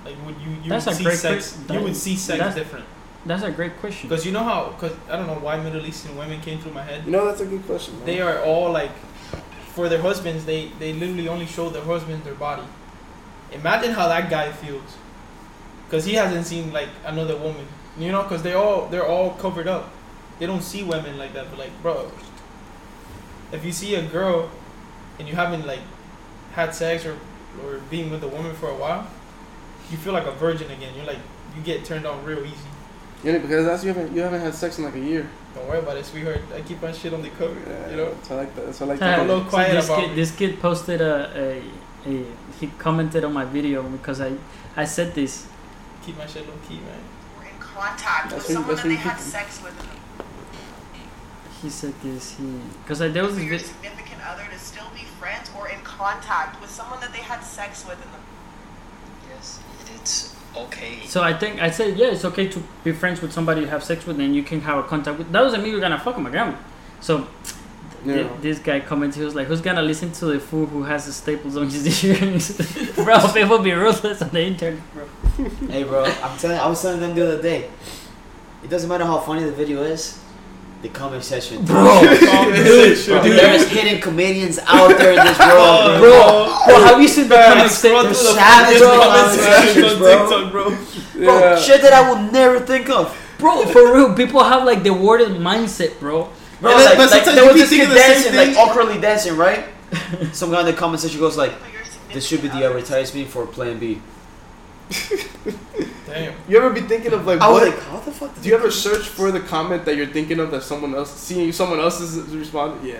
Like, would you you That's would a see great sex? que- you would see sex that's- different That's a great question. because you know how? Because I don't know why Middle Eastern women came through my head. You know, that's a good question. Man. They are all like, for their husbands, they they literally only show their husband their body. Imagine how that guy feels, because he hasn't seen like another woman. You know, because they all they're all covered up. They don't see women like that. But like, bro, if you see a girl and you haven't like had sex or or being with a woman for a while, you feel like a virgin again. You're like you get turned on real easy. Yeah, because that's you haven't you haven't had sex in like a year. Don't worry about it, sweetheart. I keep my shit on the cover. You know. so I like that. So I like Uh, a little that. quiet this about kid, me. this kid posted a, a, a he commented on my video because I I said this. Keep my shit low key, man. were in contact That's with what- someone that they had sex with. He said this. He because there was For this your vid- significant other to still be friends or in contact with someone that they had sex with in the Yes, it's okay. So I think I said yeah, it's okay to be friends with somebody you have sex with, and you can have a contact with. That doesn't mean you're gonna fuck him again. So Yeah. thi- this guy commented, he was like, "Who's gonna listen to the fool who has the staples on his ears?" bro, people be ruthless on the internet, bro. Hey, bro, I'm telling. I was telling them the other day. It doesn't matter how funny the video is. The comment section, Bro, Bro, Dude. there's hidden comedians out there in this world, bro. bro, bro, have you seen the Man, comment section? through the savage fucking comment comment sections sections, bro. TikTok, bro. Bro, Yeah. shit that I would never think of. Bro, for real, people have like the worded mindset, bro. Bro, And then- like, but like there was this kid thinking the same dancing, like thing. awkwardly dancing, right? Some guy in the comment section goes like, for your significant "This should be the advertisement for Plan B." Damn. You ever be thinking of like I was what? like, "How the fuck?" Did do you ever search for the comment that you're thinking of that someone else seeing someone else's response? Yeah.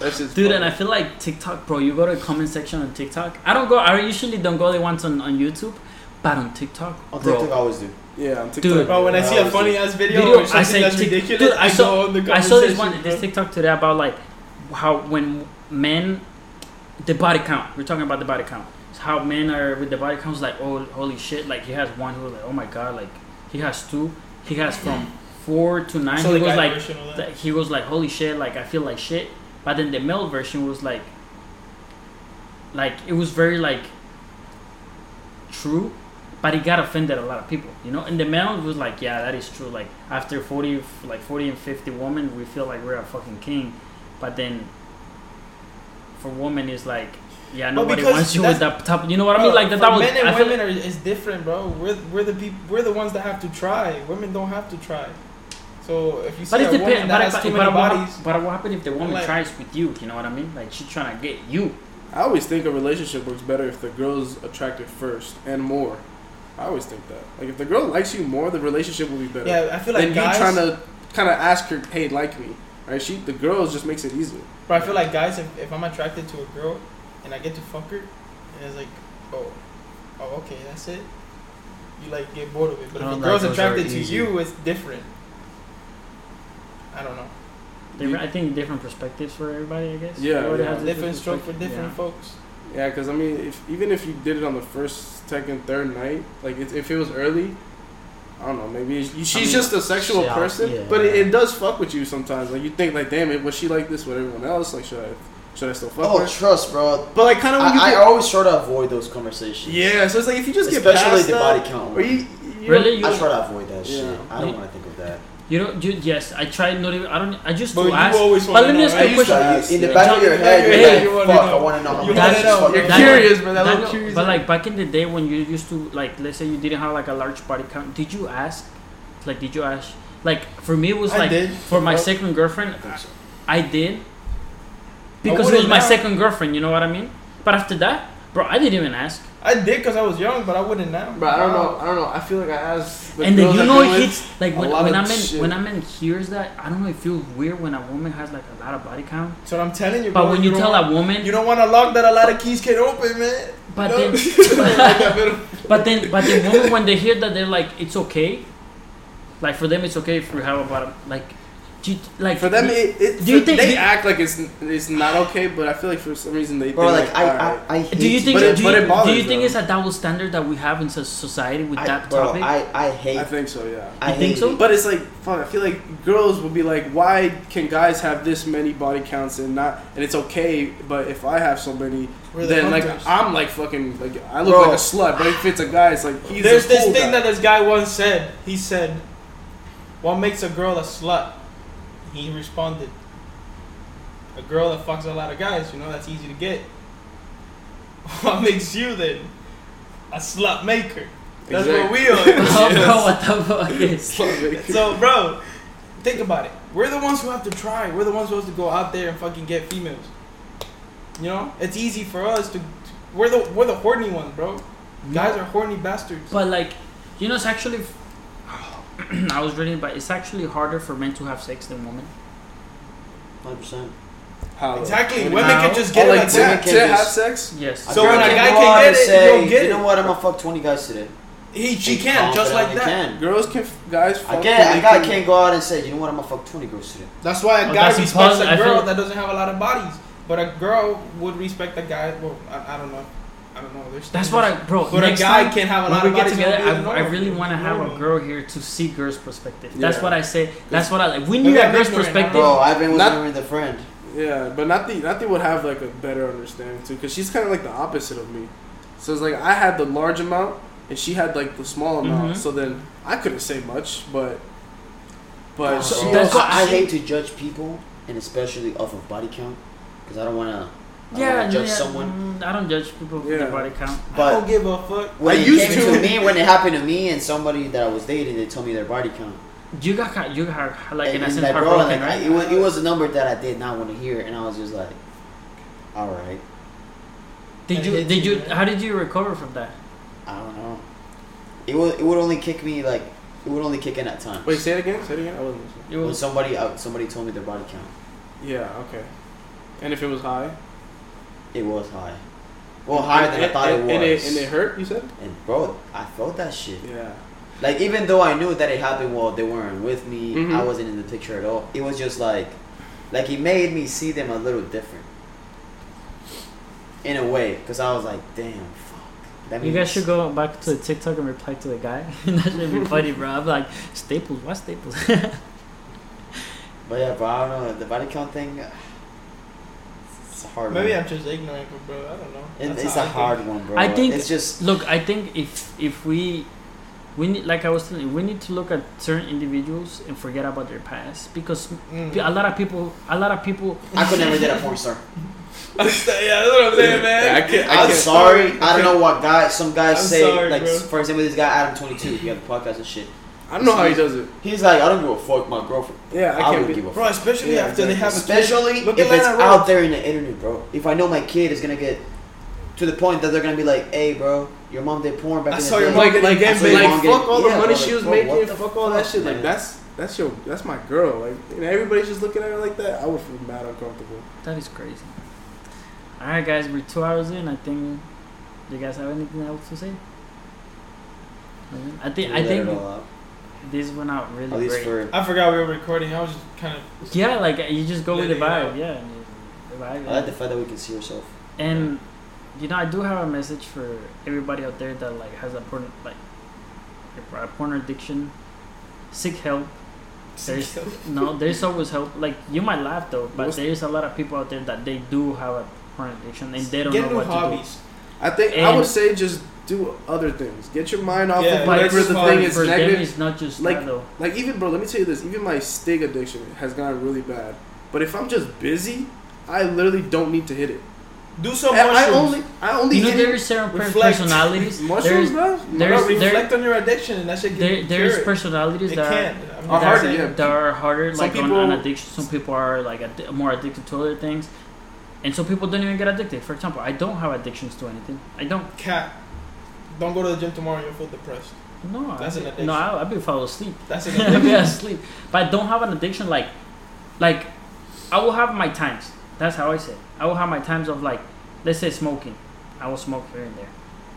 That's just Dude, funny. and I feel like TikTok, bro. You go to the comment section on TikTok. I don't go. I usually don't go there once on, on YouTube, but on TikTok, On bro. TikTok, I always do. yeah, on TikTok. Dude. Bro, when I see a Yeah, funny ass video, Video, or I something say that's Tik- ridiculous, dude, I I, saw- go on the I saw this section, one, this. TikTok today about like how when men, the body count. We're talking about the body count. It's how men are with the body counts. Like, oh, holy shit! Like he has one who was like, oh my god, like he has two. He has from four to nine. So he the was like, version of that. that he was like, holy shit! Like I feel like shit. But then the male version was like, like it was very like true, but he got offended a lot of people, you know. And the male was like, yeah, that is true. Like after forty, like forty and fifty women, we feel like we're a fucking king, but then for women, it's like, yeah, nobody because wants you with that's- that top. You know what I mean? Oh, like that. for that was, men and I feel women are is different, bro. We're we're the people. We're the ones that have to try. Women don't have to try. So if you see But a it woman depends. that But, has but, too but, many what, bodies, but what happens if the woman like- tries with you? You know what I mean? Like she's trying to get you. I always think a relationship works better if the girl's attracted first and more. I always think that. Like if the girl likes you more, the relationship will be better. yeah, I feel like Then guys. you trying to kind of ask her, "Hey, like me?" Right? She, the girls just makes it easier. But I feel like guys, if, if I'm attracted to a girl and I get to fuck her, and it's like, oh, oh, okay, that's it. You like get bored of it. But if a girl's attracted to easy. you, it's different. I don't know. Different, I think different perspectives for everybody. I guess. Yeah, Everybody yeah. has Different stroke for different Yeah. folks. Yeah, because I mean, if even if you did it on the first, second, third night, like it, if it was early, I don't know, maybe it's- she's mean, just a sexual yeah, person, yeah. but it, it does fuck with you sometimes. Like you think, like, damn it, was she like this with everyone else? Like, should I, should I still fuck Oh, her? trust, bro. But like, kind of when you I, I always try to avoid those conversations. yeah. So it's like if you just get especially past the body count. one. you, you Really? You, I try to avoid that Yeah. shit. I don't want to think of that. you don't. You, yes, I tried not even. I don't. I just But to you ask. always But let me ask you a I used to question. ask, in the yeah. back of your head, Hey, you're you like, wanna fuck, know. I want to know how You want to know. You're me. curious, bro. That That curious. but like back in the day when you used to like, let's say you didn't have like a large body count, did you ask? Like, did you ask? Like for me, it was I like did. for my Well, second girlfriend, I did because it was my now. second girlfriend. You know what I mean? But after that, bro, I didn't even ask. I did because I was young, but I wouldn't now. But I don't know. I don't know. I feel like I asked. The and then you know been it hits like a when, lot when of a man shit. when a man hears that I don't know it feels weird when a woman has like a lot of body count. So I'm telling you, But bro, when you, don't tell a woman, you don't want to lock that a lot of keys can open, man. but No. then but then but the woman when they hear that they're like it's okay, like for them it's okay if we have a bottom like, do you, like For them, it, it, do you for- think- they do- act like it's it's not okay? But I feel like for some reason they Bro, think like, I, alright. I, I hate do you think But it- do, but you, it bothers do you think them. it's a double standard that we have in society with I, that bro, topic? I, I hate. I think so. Yeah. I You think so? it. But it's like, fuck. I feel like girls will be like, why can guys have this many body counts and not, and it's okay, but if I have so many, We're the then like. I'm like fucking like I look Bro. like a slut. But if it's a guy, it's like he's There's a this cool thing guy. that this guy once said. He said, "What makes a girl a slut?" He responded, "A girl that fucks a lot of guys. You know that's easy to get. What makes you then a slut maker? That's what we oh, are." bro, what the fuck is? so, bro, think about it. We're the ones who have to try. We're the ones who have to go out there and fucking get females. You know, it's easy for us to. We're the we're the horny ones, bro. Guys are horny bastards. But like, you know, it's actually. I was reading, but it's actually harder for men to have sex than women. Hundred percent. How? Exactly. Women do you- can just Oh, get it like like to, that. to can have sex? Yes. So when a guy can out get it, say, you'll get you it. know what? I'm gonna fuck twenty guys today. He she And can just like confidently that. Can. Girls can, guys. I fuck can't. when I, they got, I can- can't go out and say, you know what? I'm gonna fuck twenty girls today. That's why a Oh, guy that's respects a girl that doesn't have a lot of bodies, but a girl would respect a guy. Well, I, I don't know. I don't know. There's That's what I, bro. But a next guy time can have a when lot we of get bodies. together, I, be I really want to have a girl here to see girls' perspective. That's Yeah. what I say. That's what I like. We need a I'm girl's perspective. Bro, I've been with Not- her with a friend. Yeah, but Nati, Nati would have like a better understanding too, because she's kind of like the opposite of me. So it's like I had the large amount, and she had like the small amount. Mhm. So then I couldn't say much, but but So she that's also- what I, I she- hate to judge people, and especially off of body count, because I don't want to. Yeah, I judge yeah, someone. mm, I don't judge people for Yeah. their body count. But I don't give a fuck. when I it used came to. to me, when it happened to me and somebody that I was dating, they told me their body count. You got ki- you got like in and, a sense that girl, heartbroken, like, I- right? it, was, it was a number that I did not want to hear, and I was just like, all right, Did you did you you, how did you recover from that? I don't know. It would it would only kick me like it would only kick in at times. wait, say it again. Say it again. I wasn't listening. When somebody uh, somebody told me their body count, Yeah. Okay. And if it was high, it was high. Well, higher than I thought and, it and was. it, and it hurt. You said. And bro, I felt that shit. Yeah. Like even though I knew that it happened while they weren't with me, Mhm. I wasn't in the picture at all. It was just like, like it made me see them a little different. In a way, because I was like, damn, fuck. That you guys should go back to the TikTok and reply to the guy. that should be funny, bro. I'm like Staples. What Staples? But yeah, bro, I don't know the body count thing. It's a hard. Maybe one. I'm just ignorant, bro, I don't know. It, it's how a I think. hard one, bro. I think- it's just look, I think if if we we need like I was telling you, we need to look at certain individuals and forget about their past because Mm. a lot of people, a lot of people. I could never date a porn star. yeah, that's what I'm saying, man. Yeah, I can't- I I'm can't- sorry. I don't know what guys. Some guys I'm say sorry, like, bro. for example, this guy Adam Twenty Two. He got the podcast and shit. I don't know how he does it. He's like, I don't give a fuck, my girlfriend. Yeah, I I, can't be. give a Bro, fuck. especially Yeah, after they have a kid. Especially if at it's Lana out there in the internet, bro. If I know my kid is gonna get to the point that they're gonna be like, "Hey, bro, your mom did porn back I in the saw your mom Like, getting like, game I saw your like, fuck all the yeah, money bro, she was bro, making, fuck all that fuck, shit. Like that's that's your that's my girl. Like and everybody's just looking at her like that. I would feel mad uncomfortable. That is crazy. All right, guys, we're two hours in. I think. You guys have anything else to say? I think We I think it all out. this went out At really least great. for I forgot we were recording. I was just kind of. Yeah, like uh, you just go with the Letting it vibe. Yeah, and the vibe. I like the fact that we can see ourselves. And you know, I do have a message for everybody out there that like has a porn like a porn addiction. Seek help. There's no, there's always help. Like you might laugh though, but What's- there's a lot of people out there that they do have a porn addiction and they don't Get know what hobbies. To do. I think I would say just do other things. Get your mind off Yeah, of to whatever that's the thing is negative. it's not just Like- that though. Like even bro, let me tell you this. Even my steak addiction has gotten really bad. But if I'm just busy, I literally don't need to hit it. Do some And I only I only You know, hit there it is certain Reflect. personalities. mushrooms, There's bro. there's- Bro, there- reflect on your addiction and that shit there, can there's personalities It that can. are I'm Are harder, saying- yeah. that are harder, Some like on, on addiction. Some people are like addi- more addicted to other things, and some people don't even get addicted. For example, I don't have addictions to anything. I don't. Cat. Don't go to the gym tomorrow. You'll feel depressed. No, That's I, an addiction. No, I, I've been fall asleep. That's an addiction. Addiction. been asleep, but I don't have an addiction. Like, like, I will have my times. That's how I say. It. I will have my times of like, let's say smoking. I will smoke here and there,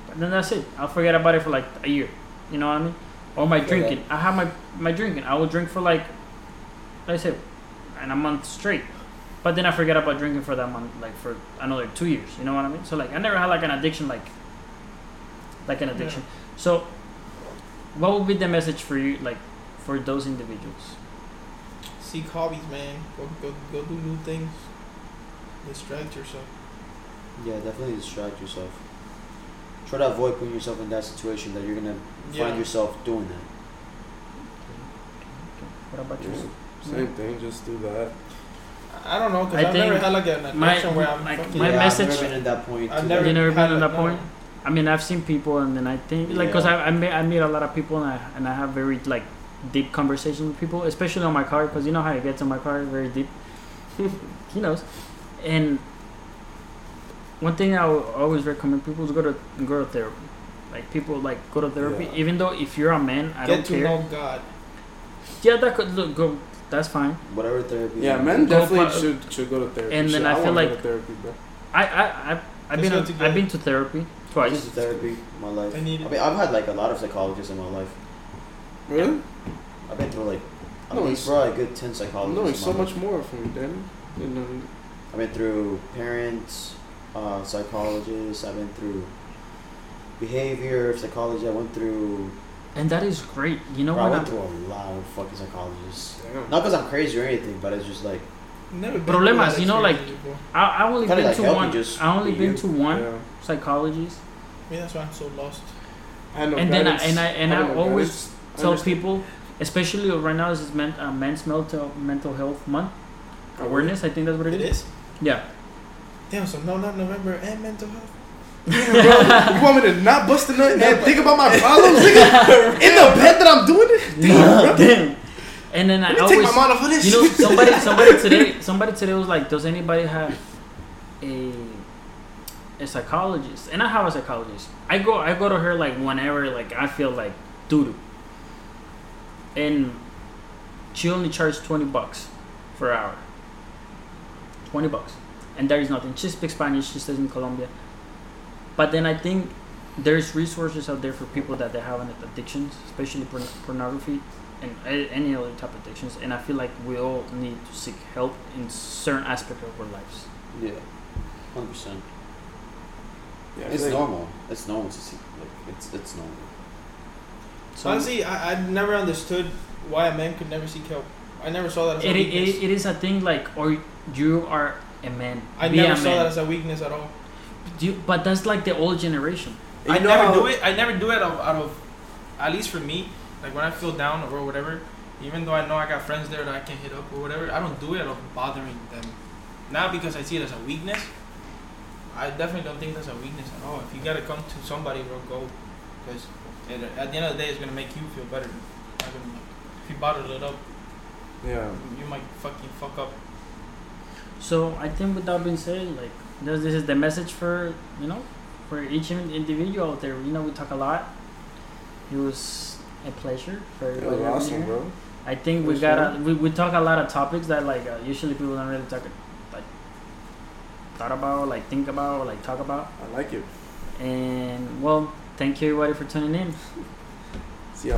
but then that's it. I'll forget about it for like a year. You know what I mean? Or my drinking. I have my my drinking. I will drink for like, let's say, and a month straight. But then I forget about drinking for that month, like for another two years. You know what I mean? So like, I never had like an addiction, like, like an addiction. So, what would be the message for you, like, for those individuals? Seek hobbies, man. Go, go, go do new things. Distract yourself. Yeah, definitely distract yourself. Try to avoid putting yourself in that situation that you're gonna Yeah. find yourself doing that. What about you? Same thing, just do that. I don't know, because I I've never think had like an my- addiction where I'm like, fucking- My yeah, message- I've never been at that point. I've too. never You never had been in like, that point? I mean, I've seen people, and then I think, like, cause Yeah. I I meet, I meet a lot of people, and I and I have very like deep conversations with people, especially on my car, cause you know how it gets on my car, very deep. he knows, and one thing I will always recommend people is go to go to therapy. Like people like go to therapy, Yeah. even though if you're a man, I Get don't care. Get to know God. Yeah, that could look go. That's fine. Whatever therapy. Yeah, men Go definitely pro- should should go to therapy. And then Shit, I, I feel like therapy, bro. I I I I've Let's been go I've been to therapy I've twice. been to therapy my life. I need. I mean, I've had like a lot of psychologists in my life. Really? I've been through like at No, least it's- probably a good ten I'm psychologists. knowing in so my much more from you, Danny. You know, I've been through parents, uh, psychologists. I've been through behavior psychology. I went through. And that is great. You know bro, I went I'm, through a lot of fucking psychologists. damn. Not because I'm crazy or anything, but it's just like Never been Problemas, you know, like- I I only Kinda been like to help you one. just I only be been you. to one Yeah. psychologist, Maybe that's why I'm so lost. I had no and then I, and I and had I always guidance. I tell understand. people, especially right now, this is men, uh, men's mental mental health month Oh, awareness. I think that's what It it is. is. Yeah. Damn, so No Nut November and mental health. Damn, bro, you want me to not bust a nut and think about my problems, nigga? In the bed that I'm doing it? Damn, bro. Damn. And then I Let me take always, my mind off of this. you know, somebody somebody today somebody today was like, does anybody have a a psychologist? And I have a psychologist. I go I go to her like whenever like I feel like doo doo. And she only charged twenty bucks for an hour. Twenty bucks, and there is nothing. She speaks Spanish. She stays in Colombia. But then I think there's resources out there for people that they have an addictions, especially porn- pornography and any other type of addictions. And I feel like we all need to seek help in certain aspect of our lives. yeah, hundred percent. Yeah, It's like- normal. It's normal to see. Like it's it's normal. So Honestly, I I never understood why a man could never seek help. I never saw that as a it, weakness. it, it is a thing like, or you are a man. I be never saw man. that as a weakness at all. Do you, but that's like the old generation. You I know never do it. I never do it out of, out of, at least for me, like when I feel down or whatever. Even though I know I got friends there that I can hit up or whatever, I don't do it out of bothering them. Not because I see it as a weakness. I definitely don't think that's a weakness at all. If you gotta come to somebody, bro, go. Because at the end of the day, it's gonna make you feel better. Gonna if you bottle it up, Yeah. you might fucking fuck up. So I think with that being said, like this, this is the message for you know for each individual out there. You know we talk a lot. It was a pleasure for It everybody. was awesome, here. bro. I think For we gotta we, we talk a lot of topics that like uh, usually people don't really talk like thought about like think about like talk about I like it. and well thank you everybody for tuning in